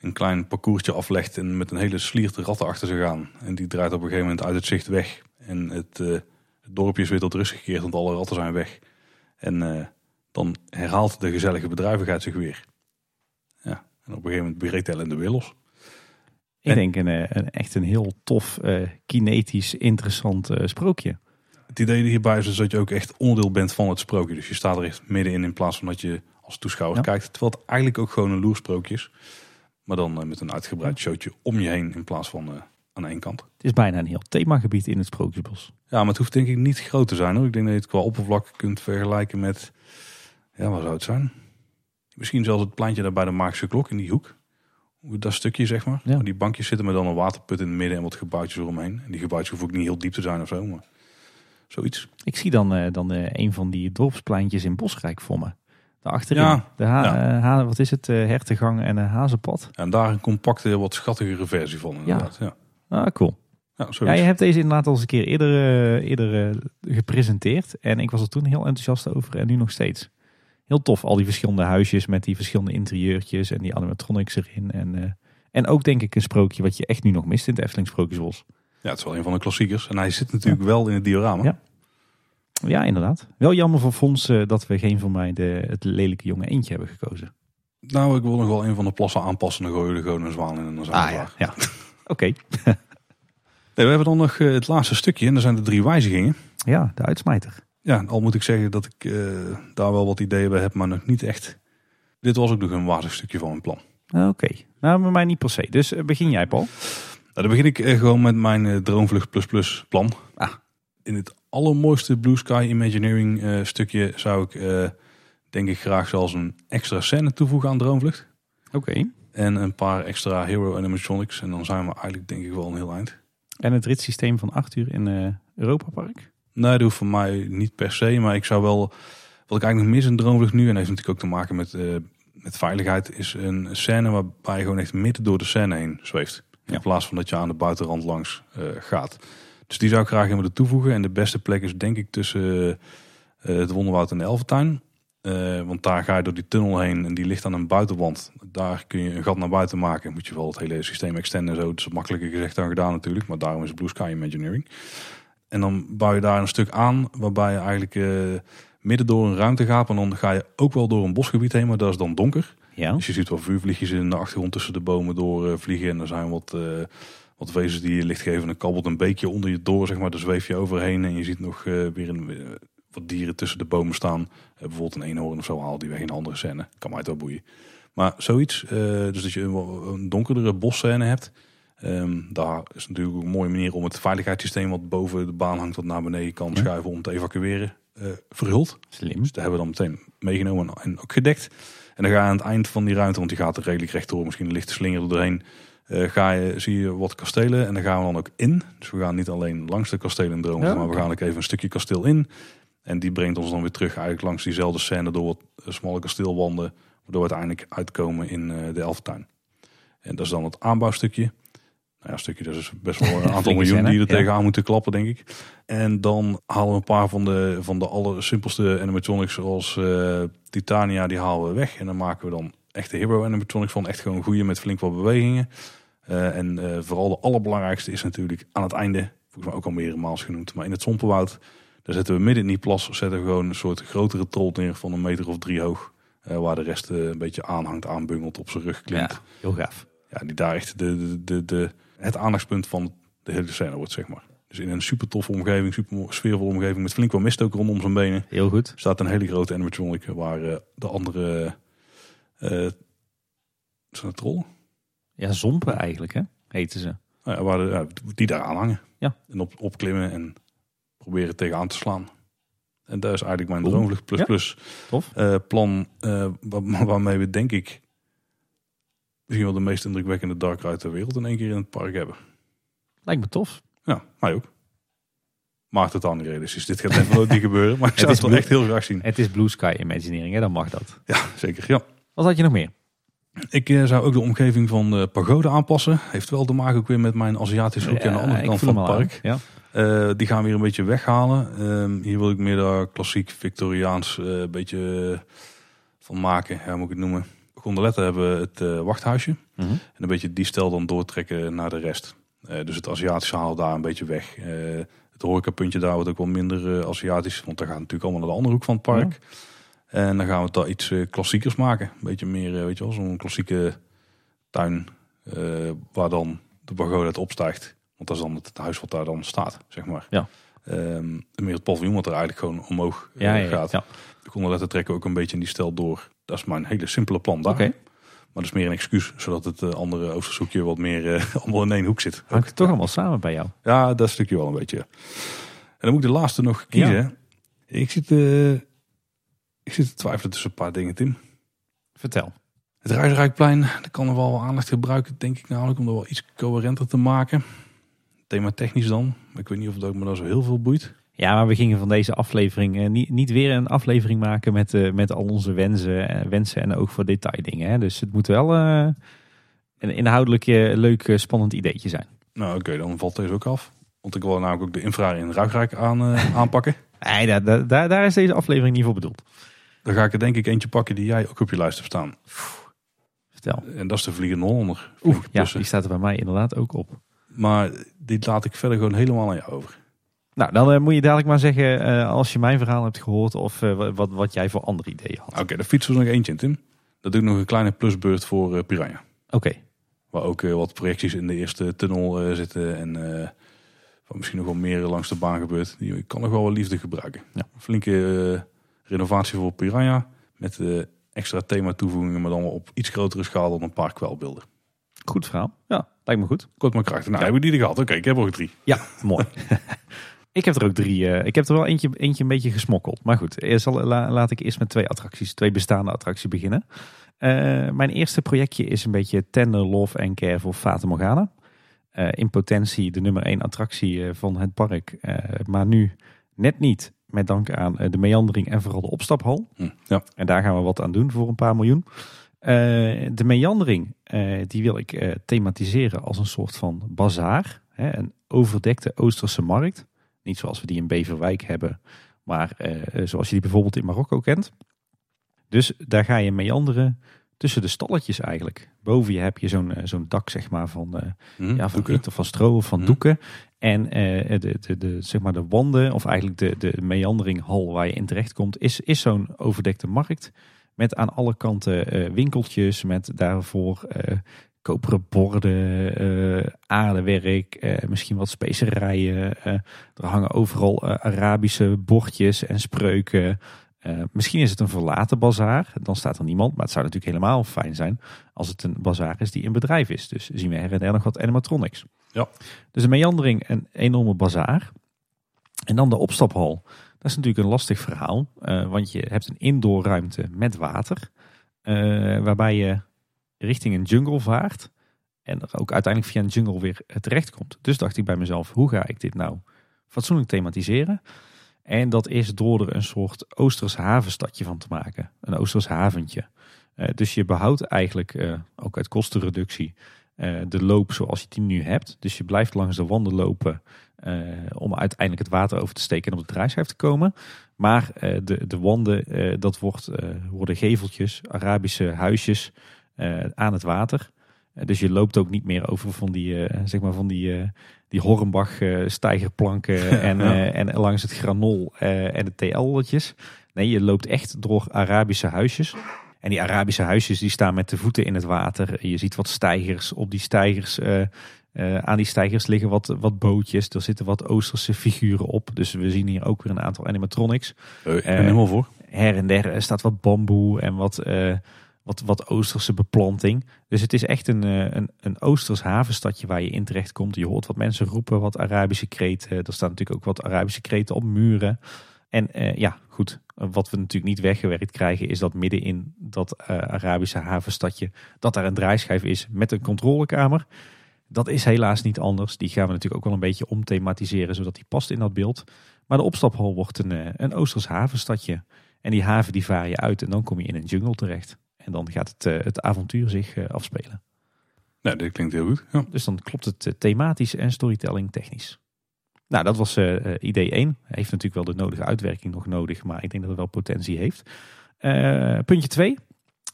een klein parcoursje aflegt. En met een hele sliert ratten achter zich aan. En die draait op een gegeven moment uit het zicht weg. En het, eh, het dorpje is weer tot rust gekeerd. Want alle ratten zijn weg. En eh, dan herhaalt de gezellige bedrijvigheid zich weer. Ja, en op een gegeven moment breekt Ellen de weer los. Ik En- denk een, eh, een, echt een heel tof, kinetisch, interessant sprookje. Het idee hierbij is dus dat je ook echt onderdeel bent van het sprookje. Dus je staat er echt middenin in plaats van dat je als toeschouwer Ja. kijkt. Terwijl het eigenlijk ook gewoon een loersprookje is. Maar dan eh, met een uitgebreid showtje om je heen in plaats van eh, aan één kant. Het is bijna een heel themagebied in het Sprookjesbos. Ja, maar het hoeft denk ik niet groot te zijn hoor. Ik denk dat je het qua oppervlak kunt vergelijken met... Ja, wat zou het zijn? Misschien zelfs het pleintje daar bij de Maagse Klok in die hoek. Dat stukje zeg maar. Ja. Die bankjes zitten met dan een waterput in het midden en wat gebouwtjes eromheen. En die gebouwtjes hoeven ook niet heel diep te zijn of zo. Maar zoiets. Ik zie dan, eh, dan een van die dorpspleintjes in Bosrijk voor me. Daarachterin. Ja, de ha- ja. eh, ha- wat is het? eh hertegang en een hazenpad. En daar een compacte, wat schattigere versie van inderdaad. Ja, ja. Ah, cool. ja Ja, je hebt deze inderdaad al eens een keer eerder, eh, eerder eh, gepresenteerd. En ik was er toen heel enthousiast over en nu nog steeds. Heel tof, al die verschillende huisjes met die verschillende interieurtjes en die animatronics erin. En, eh, en ook denk ik een sprookje wat je echt nu nog mist in het Efteling Sprookjesbos. Ja, het is wel een van de klassiekers. En hij zit natuurlijk wel in het diorama. Ja. Ja, inderdaad. Wel jammer voor Fons eh, dat we geen van mij de, het lelijke jonge eentje hebben gekozen. Nou, ik wil nog wel een van de plassen aanpassen. Dan gooien we gewoon een zwaan in en dan zijn we Ah ja, ja. Oké. Nee, we hebben dan nog eh, het laatste stukje. En dat zijn de drie wijzigingen. Ja, de uitsmijter. Ja, al moet ik zeggen dat ik eh, daar wel wat ideeën bij heb, maar nog niet echt. Dit was ook nog een wazig stukje van mijn plan. Oké. Nou, bij mij niet per se. Dus begin jij, Paul. Nou, dan begin ik gewoon met mijn Droomvlucht Plus Plus plan. Ah. In het allermooiste Blue Sky Imagineering eh, stukje zou ik eh, denk ik graag zelfs een extra scène toevoegen aan Droomvlucht. Oké. En een paar extra hero animatronics. En dan zijn we eigenlijk denk ik wel een heel eind. En het ritssysteem van 8 uur in eh Europa Park? Nee, dat hoeft voor mij niet per se. Maar ik zou wel... Wat ik eigenlijk nog mis in Droomvlucht nu... en heeft natuurlijk ook te maken met, met veiligheid... is een scène waarbij je gewoon echt midden door de scène heen zweeft. In Ja. plaats van dat je aan de buitenrand langs gaat. Dus die zou ik graag helemaal er toevoegen. En de beste plek is denk ik tussen eh, het Wonderwoud en de Elfentuin. Eh, want daar ga je door die tunnel heen en die ligt aan een buitenwand. Daar kun je een gat naar buiten maken. Moet je wel het hele systeem extenden en zo. Dat is makkelijker gezegd dan gedaan natuurlijk. Maar daarom is Blue Sky Imagineering. En dan bouw je daar een stuk aan waarbij je eigenlijk eh, midden door een ruimte gaat. En dan ga je ook wel door een bosgebied heen, maar dat is dan donker. Ja. Dus je ziet wel vuurvliegjes in de achtergrond tussen de bomen door vliegen. En er zijn wat, wat wezens die je licht geven. En dan kabbelt een beekje onder je door, zeg maar. Daar zweef je overheen en je ziet nog eh, weer een, eh, wat dieren tussen de bomen staan. Eh, bijvoorbeeld een eenhoorn of zo haalt die weg in een andere scène. Kan mij het wel boeien. Maar zoiets, dus dat je een, donkerdere bosscène hebt. Ehm, daar is natuurlijk ook een mooie manier om het veiligheidssysteem wat boven de baan hangt, wat naar beneden kan Ja. schuiven om te evacueren, eh verhuld. Slim. Dus dat hebben we dan meteen meegenomen en ook gedekt. En dan ga je aan het eind van die ruimte, want die gaat er redelijk rechtdoor, misschien een lichte slinger er doorheen. Eh, ga je, zie je wat kastelen en daar gaan we dan ook in. Dus we gaan niet alleen langs de kastelen Ja, maar we gaan ook even een stukje kasteel in. En die brengt ons dan weer terug eigenlijk langs diezelfde scène door wat eh, smalle kasteelwanden. Waardoor we uiteindelijk uitkomen in eh, de Elftuin. En dat is dan het aanbouwstukje. Nou ja, een stukje, dat is best wel een aantal miljoen die er ja. tegenaan moeten klappen, denk ik. En dan halen we een paar van de, van de allersimpelste animatronics, zoals eh, Titania, die halen we weg. En dan maken we dan echte hero animatronics van. Echt gewoon goede met flink wat bewegingen. Eh, en eh, vooral de allerbelangrijkste is natuurlijk aan het einde, volgens mij ook al meermaals genoemd, maar in het Sompenwoud, daar zetten we midden in die plas, zetten we gewoon een soort grotere trol neer van een meter of drie hoog. eh, waar de rest een beetje aanhangt, aanbungelt, op zijn rug klimt. Ja, heel gaaf. Ja, die daar echt de, de, de, de, het aandachtspunt van de hele scène wordt, zeg maar. Dus in een super toffe omgeving, super sfeervolle omgeving, met flink wat mist ook rondom zijn benen, Heel goed. staat een hele grote animatronic waar de andere... zijn het trollen? Ja, zompen eigenlijk, hè? Heten ze. Nou ja, waar de, die daar aan hangen. Ja. En op, opklimmen en proberen tegenaan te slaan. En dat is eigenlijk mijn. Droomvlucht Plus Ja. Plus Tof. eh, plan. eh, waar- waarmee we denk ik misschien wel de meest indrukwekkende dark ride ter wereld in één keer in het park hebben. Lijkt me tof. Ja, mij ook. Maar totaal niet realistisch. Dit gaat net nooit niet gebeuren. Maar ik zou is het wel echt heel graag zien. Het is Blue Sky Imagineering, hè? dan mag dat. Ja, zeker. Ja. Wat had je nog meer? Ik eh, zou ook de omgeving van de pagode aanpassen. Heeft wel te maken ook weer met mijn Aziatische hoek aan de andere kant van het park. aan. Ja. Eh, die gaan we weer een beetje weghalen. Ehm, hier wil ik meer daar klassiek Victoriaans eh, beetje van maken. Ja, hoe moet ik het noemen? Gondeletten hebben het wachthuisje. Mhm. En een beetje die stijl dan doortrekken naar de rest. Dus het Aziatische haal daar een beetje weg. Het horecapuntje daar wordt ook wel minder Aziatisch. Want daar gaat natuurlijk allemaal naar de andere hoek van het park. En dan gaan we het daar iets eh, klassiekers maken. Een beetje meer, eh, weet je wel, zo'n klassieke tuin. eh, waar dan de pagode uit opstijgt. Want dat is dan het huis wat daar dan staat, zeg maar. Ja. Ehm, meer het paviljoen wat er eigenlijk gewoon omhoog eh, Ja, ja, gaat. De gondeletten trekken ook een beetje in die stijl door. Dat is mijn hele simpele plan daar. Oké. Maar dat is meer een excuus, zodat het andere Oosterzoekje wat meer allemaal in één hoek zit. Hangt het toch allemaal samen bij jou? Ja, dat stukje wel een beetje. En dan moet ik de laatste nog kiezen. Ik, zit, ik zit te twijfelen tussen een paar dingen, Tim. Vertel. Het Ruizerijkplein, dat kan er wel aandacht gebruiken, denk ik namelijk, om dat wel iets coherenter te maken. Thema technisch dan. Maar ik weet niet of het ook me daar zo heel veel boeit. Ja, maar we gingen van deze aflevering eh, niet, niet weer een aflevering maken met, eh, met al onze wensen, eh, wensen en ook voor detaildingen. Hè? Dus het moet wel eh, een inhoudelijk leuk, spannend ideetje zijn. Nou oké, dan valt deze ook af. Want ik wil namelijk ook de infra in Ruigrijk aan, eh, aanpakken. Nee, daar, daar is deze aflevering niet voor bedoeld. Dan ga ik er denk ik eentje pakken die jij ook op je lijst hebt staan. Vertel. En dat is de Vliegende Hollander. Oeh, ja, die staat er bij mij inderdaad ook op. Maar die laat ik verder gewoon helemaal aan jou over. Nou, dan eh, moet je dadelijk maar zeggen eh, als je mijn verhaal hebt gehoord of eh, wat, wat jij voor andere ideeën had. Oké, daar fietsen we nog eentje in, Tim. Dat doe ik nog een kleine plusbeurt voor Piranha. Oké, Waar ook wat projecties in de eerste tunnel zitten. En wat misschien nog wel meer langs de baan gebeurt. Die kan nog wel wat liefde gebruiken. Ja. Flinke renovatie voor Piranha. Met extra thema toevoegingen. Maar dan op iets grotere schaal dan een paar kwelbeelden. goed verhaal. Ja, lijkt me goed. Kort maar krachtig. Nou, hebben die er gehad. Oké, ik heb er ook drie. Ja, mooi. ik heb er ook drie. eh, ik heb er wel eentje, eentje een beetje gesmokkeld. Maar goed, eerst zal, la- laat ik eerst met twee attracties, twee bestaande attracties beginnen. Eh, mijn eerste projectje is een beetje Tender Love and Care voor Fata Morgana. Eh, in potentie de nummer één attractie van het park. Maar nu net niet met dank aan eh, de meandering en vooral de opstaphal. Hm, Ja. En daar gaan we wat aan doen voor een paar miljoen. Eh, de meandering, eh, die wil ik thematiseren als een soort van bazaar. Hè, een overdekte Oosterse markt. Niet zoals we die in Beverwijk hebben, maar zoals je die bijvoorbeeld in Marokko kent. Dus daar ga je meanderen tussen de stalletjes eigenlijk. Boven je heb je zo'n eh, zo'n dak zeg maar van, eh, Hm, ja, van doeken. of van stro of van Mhm. doeken. En eh, de, de, de, zeg maar de wanden, of eigenlijk de, de meanderinghal waar je in terecht komt, is, is zo'n overdekte markt. Met aan alle kanten winkeltjes, met daarvoor koperen borden, aardewerk, misschien wat specerijen. er hangen overal Arabische bordjes en spreuken. Eh, misschien is het een verlaten bazaar, dan staat er niemand. Maar het zou natuurlijk helemaal fijn zijn als het een bazaar is die in bedrijf is. Dus zien we her en der nog wat animatronics. Ja. Dus een meandering, een enorme bazaar. En dan de opstaphal. Dat is natuurlijk een lastig verhaal. eh, want je hebt een indoorruimte met water. eh, waarbij je richting een jungle vaart. En er ook uiteindelijk via een jungle weer eh, terechtkomt. Dus dacht ik bij mezelf, hoe ga ik dit nou fatsoenlijk thematiseren? En dat is door er een soort Oosters havenstadje van te maken. Een Oosters haventje. Eh, dus je behoudt eigenlijk, eh, ook uit kostenreductie, eh, de loop zoals je die nu hebt. Dus je blijft langs de wanden lopen om uiteindelijk het water over te steken en op de draaischijf te komen. Maar de, de wanden, dat wordt, worden geveltjes, Arabische huisjes aan het water. Dus je loopt ook niet meer over van die, zeg maar van die, die Hornbach eh, stijgerplanken en, Ja. eh, en langs het granol eh, en de TL'tjes. Nee, je loopt echt door Arabische huisjes. En die Arabische huisjes die staan met de voeten in het water. Je ziet wat stijgers. Op die stijgers, aan die stijgers liggen wat, wat bootjes. Er zitten wat Oosterse figuren op. Dus we zien hier ook weer een aantal animatronics. Ik ben helemaal voor. Her en der staat wat bamboe en wat, wat, wat Oosterse beplanting. Dus het is echt een, eh, een, een Oosters havenstadje waar je in terecht komt. Je hoort wat mensen roepen, wat Arabische kreten. Er staan natuurlijk ook wat Arabische kreten op muren. En eh, ja, goed. Wat we natuurlijk niet weggewerkt krijgen is dat midden in dat eh, Arabische havenstadje... dat daar een draaischijf is met een controlekamer. Dat is helaas niet anders. Die gaan we natuurlijk ook wel een beetje omthematiseren, zodat die past in dat beeld. Maar de opstaphal wordt een, een Oosters havenstadje. En die haven die vaar je uit en dan kom je in een jungle terecht. En dan gaat het, eh, het avontuur zich eh, afspelen. Nou, dat klinkt heel goed. Ja. Dus dan klopt het thematisch en storytelling technisch. Nou, dat was idee 1. Heeft natuurlijk wel de nodige uitwerking nog nodig, maar ik denk dat het wel potentie heeft. puntje 2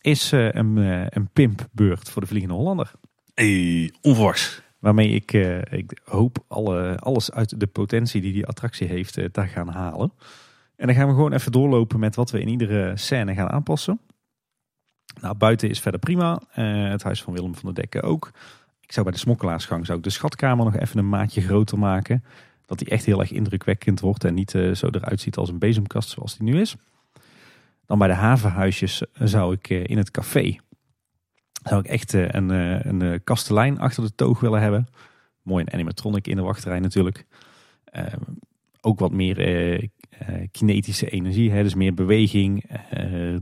is een, een pimpbeurt voor de Vliegende Hollander. Hey, onverwachts. Waarmee ik, ik hoop alle, alles uit de potentie die die attractie heeft te gaan halen. En dan gaan we gewoon even doorlopen met wat we in iedere scène gaan aanpassen. Nou, buiten is verder prima. Uh, het huis van Willem van der Dekken ook. Ik zou bij de smokkelaarsgang zou ik de schatkamer nog even een maatje groter maken. Dat die echt heel erg indrukwekkend wordt en niet zo eruit ziet als een bezemkast zoals die nu is. Dan bij de havenhuisjes zou ik in het café zou ik echt eh, een, eh, een eh, kastelein achter de toog willen hebben. Mooi een animatronic in de wachtrij natuurlijk. Ehm, ook wat meer kinetische energie, hè, dus meer beweging.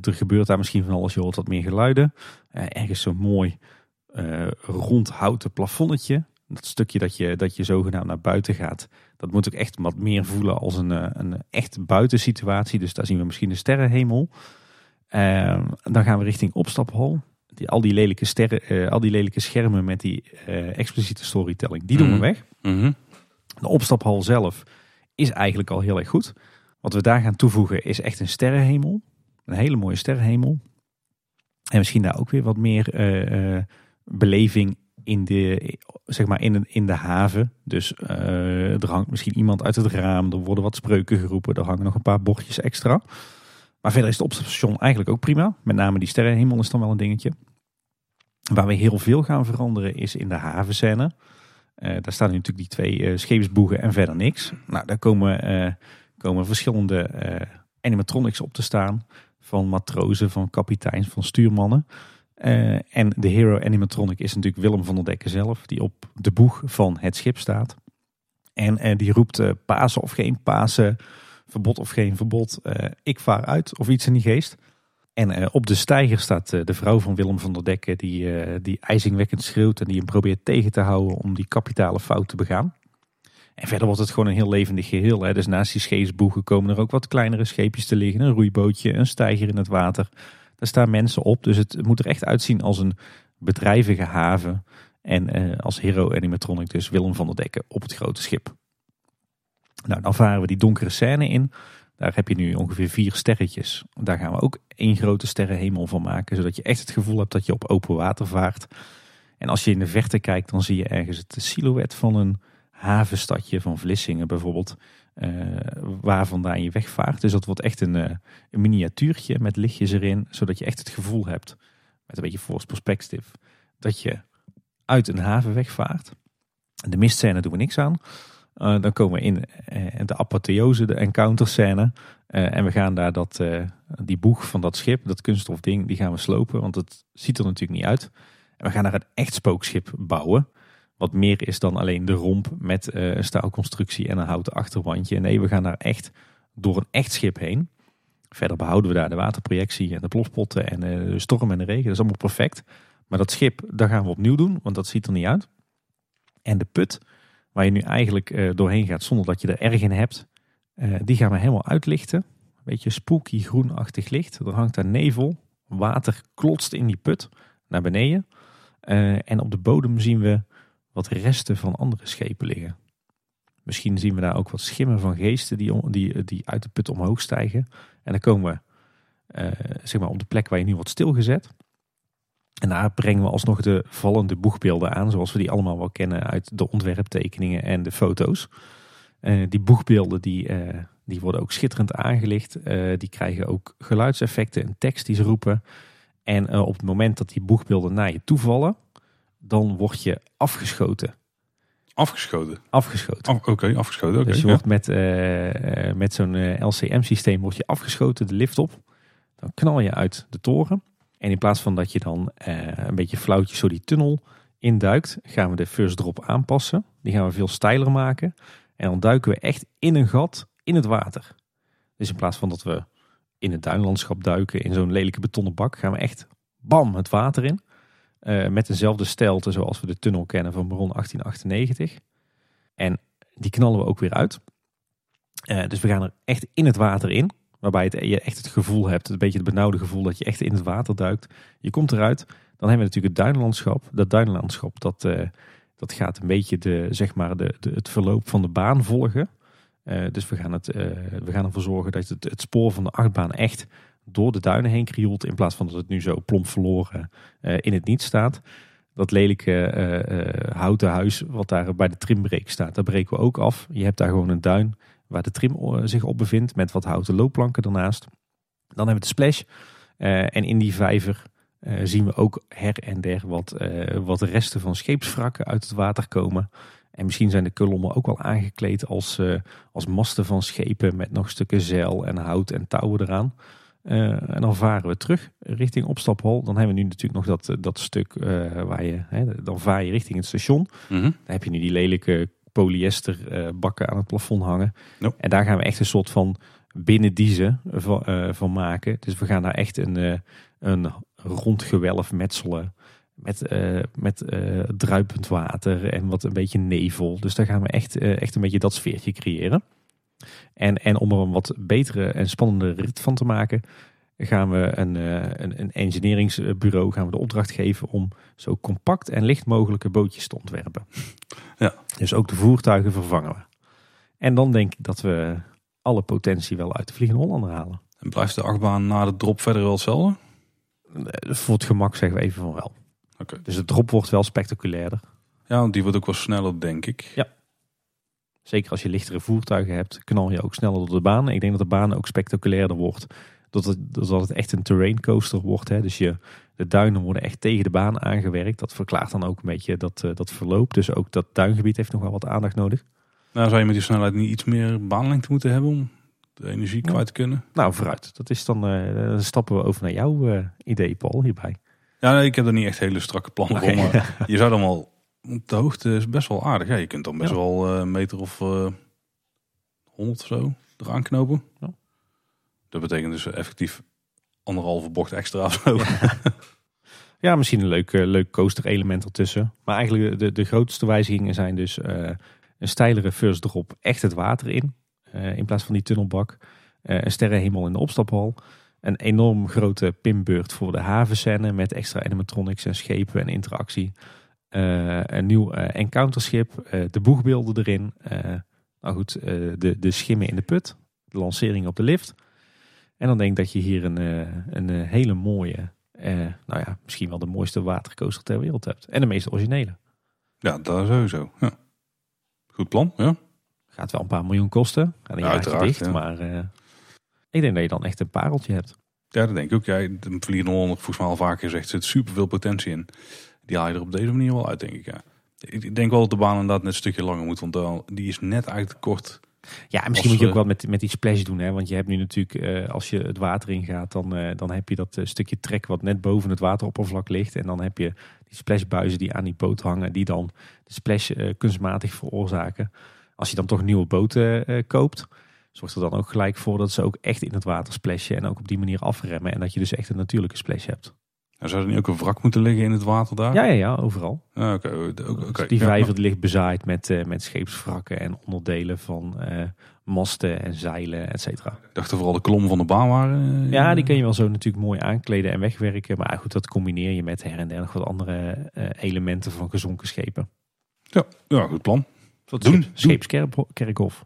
er gebeurt daar misschien van alles, je hoort wat meer geluiden. ergens zo'n mooi rond houten plafonnetje. Dat stukje dat je, dat je zogenaamd naar buiten gaat, dat moet ook echt wat meer voelen als een, een echt buitensituatie. Dus daar zien we misschien de sterrenhemel. Ehm, dan gaan we richting opstaphal die, al, die lelijke sterren, uh, al die lelijke schermen met die uh, expliciete storytelling, die doen we mhm. weg. Mhm. De opstaphal zelf is eigenlijk al heel erg goed. Wat we daar gaan toevoegen is echt een sterrenhemel. Een hele mooie sterrenhemel. En misschien daar ook weer wat meer uh, beleving in de, zeg maar in, in de haven. Dus er hangt misschien iemand uit het raam. Er worden wat spreuken geroepen. Er hangen nog een paar bordjes extra. Maar verder is het opstapstation eigenlijk ook prima. Met name die sterrenhemel is dan wel een dingetje. Waar we heel veel gaan veranderen is in de havenscène. Daar staan natuurlijk die twee scheepsboegen en verder niks. Nou, daar komen, komen verschillende animatronics op te staan. Van matrozen, van kapiteins, van stuurmannen. en de hero animatronic is natuurlijk Willem van der Dekken zelf. Die op de boeg van het schip staat. En die roept Pasen of geen Pasen verbod of geen verbod, ik vaar uit of iets in die geest. En op de steiger staat de vrouw van Willem van der Dekken die, die ijzingwekkend schreeuwt en die hem probeert tegen te houden om die kapitale fout te begaan. En verder wordt het gewoon een heel levendig geheel. Hè. Dus naast die scheepsboegen komen er ook wat kleinere scheepjes te liggen. Een roeibootje, een steiger in het water. Daar staan mensen op. Dus het moet er echt uitzien als een bedrijvige haven. En als hero animatronic dus Willem van der Dekken op het grote schip. Nou, dan varen we die donkere scène in. Daar heb je nu ongeveer vier sterretjes. Daar gaan we ook één grote sterrenhemel van maken. Zodat je echt het gevoel hebt dat je op open water vaart. En als je in de verte kijkt, dan zie je ergens het silhouet van een havenstadje van Vlissingen bijvoorbeeld. Uh, waar vandaan je wegvaart. Dus dat wordt echt een, uh, een miniatuurtje met lichtjes erin. Zodat je echt het gevoel hebt, met een beetje force perspective, dat je uit een haven wegvaart. De mistscène doen we niks aan. Uh, dan komen we in de apotheose, de encounter scène. En we gaan daar dat, die boeg van dat schip, dat kunststofding, die gaan we slopen. Want het ziet er natuurlijk niet uit. En we gaan daar een echt spookschip bouwen. Wat meer is dan alleen de romp met een staalconstructie en een houten achterwandje. Nee, we gaan daar echt door een echt schip heen. Verder behouden we daar de waterprojectie en de plofpotten en de storm en de regen. Dat is allemaal perfect. Maar dat schip, daar gaan we opnieuw doen, want dat ziet er niet uit. En de put, waar je nu eigenlijk uh, doorheen gaat zonder dat je er erg in hebt. Die gaan we helemaal uitlichten. Een beetje spooky groenachtig licht. Er hangt daar nevel. Water klotst in die put naar beneden. En op de bodem zien we wat resten van andere schepen liggen. Misschien zien we daar ook wat schimmen van geesten die, die, die uit de put omhoog stijgen. En dan komen we zeg maar op de plek waar je nu wordt stilgezet. En daar brengen we alsnog de vallende boegbeelden aan, zoals we die allemaal wel kennen uit de ontwerptekeningen en de foto's. Uh, die boegbeelden die, uh, die worden ook schitterend aangelicht. Die krijgen ook geluidseffecten en tekst die ze roepen. En op het moment dat die boegbeelden naar je toevallen, dan word je afgeschoten. Afgeschoten? Afgeschoten. Oké, afgeschoten. Okay, dus je wordt met, met zo'n LCM-systeem word je afgeschoten de lift op. Dan knal je uit de toren. En in plaats van dat je dan een beetje flauwtjes zo die tunnel induikt, gaan we de first drop aanpassen. Die gaan we veel steiler maken. En dan duiken we echt in een gat in het water. Dus in plaats van dat we in het duinlandschap duiken in zo'n lelijke betonnen bak, gaan we echt bam het water in. Eh, met dezelfde stelte zoals we de tunnel kennen van Baron 1898. En die knallen we ook weer uit. Eh, dus we gaan er echt in het water in. Waarbij je echt het gevoel hebt, een beetje het benauwde gevoel dat je echt in het water duikt. Je komt eruit. Dan hebben we natuurlijk het duinlandschap. Dat duinlandschap dat, eh, dat gaat een beetje de, zeg maar de, de, het verloop van de baan volgen. Dus we gaan, het, we gaan ervoor zorgen dat het, het spoor van de achtbaan echt door de duinen heen krioelt. In plaats van dat het nu zo plomp verloren in het niet staat. Dat lelijke houten huis wat daar bij de trimbreek staat, daar breken we ook af. Je hebt daar gewoon een duin waar de trim zich op bevindt met wat houten loopplanken ernaast. Dan hebben we de splash. en in die vijver uh, zien we ook her en der wat, uh, wat resten van scheepswrakken uit het water komen. En misschien zijn de kolommen ook wel aangekleed als, uh, als masten van schepen met nog stukken zeil en hout en touwen eraan. En dan varen we terug richting opstaphal. Dan hebben we nu natuurlijk nog dat, dat stuk waar je, hè, dan vaar je richting het station. Mhm. Dan heb je nu die lelijke polyester bakken aan het plafond hangen. En daar gaan we echt een soort van binnendiezen van, van maken. Dus we gaan daar echt een, een rond gewelf metselen. Met, uh, met druipend water en wat een beetje nevel. Dus daar gaan we echt, echt een beetje dat sfeertje creëren. En, en om er een wat betere en spannendere rit van te maken, gaan we een, een, een engineeringsbureau gaan we de opdracht geven om zo compact en licht mogelijke bootjes te ontwerpen. Ja. Dus ook de voertuigen vervangen we. En dan denk ik dat we alle potentie wel uit de Vliegende Hollander halen. En blijft de achtbaan na de drop verder wel hetzelfde? Voor het gemak zeggen we even van wel. Oké. Dus de drop wordt wel spectaculairder. Ja, want die wordt ook wel sneller, denk ik. Ja. Zeker als je lichtere voertuigen hebt, knal je ook sneller door de baan. Ik denk dat de baan ook spectaculairder wordt. Dat het, dat het echt een terrain coaster wordt. Hè. Dus je, de duinen worden echt tegen de baan aangewerkt. Dat verklaart dan ook een beetje dat, uh, dat verloop. Dus ook dat duingebied heeft nog wel wat aandacht nodig. Nou, zou je met die snelheid niet iets meer baanlengte moeten hebben om de energie kwijt te kunnen? Nou, vooruit. Dat is dan, uh, dan stappen we over naar jouw uh, idee, Paul, hierbij. Ja, nee, ik heb er niet echt hele strakke plannen voor. Maar je zou dan wel, de hoogte is best wel aardig. Ja, je kunt dan best ja. wel een meter of uh, 100 of zo eraan knopen. Ja. Dat betekent dus effectief anderhalve bocht extra of zo. Ja. ja, misschien een leuk, leuk coaster element ertussen. Maar eigenlijk de, de grootste wijzigingen zijn dus een steilere first drop echt het water in. Uh, in plaats van die tunnelbak. Uh, een sterrenhemel in de opstaphal. Een enorm grote pinbeurt voor de havenscène met extra animatronics en schepen en interactie. Uh, een nieuw encounterschip, de boegbeelden erin. nou goed, de, de schimmen in de put. De lancering op de lift. En dan denk ik dat je hier een, een hele mooie, nou ja, misschien wel de mooiste watercoaster ter wereld hebt. En de meest originele. Ja, dat sowieso. Ja. Goed plan, ja. Gaat wel een paar miljoen kosten. Gaat een ja, dicht, ja. maar uh, ik denk dat je dan echt een pareltje hebt. Ja, dat denk ik ook. Ja, de Vliegende Hollander, volgens mij al vaker gezegd, er zit super veel potentie in. Die haal je er op deze manier wel uit, denk ik. Ja. Ik denk wel dat de baan inderdaad net een stukje langer moet, want uh, die is net eigenlijk te kort. Ja, misschien moet je ook wel met, met die splash doen. Hè? Want je hebt nu natuurlijk, uh, als je het water ingaat, dan, uh, dan heb je dat uh, stukje trek wat net boven het wateroppervlak ligt. En dan heb je die splashbuizen die aan die boot hangen, die dan de splash kunstmatig veroorzaken. Als je dan toch nieuwe boten koopt, zorgt er dan ook gelijk voor dat ze ook echt in het water splashen. En ook op die manier afremmen. En dat je dus echt een natuurlijke splash hebt. En zou er niet ook een wrak moeten liggen in het water daar? Ja, ja, ja overal. Ah, okay. okay. Die vijver ligt bezaaid met, uh, met scheepswrakken en onderdelen van uh, masten en zeilen, et cetera. Ik dacht er vooral de kolommen van de baan waren. Uh, ja, die kun je wel zo natuurlijk mooi aankleden en wegwerken. Maar goed, dat combineer je met her en der nog wat andere elementen van gezonken schepen. Ja, ja goed plan. Wat doen? Scheepskerkhof.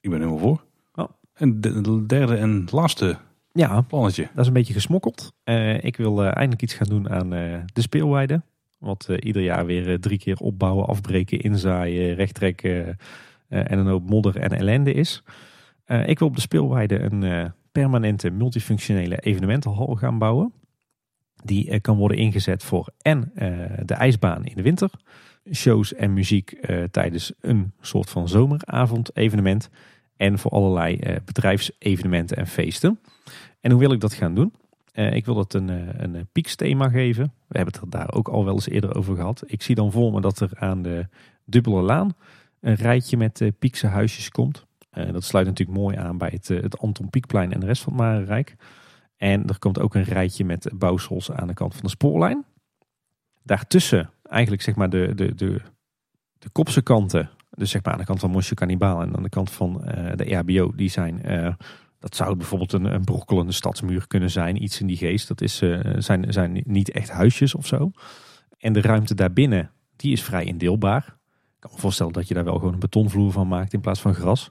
Ik ben helemaal voor. Oh. En de, de derde en laatste ja, plannetje. Dat is een beetje gesmokkeld. Uh, ik wil uh, eindelijk iets gaan doen aan uh, de speelweide. Wat ieder jaar weer drie keer opbouwen, afbreken, inzaaien, rechttrekken en een hoop modder en ellende is. ik wil op de speelweide een permanente multifunctionele evenementenhal gaan bouwen. Die kan worden ingezet voor en de ijsbaan in de winter. Shows en muziek tijdens een soort van zomeravond evenement. En voor allerlei bedrijfsevenementen en feesten. En hoe wil ik dat gaan doen? Uh, ik wil dat een, een, een pieksthema geven. We hebben het er daar ook al wel eens eerder over gehad. Ik zie dan voor me dat er aan de dubbele laan een rijtje met uh, piekse huisjes komt. Dat sluit natuurlijk mooi aan bij het, het Anton Pieckplein en de rest van het Marenrijk. En er komt ook een rijtje met bouwsels aan de kant van de spoorlijn. Daartussen eigenlijk zeg maar de, de, de, de kopse kanten. Dus zeg maar aan de kant van Mosje Cannibal en aan de kant van de RBO. Die zijn, dat zou bijvoorbeeld een, een brokkelende stadsmuur kunnen zijn. Iets in die geest. Dat is, uh, zijn, zijn niet echt huisjes of zo. En de ruimte daarbinnen, die is vrij indeelbaar. Ik kan me voorstellen dat je daar wel gewoon een betonvloer van maakt in plaats van gras.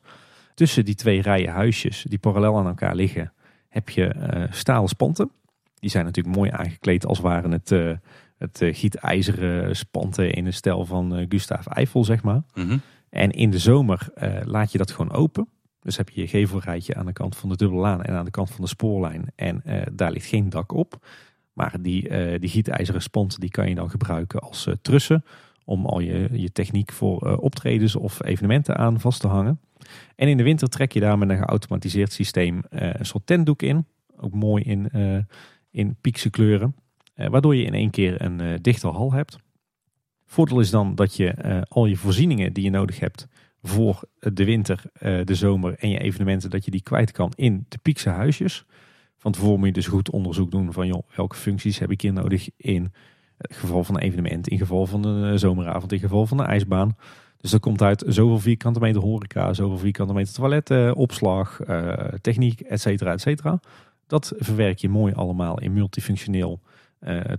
Tussen die twee rijen huisjes die parallel aan elkaar liggen, heb je stalen spanten. Die zijn natuurlijk mooi aangekleed als waren het het uh, gietijzeren spanten in de stijl van uh, Gustave Eiffel, zeg maar. Mhm. En in de zomer uh, laat je dat gewoon open. Dus heb je je gevelrijtje aan de kant van de dubbele laan en aan de kant van de spoorlijn. En daar ligt geen dak op. Maar die, die gietijzeren die kan je dan gebruiken als trussen. Om al je, je techniek voor optredens of evenementen aan vast te hangen. En in de winter trek je daar met een geautomatiseerd systeem een soort tentdoek in. Ook mooi in, in piekse kleuren. Eh, waardoor je in één keer een uh, dichte hal hebt. Voordeel is dan dat je uh, al je voorzieningen die je nodig hebt voor de winter, de zomer en je evenementen, dat je die kwijt kan in de piekse huisjes. Van tevoren moet je dus goed onderzoek doen van joh, welke functies heb ik hier nodig in het geval van een evenement, in geval van een zomeravond, in geval van een ijsbaan. Dus dat komt uit zoveel vierkante meter horeca, zoveel vierkante meter toiletten, opslag, techniek, et cetera, et cetera. Dat verwerk je mooi allemaal in multifunctioneel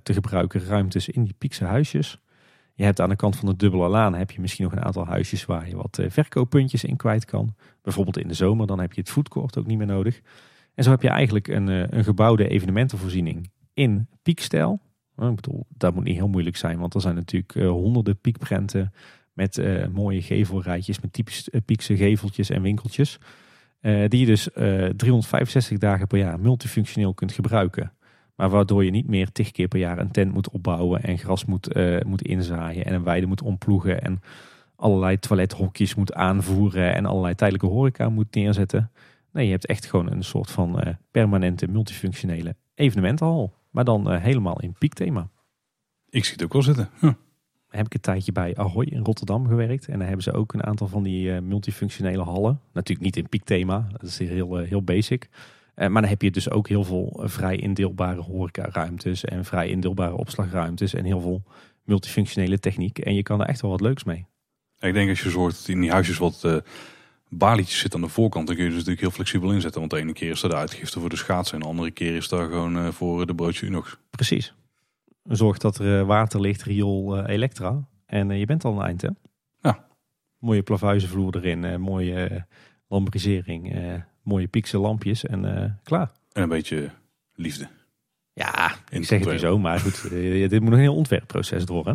te gebruiken ruimtes in die piekse huisjes. Je hebt aan de kant van de dubbele laan heb je misschien nog een aantal huisjes waar je wat uh, verkooppuntjes in kwijt kan. Bijvoorbeeld in de zomer, dan heb je het foodcourt ook niet meer nodig. En zo heb je eigenlijk een, uh, een gebouwde evenementenvoorziening in piekstijl. Ik bedoel, dat moet niet heel moeilijk zijn, want er zijn natuurlijk honderden piekprenten met mooie gevelrijtjes, met typisch piekse geveltjes en winkeltjes. die je dus 365 dagen per jaar multifunctioneel kunt gebruiken. Maar waardoor je niet meer tig keer per jaar een tent moet opbouwen en gras moet, uh, moet inzaaien en een weide moet omploegen en allerlei toilethokjes moet aanvoeren en allerlei tijdelijke horeca moet neerzetten. Nee, je hebt echt gewoon een soort van uh, permanente multifunctionele evenementenhal. Maar dan uh, helemaal in piekthema. Ik zie het ook wel zitten. Huh. Heb ik een tijdje bij Ahoy in Rotterdam gewerkt. En daar hebben ze ook een aantal van die multifunctionele hallen. Natuurlijk niet in piekthema. Dat is heel, heel basic. Eh, maar dan heb je dus ook heel veel eh, vrij indeelbare horecaruimtes en vrij indeelbare opslagruimtes en heel veel multifunctionele techniek. En je kan er echt wel wat leuks mee. Ik denk als je zorgt dat in die huisjes wat uh, balietjes zitten aan de voorkant, dan kun je dus natuurlijk heel flexibel inzetten. Want de ene keer is er de uitgifte voor de schaatsen en de andere keer is daar gewoon voor de broodje Unox. Precies. Zorg dat er water ligt, riool, elektra. En je bent al een eind hè? Ja. Mooie plavuizenvloer erin, mooie lambrisering mooie pixel lampjes en uh, klaar. En een beetje liefde. Ja, ik zeg het nu zo, maar goed, uh, dit moet een heel ontwerpproces door hè?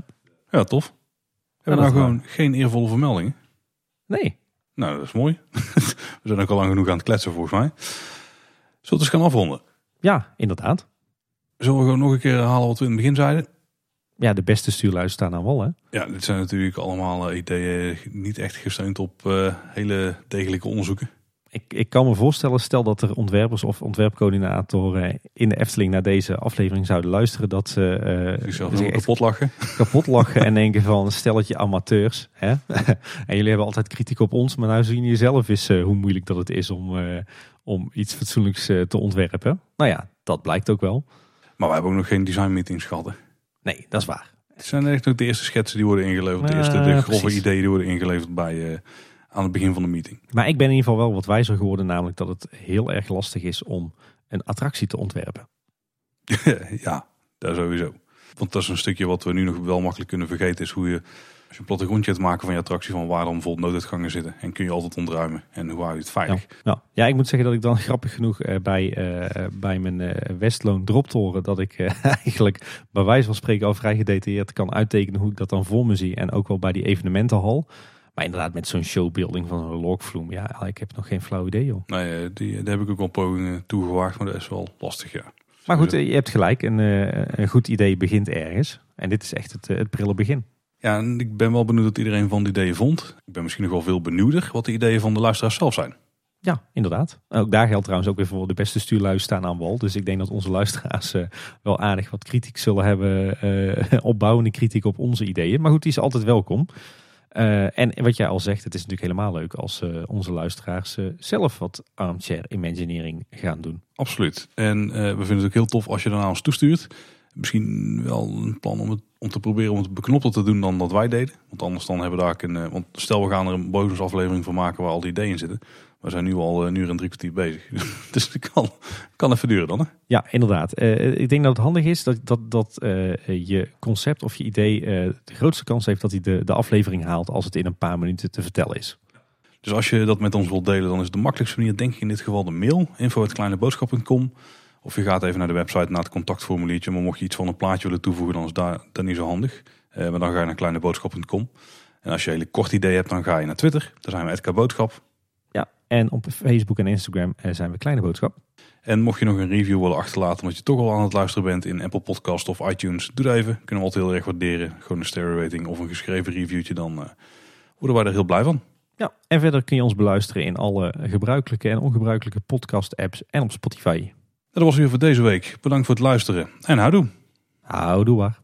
Ja, tof. Hebben we nou gewoon geen eervolle vermeldingen? Nee. Nou, dat is mooi. we zijn ook al lang genoeg aan het kletsen volgens mij. Zullen we eens gaan afronden? Ja, inderdaad. Zullen we gewoon nog een keer herhalen wat we in het begin zeiden? Ja, de beste stuurlui staan aan wal hè? Ja, dit zijn natuurlijk allemaal eh, ideeën niet echt gesteund op uh, hele degelijke onderzoeken ik, ik kan me voorstellen, stel dat er ontwerpers of ontwerpcoördinatoren in de Efteling naar deze aflevering zouden luisteren, dat ze uh, kapot lachen. Kapot lachen en denken van stelletje amateurs. Hè? en jullie hebben altijd kritiek op ons, maar nou zien jullie zelf eens uh, hoe moeilijk dat het is om, uh, om iets fatsoenlijks te ontwerpen. Nou ja, dat blijkt ook wel. Maar we hebben ook nog geen design meetings gehad. Hè? Nee, dat is waar. Het zijn echt ook de eerste schetsen die worden ingeleverd. De eerste de grove ideeën die worden ingeleverd bij aan het begin van de meeting. Maar ik ben in ieder geval wel wat wijzer geworden, namelijk dat het heel erg lastig is om een attractie te ontwerpen. ja, daar sowieso. Want dat is een stukje wat we nu nog wel makkelijk kunnen vergeten, is hoe je als je een plattegrondje hebt maken van je attractie, van waar dan bijvoorbeeld nooduitgangen zitten. En kun je altijd ontruimen. En hoe hou je het veilig? Ja, ja. ik moet zeggen dat ik dan grappig genoeg uh, bij, uh, bij mijn uh, Westloon droptoren, dat ik eigenlijk bij wijze van spreken al vrij gedetailleerd kan uittekenen hoe ik dat dan voor me zie. En ook wel bij die evenementenhal. Maar inderdaad, met zo'n showbuilding van een logvloem, ja, ik heb nog geen flauw idee, joh. Nee, die, daar heb ik ook wel pogingen toegewaagd, maar dat is wel lastig, ja. Maar goed, je hebt gelijk, een, eh, een goed idee begint ergens. En dit is echt het, eh, het prille begin. Ja, en ik ben wel benieuwd wat iedereen van de ideeën vond. Ik ben misschien nog wel veel benieuwder wat de ideeën van de luisteraars zelf zijn. Ja, inderdaad. Ook daar geldt trouwens ook weer voor de beste stuurlui staan aan wal. Dus ik denk dat onze luisteraars uh, wel aardig wat kritiek zullen hebben. Uh, opbouwende kritiek op onze ideeën. Maar goed, die is altijd welkom. Uh, en wat jij al zegt, het is natuurlijk helemaal leuk als uh, onze luisteraars uh, zelf wat armchair imagineering gaan doen. Absoluut. En we vinden het ook heel tof als je daarna ons toestuurt. Misschien wel een plan om het om te proberen om het beknopter te doen dan dat wij deden. Want anders dan hebben we daar een... Want stel we gaan er een bonusaflevering van maken waar al die ideeën in zitten. We zijn nu al een uur en drie kwartier bezig. dus het kan, kan even duren dan hè? Ja, inderdaad. ik denk dat het handig is dat, dat, dat je concept of je idee de grootste kans heeft dat hij de, de aflevering haalt als het in een paar minuten te vertellen is. Dus als je dat met ons wilt delen, dan is de makkelijkste manier denk ik in dit geval de mail. info.kleineboodschap.com Of je gaat even naar de website, naar het contactformuliertje. Maar mocht je iets van een plaatje willen toevoegen, dan is daar, dat niet zo handig. Maar dan ga je naar kleineboodschap.com. En als je een hele kort idee hebt, dan ga je naar Twitter. Daar zijn we Edka Boodschap. Ja, en op Facebook en Instagram eh, zijn we Kleine Boodschap. En mocht je nog een review willen achterlaten, omdat je toch al aan het luisteren bent in Apple Podcast of iTunes, doe dat even. Kunnen we altijd heel erg waarderen. Gewoon een stereo rating of een geschreven reviewtje, dan uh, worden wij er heel blij van. Ja, en verder kun je ons beluisteren in alle gebruikelijke en ongebruikelijke podcast-apps en op Spotify. Dat was weer voor deze week. Bedankt voor het luisteren en houdoe. Houdoe waar.